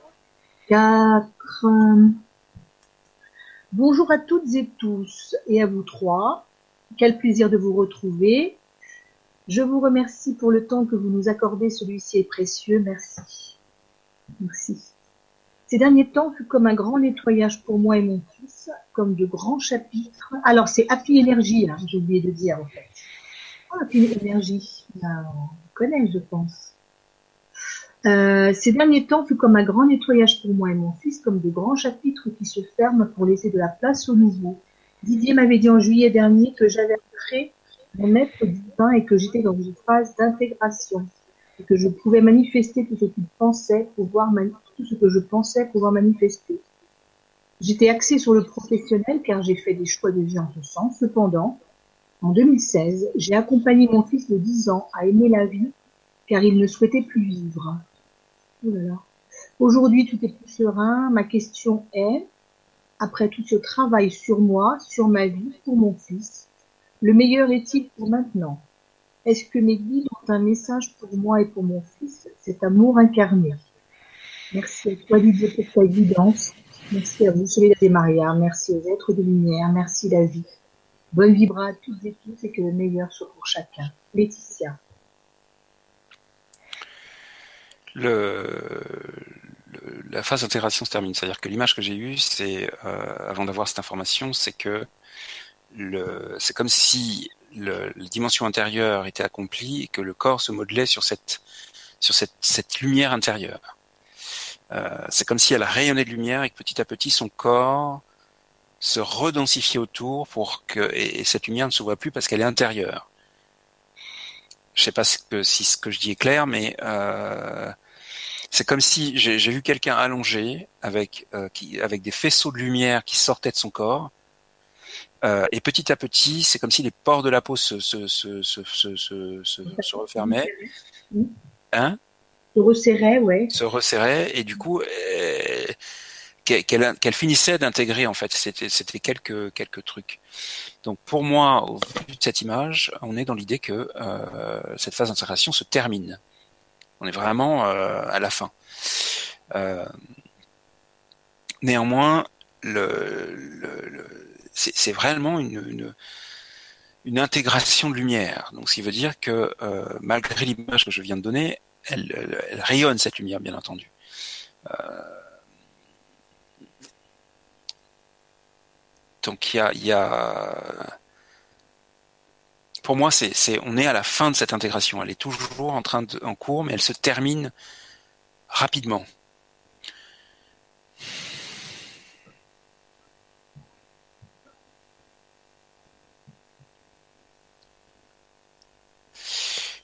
S3: 4. Bonjour à toutes et tous et à vous trois. Quel plaisir de vous retrouver. Je vous remercie pour le temps que vous nous accordez. Celui-ci est précieux. Merci. Merci. Ces derniers temps fut comme un grand nettoyage pour moi et mon fils, comme de grands chapitres. Alors, c'est Happy Energy, hein, j'ai oublié de dire, en fait. Oh, Happy Energy. Ben, je pense. Euh, ces derniers temps fut comme un grand nettoyage pour moi et mon fils, comme de grands chapitres qui se ferment pour laisser de la place au nouveau. Didier m'avait dit en juillet dernier que j'avais rencontré mon maître divin et que j'étais dans une phase d'intégration et que je pouvais manifester tout ce qu'il pensait pouvoir tout ce que je pensais pouvoir manifester. J'étais axée sur le professionnel car j'ai fait des choix de vie en ce sens. Cependant, en 2016, j'ai accompagné mon fils de 10 ans à aimer la vie car il ne souhaitait plus vivre. Oh Aujourd'hui, tout est plus serein. Ma question est, après tout ce travail sur moi, sur ma vie, pour mon fils, le meilleur est-il pour maintenant? Est-ce que mes guides ont un message pour moi et pour mon fils, cet amour incarné? Merci à toi Didier pour ta guidance. Merci à vous Soledad et Maria. Merci aux êtres de lumière. Merci la vie. Bonne vibra à toutes et tous et que le meilleur soit pour chacun. Laetitia
S2: la phase d'intégration se termine. C'est-à-dire que l'image que j'ai eue, c'est euh, avant d'avoir cette information, c'est que c'est comme si la dimension intérieure était accomplie et que le corps se modelait sur cette sur cette, cette lumière intérieure. Euh, c'est comme si elle rayonnait de lumière et que petit à petit son corps se redensifiait autour pour que et, cette lumière ne se voit plus parce qu'elle est intérieure. Je sais pas si ce que je dis est clair, mais euh, c'est comme si j'ai vu quelqu'un allongé avec euh, qui, avec des faisceaux de lumière qui sortaient de son corps. Euh, et petit à petit, c'est comme si les pores de la peau se, se, se, se, se, se, se refermaient.
S3: Hein? Se resserraient, ouais.
S2: Se resserraient et du coup, euh, qu'elle finissait d'intégrer en fait. C'était quelques quelques trucs. Donc pour moi, au vu de cette image, on est dans l'idée que euh, cette phase d'intégration se termine. On est vraiment euh, à la fin. Euh, néanmoins, c'est vraiment une, intégration de lumière. Donc, ce qui veut dire que malgré l'image que je viens de donner, elle, rayonne cette lumière, bien entendu. Donc il y a pour moi, c'est, on est à la fin de cette intégration. Elle est toujours en train de, en cours, mais elle se termine rapidement.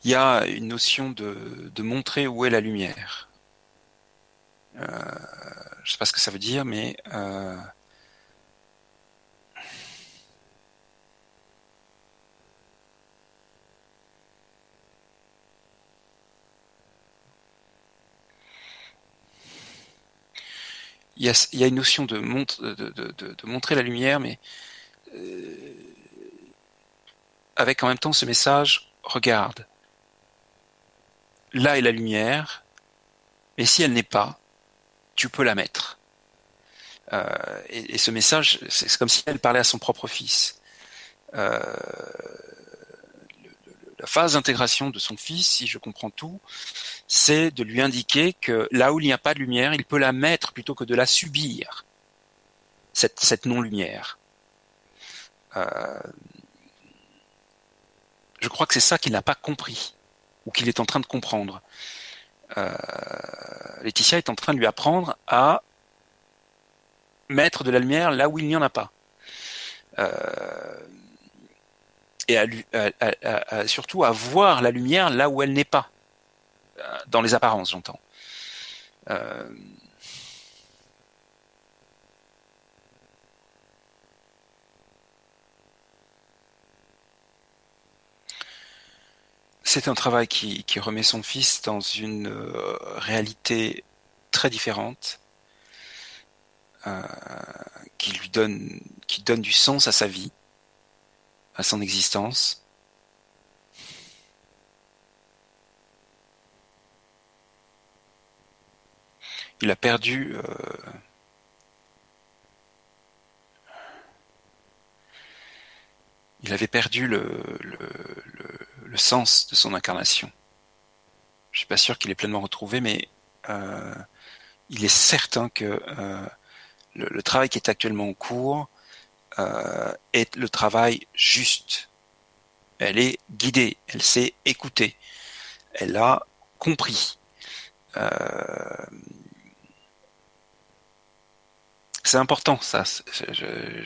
S2: Il y a une notion de, montrer où est la lumière. Euh, je ne sais pas ce que ça veut dire, mais euh, il y a, une notion de, de, montrer la lumière, mais euh, avec en même temps ce message, regarde, là est la lumière, mais si elle n'est pas, tu peux la mettre. Euh, et, ce message, c'est comme si elle parlait à son propre fils. Euh, phase d'intégration de son fils, si je comprends tout, c'est de lui indiquer que là où il n'y a pas de lumière, il peut la mettre plutôt que de la subir, cette, non-lumière. Euh, je crois que c'est ça qu'il n'a pas compris, ou qu'il est en train de comprendre. Euh, Laetitia est en train de lui apprendre à mettre de la lumière là où il n'y en a pas. Et surtout à voir la lumière là où elle n'est pas. Dans les apparences, j'entends. c'est un travail qui, remet son fils dans une euh, réalité très différente, euh, qui lui donne, qui donne du sens à sa vie, à son existence. Il a perdu euh, il avait perdu le, le sens de son incarnation. Je suis pas sûr qu'il est pleinement retrouvé, mais euh, il est certain que euh, le, travail qui est actuellement en cours euh, est le travail juste. Elle est guidée, elle s'est écoutée, elle a compris. c'est important ça. je,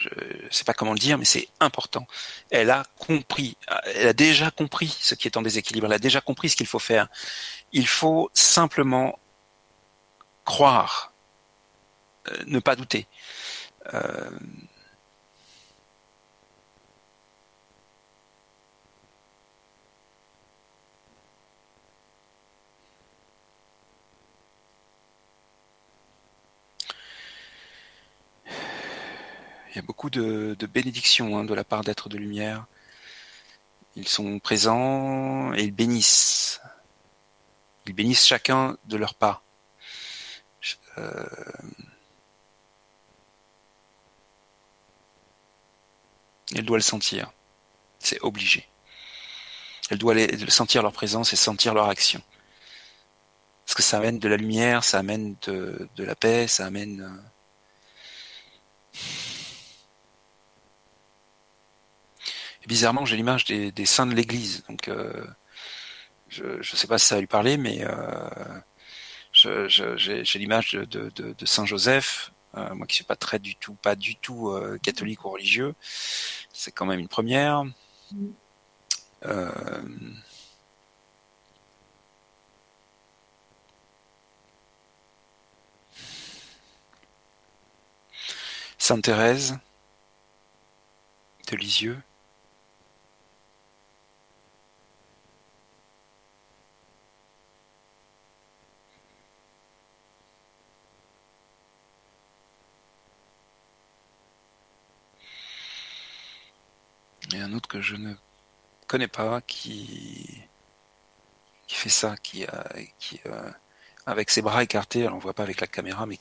S2: je sais pas comment le dire, mais c'est important. Elle a compris, elle a déjà compris ce qui est en déséquilibre, elle a déjà compris ce qu'il faut faire. Il faut simplement croire, euh, ne pas douter. Euh, Il y a beaucoup de, bénédictions hein, de la part d'êtres de lumière. Ils sont présents et ils bénissent. Ils bénissent chacun de leur pas. Euh, elle doit le sentir. C'est obligé. Elle doit sentir leur présence et sentir leur action. Parce que ça amène de la lumière, ça amène de, la paix, ça amène... Euh, bizarrement, j'ai l'image des, saints de l'Église. Donc, euh, je ne sais pas si ça va lui parler, mais euh, j'ai l'image de, Saint Joseph. Euh, moi qui suis pas très du tout, pas du tout catholique ou religieux, c'est quand même une première. Sainte Thérèse de Lisieux. Et un autre que je ne connais pas qui qui fait ça, qui, qui euh, avec ses bras écartés, alors on voit pas avec la caméra, mais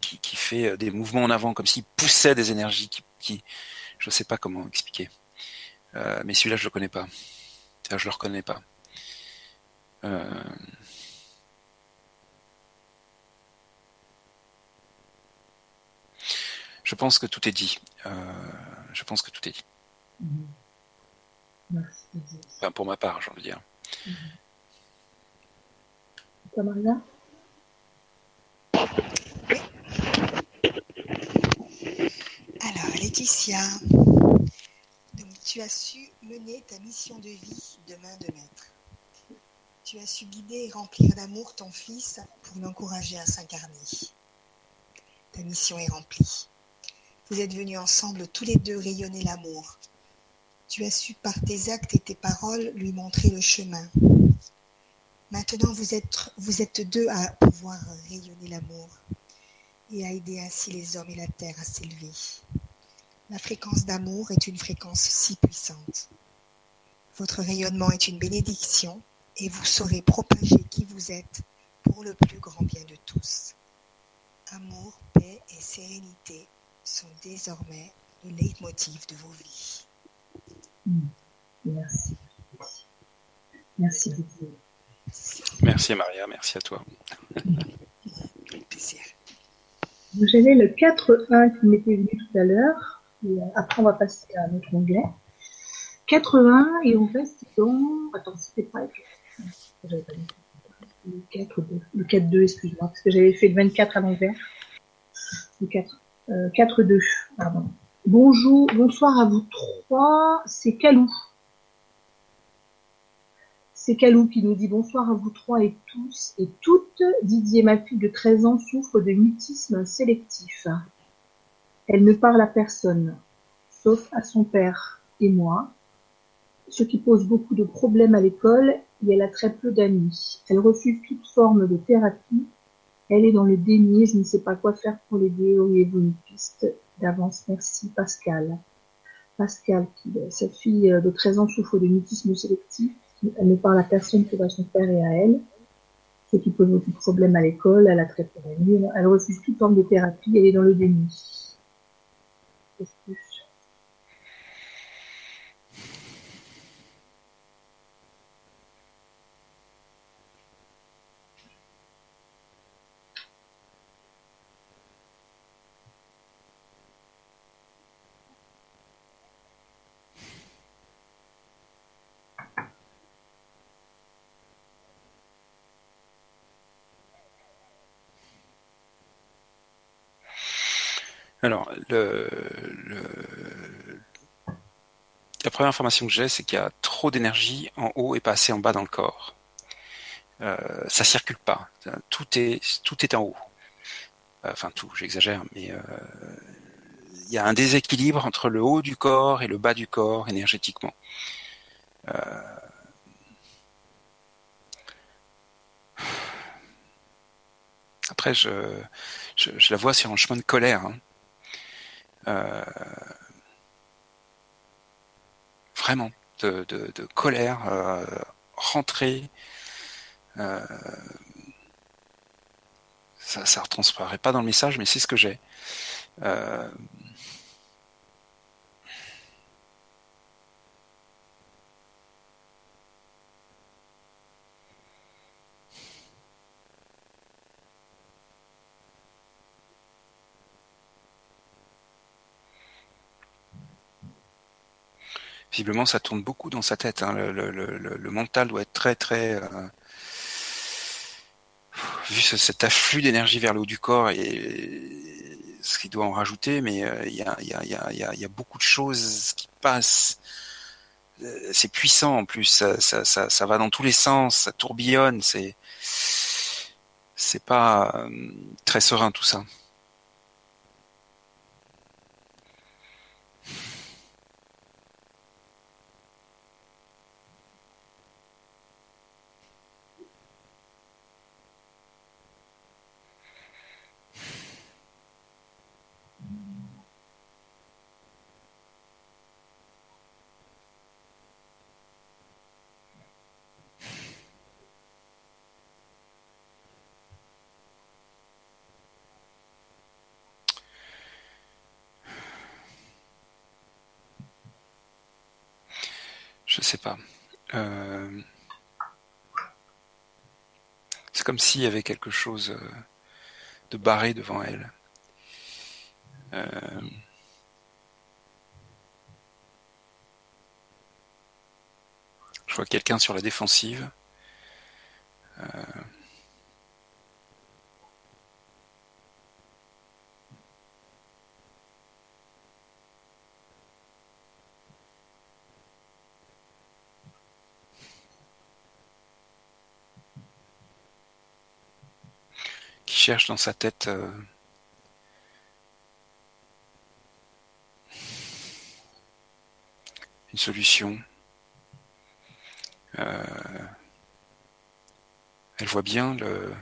S2: qui, fait euh, des mouvements en avant comme s'il poussait des énergies, qui, qui je sais pas comment expliquer. Euh, mais celui-là je le connais pas. Là, je le reconnais pas. Je pense que tout est dit. Je pense que tout est dit. Mhm. Enfin, pour ma part, j'ai envie de dire.
S3: Toi, Maria
S1: Alors, Laetitia, donc, tu as su mener ta mission de vie de main de maître. Tu as su guider et remplir d'amour ton fils pour l'encourager à s'incarner. Ta mission est remplie. Vous êtes venus ensemble tous les deux rayonner l'amour, tu as su par tes actes et tes paroles lui montrer le chemin. Maintenant, vous êtes, deux à pouvoir rayonner l'amour et à aider ainsi les hommes et la terre à s'élever. La fréquence d'amour est une fréquence si puissante. Votre rayonnement est une bénédiction et vous saurez propager qui vous êtes pour le plus grand bien de tous. Amour, paix et sérénité sont désormais le leitmotiv de vos vies.
S3: Merci. Merci beaucoup.
S2: Merci Maria, merci à toi.
S3: J'avais le 4-1 qui m'était venu tout à l'heure. Après, on va passer à notre onglet. 80 et on reste dans. Attends, c'était pas. Le 4, 2, le 4, 2 excuse-moi, parce que j'avais fait le 24 à l'envers. Le 4, euh, 4, 2, pardon. Bonjour, bonsoir à vous trois, c'est Calou. C'est Calou qui nous dit bonsoir à vous trois et tous et toutes. Didier, ma fille de 13 ans, souffre de mutisme sélectif. Elle ne parle à personne, sauf à son père et moi, ce qui pose beaucoup de problèmes à l'école et elle a très peu d'amis. Elle refuse toute forme de thérapie. Elle est dans le déni, je ne sais pas quoi faire pour l'aider. Auriez-vous d'avance Merci Pascal. Pascal, qui, sa fille de 13 ans souffre de mutisme sélectif. Elle ne parle à personne que à son père et à elle, ce qui pose beaucoup de problèmes à l'école. Elle a très peu d'amis. Elle refuse toute forme de thérapie. Elle est dans le déni
S2: le, la première information que j'ai, c'est qu'il y a trop d'énergie en haut et pas assez en bas dans le corps. Euh, ça circule pas. Tout est, tout est en haut. Enfin, tout, j'exagère, mais euh, il y a un déséquilibre entre le haut du corps et le bas du corps énergétiquement. Euh, après, je, je, la vois sur un chemin de colère. Hein. Euh, vraiment de, colère euh, rentrée. Euh, ça, ça retransparaît pas dans le message, mais c'est ce que j'ai. Euh, visiblement ça tourne beaucoup dans sa tête. Hein. Le, mental doit être très très euh, vu ce, cet afflux d'énergie vers le haut du corps et ce qu'il doit en rajouter, mais il y, a, beaucoup de choses qui passent. Euh, c'est puissant en plus, ça, va dans tous les sens, ça tourbillonne, c'est c'est pas euh, très serein tout ça. Je sais pas. Euh, y avait quelque chose euh, de barré devant elle. Euh, je vois quelqu'un sur la défensive. Cherche dans sa tête euh, une solution. Euh, elle voit bien le,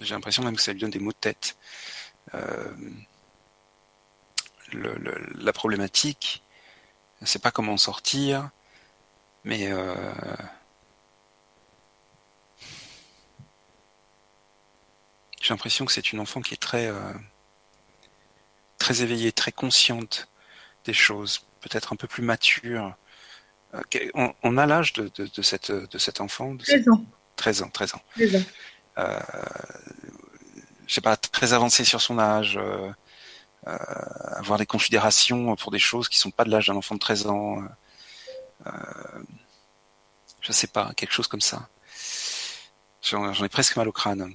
S2: j'ai l'impression même que ça lui donne des mots de tête. Euh, le, la problématique, ne sait pas comment en sortir, mais J'ai l'impression que c'est une enfant qui est très, euh, très éveillée, très consciente des choses, peut-être un peu plus mature. Euh, on, a l'âge de, de, cette, de cet enfant de
S3: 13 ans.
S2: 13 ans, 13 ans.
S3: 13 ans.
S2: Euh, je sais pas, très avancé sur son âge, euh, avoir des considérations pour des choses qui sont pas de l'âge d'un enfant de 13 ans. Je sais pas, quelque chose comme ça. J'en ai presque mal au crâne.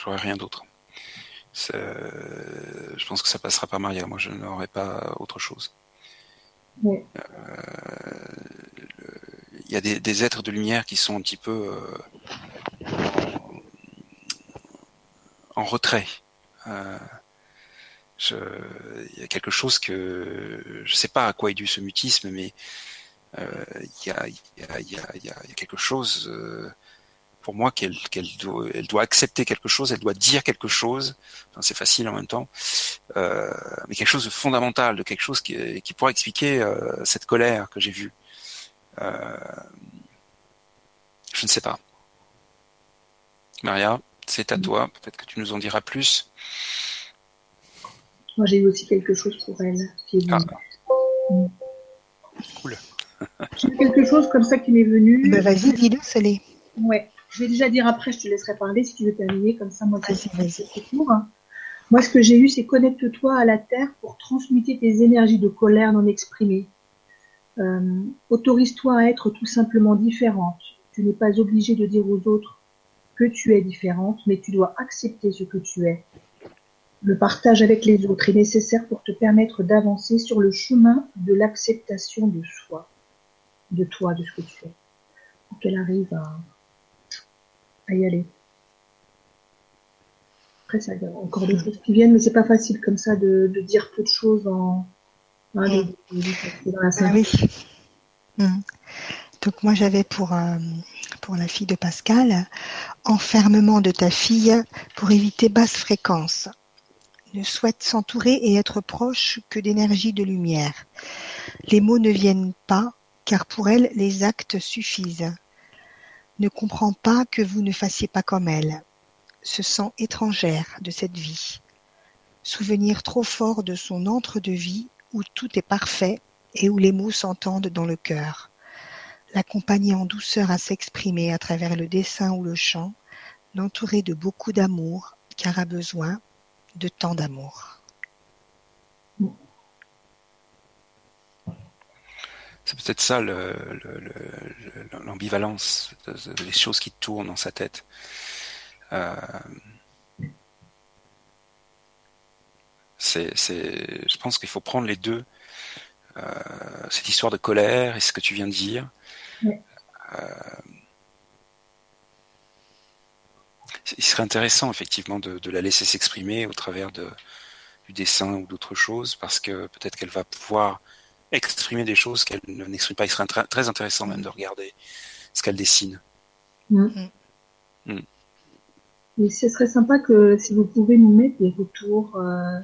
S2: je n'aurai rien d'autre. Je pense que ça passera par Maria. Moi, je n'aurai pas autre chose. Euh, il y a des, êtres de lumière qui sont un petit peu euh, en, retrait. Euh, il y a quelque chose que je ne sais pas à quoi est dû ce mutisme, mais il y, a, quelque chose pour moi qu'elle doit, elle doit accepter quelque chose, elle doit dire quelque chose. Enfin, c'est facile en même temps, euh, mais quelque chose de fondamental, de quelque chose qui, qui pourra expliquer euh, cette colère que j'ai vue. Euh, je ne sais pas. Maria, c'est à toi. Peut-être que tu nous en diras plus.
S3: Moi, j'ai eu aussi quelque chose pour elle.
S2: ah. Mm. Cool.
S3: j'ai quelque chose comme ça qui m'est venu.
S1: Ben, vas-y, dis-le, Salé.
S3: Ouais. Je vais déjà dire après, je te laisserai parler si tu veux terminer, comme ça, moi, c'est tour. Moi, ce que j'ai eu, c'est connecte-toi à la Terre pour transmuter tes énergies de colère non exprimées. Euh, autorise-toi à être tout simplement différente. Tu n'es pas obligé de dire aux autres que tu es différente, mais tu dois accepter ce que tu es. Le partage avec les autres est nécessaire pour te permettre d'avancer sur le chemin de l'acceptation de soi, de toi, de ce que tu es. Pour qu'elle arrive à, y aller. Après, ça, y a encore des choses qui viennent, mais c'est pas facile comme ça de, dire peu de choses en. Hein,
S1: dans la ah oui. Hmm. Donc moi j'avais pour euh, pour la fille de Pascal enfermement de ta fille pour éviter basse fréquence. Ne souhaite s'entourer et être proche que d'énergie de lumière. Les mots ne viennent pas car pour elle les actes suffisent ne comprend pas que vous ne fassiez pas comme elle, se sent étrangère de cette vie, souvenir trop fort de son entre-de-vie où tout est parfait et où les mots s'entendent dans le cœur, l'accompagner en douceur à s'exprimer à travers le dessin ou le chant, l'entourer de beaucoup d'amour car a besoin de tant d'amour.
S2: C'est peut-être ça l'ambivalence, les choses qui tournent dans sa tête. Euh, c'est, je pense qu'il faut prendre les deux. Euh, cette histoire de colère et ce que tu viens de dire. Euh, il serait intéressant effectivement de, la laisser s'exprimer au travers de, du dessin ou d'autres choses parce que peut-être qu'elle va pouvoir exprimer des choses qu'elle n'exprime pas. Il serait très intéressant même de regarder ce qu'elle dessine.
S3: Mm. Mm. Mm. ce serait sympa que si vous pouvez nous mettre des retours euh,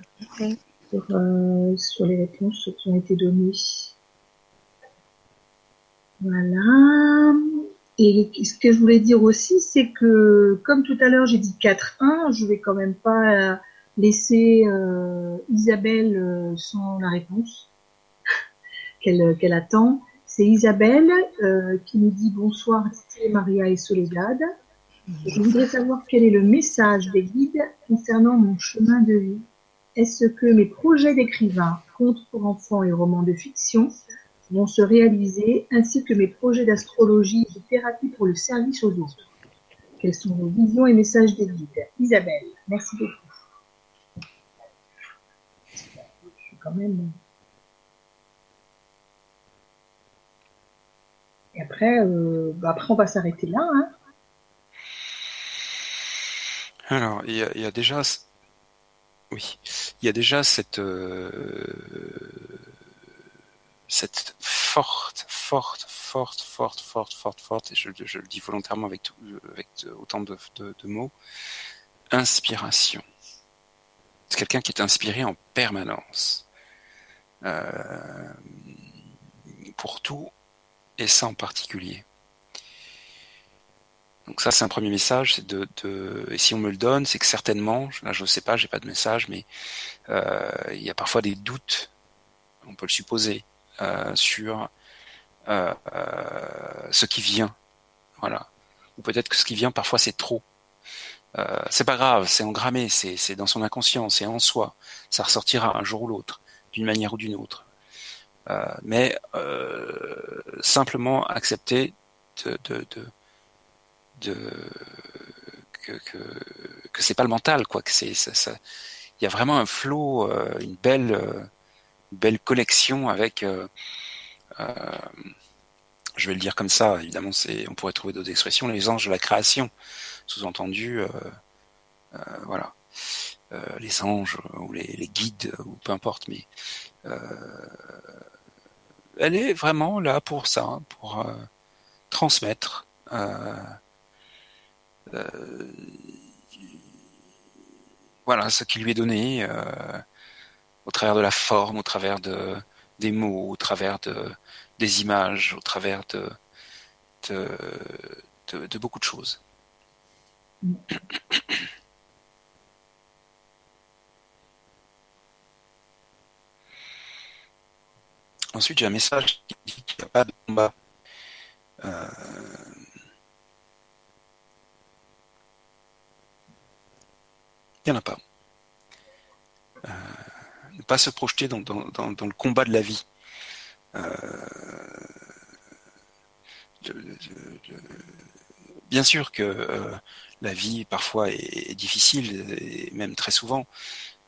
S3: euh, sur, les réponses qui ont été données. Voilà. Et ce que je voulais dire aussi, c'est que comme tout à l'heure j'ai dit 4-1, je vais quand même pas euh, laisser Isabelle sans la réponse. Qu'elle attend. C'est Isabelle euh, qui nous dit bonsoir Maria et Soledad. Je voudrais savoir quel est le message des guides concernant mon chemin de vie. Est-ce que mes projets d'écrivain, contes pour enfants et romans de fiction vont se réaliser, ainsi que mes projets d'astrologie et de thérapie pour le service aux autres? Quelles sont vos visions et messages des guides? Isabelle, merci beaucoup. Je suis quand même Et après, euh, bah, après on va s'arrêter là. Hein.
S2: Alors, il y, a, déjà, oui, il y a déjà cette euh, cette forte, forte, forte, forte, forte, forte, forte, et je, le dis volontairement avec, avec autant de, mots, inspiration. C'est quelqu'un qui est inspiré en permanence. Euh, pour tout et ça en particulier. Donc ça, c'est un premier message. C'est de, et si on me le donne, c'est que certainement, là, je ne sais pas, j'ai pas de message, mais euh, il y a parfois des doutes, on peut le supposer, euh, sur euh, ce qui vient. Voilà. Ou peut-être que ce qui vient, parfois, c'est trop. c'est pas grave, c'est engrammé, c'est dans son inconscient, c'est en soi. Ça ressortira un jour ou l'autre, d'une manière ou d'une autre. Mais simplement accepter que, que, que c'est pas le mental quoi que c'est ça, il y a vraiment un flow euh, une belle euh, belle collection avec euh, euh, je vais le dire comme ça évidemment c'est on pourrait trouver d'autres expressions les anges de la création. Sous-entendu voilà. Les anges ou les, les, guides ou peu importe mais elle est vraiment là pour ça pour transmettre euh, voilà ce qui lui est donné euh, au travers de la forme, au travers de des mots, au travers de des images, au travers de beaucoup de choses. Ensuite, j'ai un message qui dit qu'il n'y a pas de combat. Euh, Il n'y en a pas. Euh, ne pas se projeter dans, le combat de la vie. Euh, bien sûr que la vie parfois est, difficile, et même très souvent.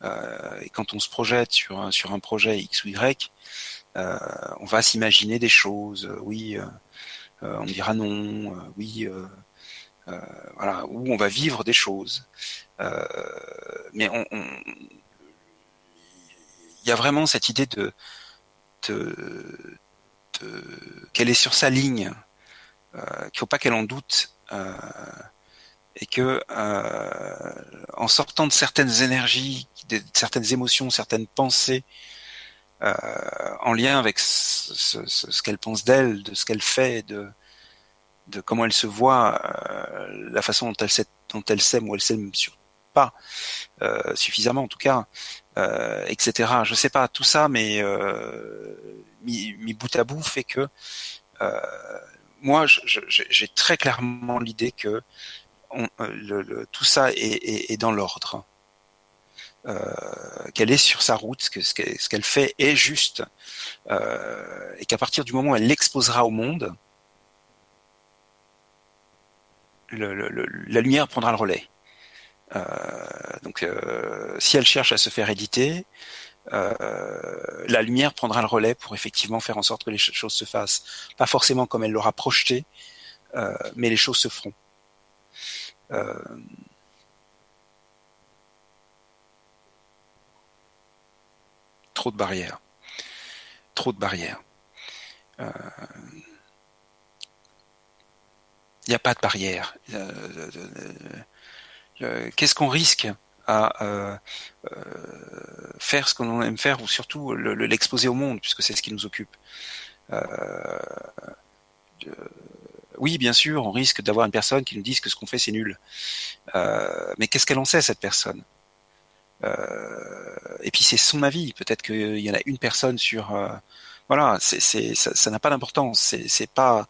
S2: et quand on se projette sur un projet X ou Y, on va s'imaginer des choses. oui, on dira non. oui, voilà, où on va vivre des choses. Euh, mais il y a vraiment cette idée de, qu'elle est sur sa ligne, euh, qu'il faut pas qu'elle en doute, euh, et que euh, en sortant de certaines énergies, de certaines émotions, certaines pensées, euh, en lien avec ce, ce, ce qu'elle pense d'elle, de ce qu'elle fait, de, de comment elle se voit, euh, la façon dont elle, s'aime ou elle s'aime sur pas euh, suffisamment en tout cas, euh, etc. Je sais pas tout ça, mais euh, mis, bout à bout fait que moi j'ai très clairement l'idée que le, tout ça est, dans l'ordre. Qu'elle est sur sa route, que ce qu'elle fait est juste, et qu'à partir du moment où elle l'exposera au monde, la lumière prendra le relais. Euh, donc, euh, si elle cherche à se faire éditer, euh, la lumière prendra le relais pour effectivement faire en sorte que les choses se fassent. Pas forcément comme elle l'aura projeté, mais les choses se feront. Trop de barrières. Trop de barrières. Il n'y a pas de barrière. Euh, qu'est-ce qu'on risque à euh, euh, faire ce qu'on aime faire ou surtout l'exposer au monde puisque c'est ce qui nous occupe. oui, bien sûr, on risque d'avoir une personne qui nous dise que ce qu'on fait c'est nul. mais qu'est-ce qu'elle en sait cette personne? Et puis c'est son avis. Peut-être qu'il y en a une personne sur. voilà, c'est, ça, n'a pas d'importance. C'est, pas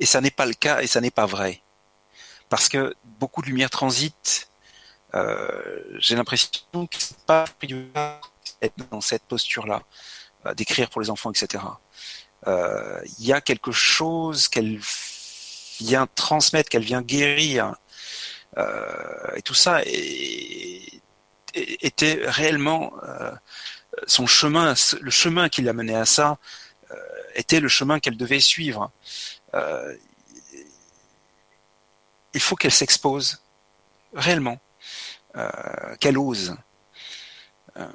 S2: et ça n'est pas le cas et ça n'est pas vrai parce que beaucoup de lumière transite euh, j'ai l'impression que c'est pas être dans cette posture-là, euh, d'écrire pour les enfants, etc. Euh, il y a quelque chose qu'elle vient transmettre, qu'elle vient guérir, et tout ça était réellement son chemin, le chemin qui l'a mené à ça, était le chemin qu'elle devait suivre. il faut qu'elle s'expose réellement euh, qu'elle ose. Euh,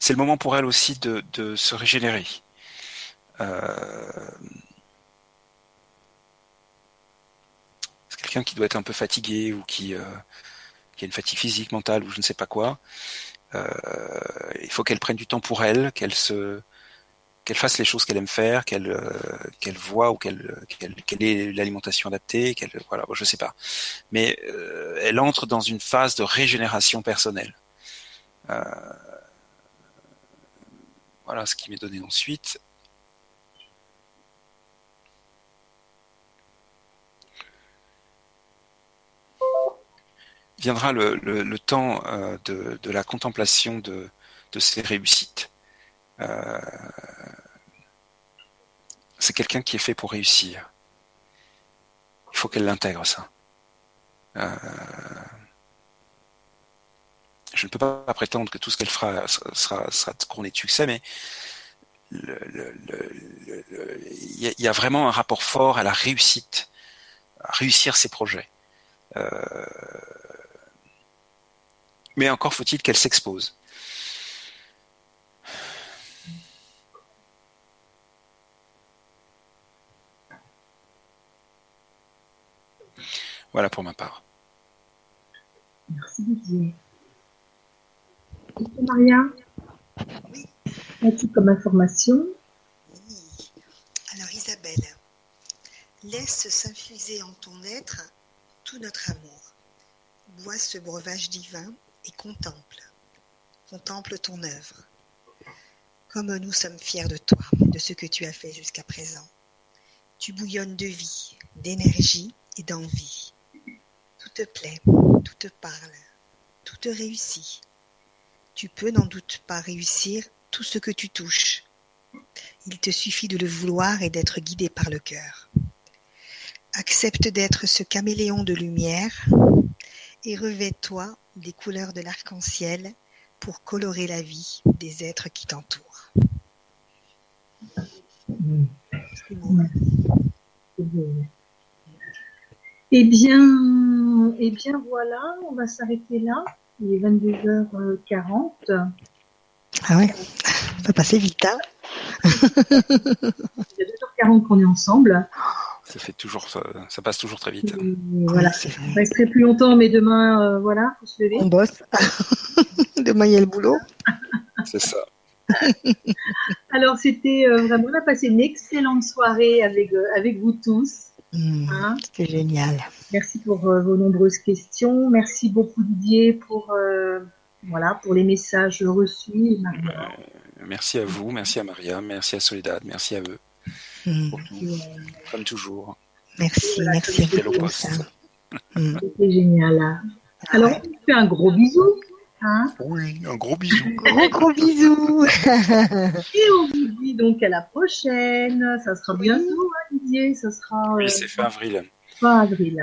S2: c'est le moment pour elle aussi de, se régénérer. Euh, quelqu'un qui doit être un peu fatigué ou qui, qui a une fatigue physique, mentale ou je ne sais pas quoi. il faut qu'elle prenne du temps pour elle, qu'elle se qu'elle fasse les choses qu'elle aime faire, qu'elle qu'elle voit ou qu'elle qu'elle ait l'alimentation adaptée, qu'elle voilà, je sais pas. Mais elle entre dans une phase de régénération personnelle. voilà ce qui m'est donné ensuite. Viendra le, temps euh, de, la contemplation de, de ses réussites. Euh, c'est quelqu'un qui est fait pour réussir. Il faut qu'elle l'intègre ça. Euh, je ne peux pas prétendre que tout ce qu'elle fera sera, sera, couronné de succès, mais il y, a vraiment un rapport fort à la réussite, à réussir ses projets. Mais encore faut-il qu'elle s'expose. Voilà pour ma part.
S3: Merci Didier. Maria Oui. As-tu comme information?
S1: Oui. Alors Isabelle, laisse s'infuser en ton être tout notre amour. Bois ce breuvage divin contemple, contemple ton œuvre. Comme nous sommes fiers de toi, de ce que tu as fait jusqu'à présent. Tu bouillonnes de vie, d'énergie et d'envie. Tout te plaît, tout te parle, tout te réussit. Tu peux n'en doute pas réussir tout ce que tu touches. Il te suffit de le vouloir et d'être guidé par le cœur. Accepte d'être ce caméléon de lumière et revêt-toi des couleurs de l'arc-en-ciel pour colorer la vie des êtres qui t'entourent.
S3: Eh bien, eh bien voilà, on va s'arrêter là. Il est 22h40.
S1: Ah ouais, ça va passer vite, hein
S3: Il y a 2h40 qu'on est ensemble
S2: ça fait toujours, ça, passe toujours très vite.
S3: voilà, je resterai plus longtemps, mais demain, euh, voilà, faut se lever.
S1: On bosse. demain, il y a le boulot.
S2: C'est ça.
S3: Alors, c'était euh, vraiment, on a passé une excellente soirée avec, euh, avec vous tous.
S1: Mmh, hein. c'était génial.
S3: Merci pour vos nombreuses questions. Merci beaucoup Didier pour, voilà, pour les messages reçus.
S2: merci à vous, merci à Maria, merci à Soledad, merci à eux. Mm. Comme toujours.
S1: Merci, merci.
S3: Mm. C'était génial. Alors, on fait un gros bisou. Hein
S2: oui, un gros bisou.
S1: un gros bisou.
S3: Et on vous dit donc à la prochaine. Ça sera bientôt, hein, Didier. Ça sera.
S2: Oui, c'est fin avril.
S3: Fin avril.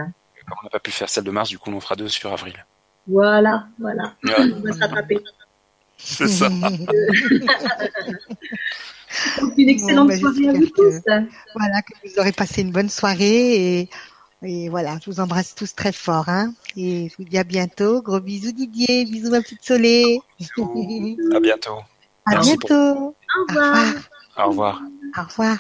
S2: Comme on n'a pas pu faire celle de mars, du coup, on en fera deux sur avril.
S3: Voilà, voilà. On va se rattraper.
S2: C'est ça.
S3: une excellente bah, soirée à vous tous.
S1: voilà, que vous aurez passé une bonne soirée et, et voilà, je vous embrasse tous très fort. Hein, et je vous dis à bientôt. Gros bisous Didier, bisous ma petite Soleil.
S2: À bientôt.
S1: À bientôt.
S3: Au revoir.
S2: Au revoir.
S1: Au revoir.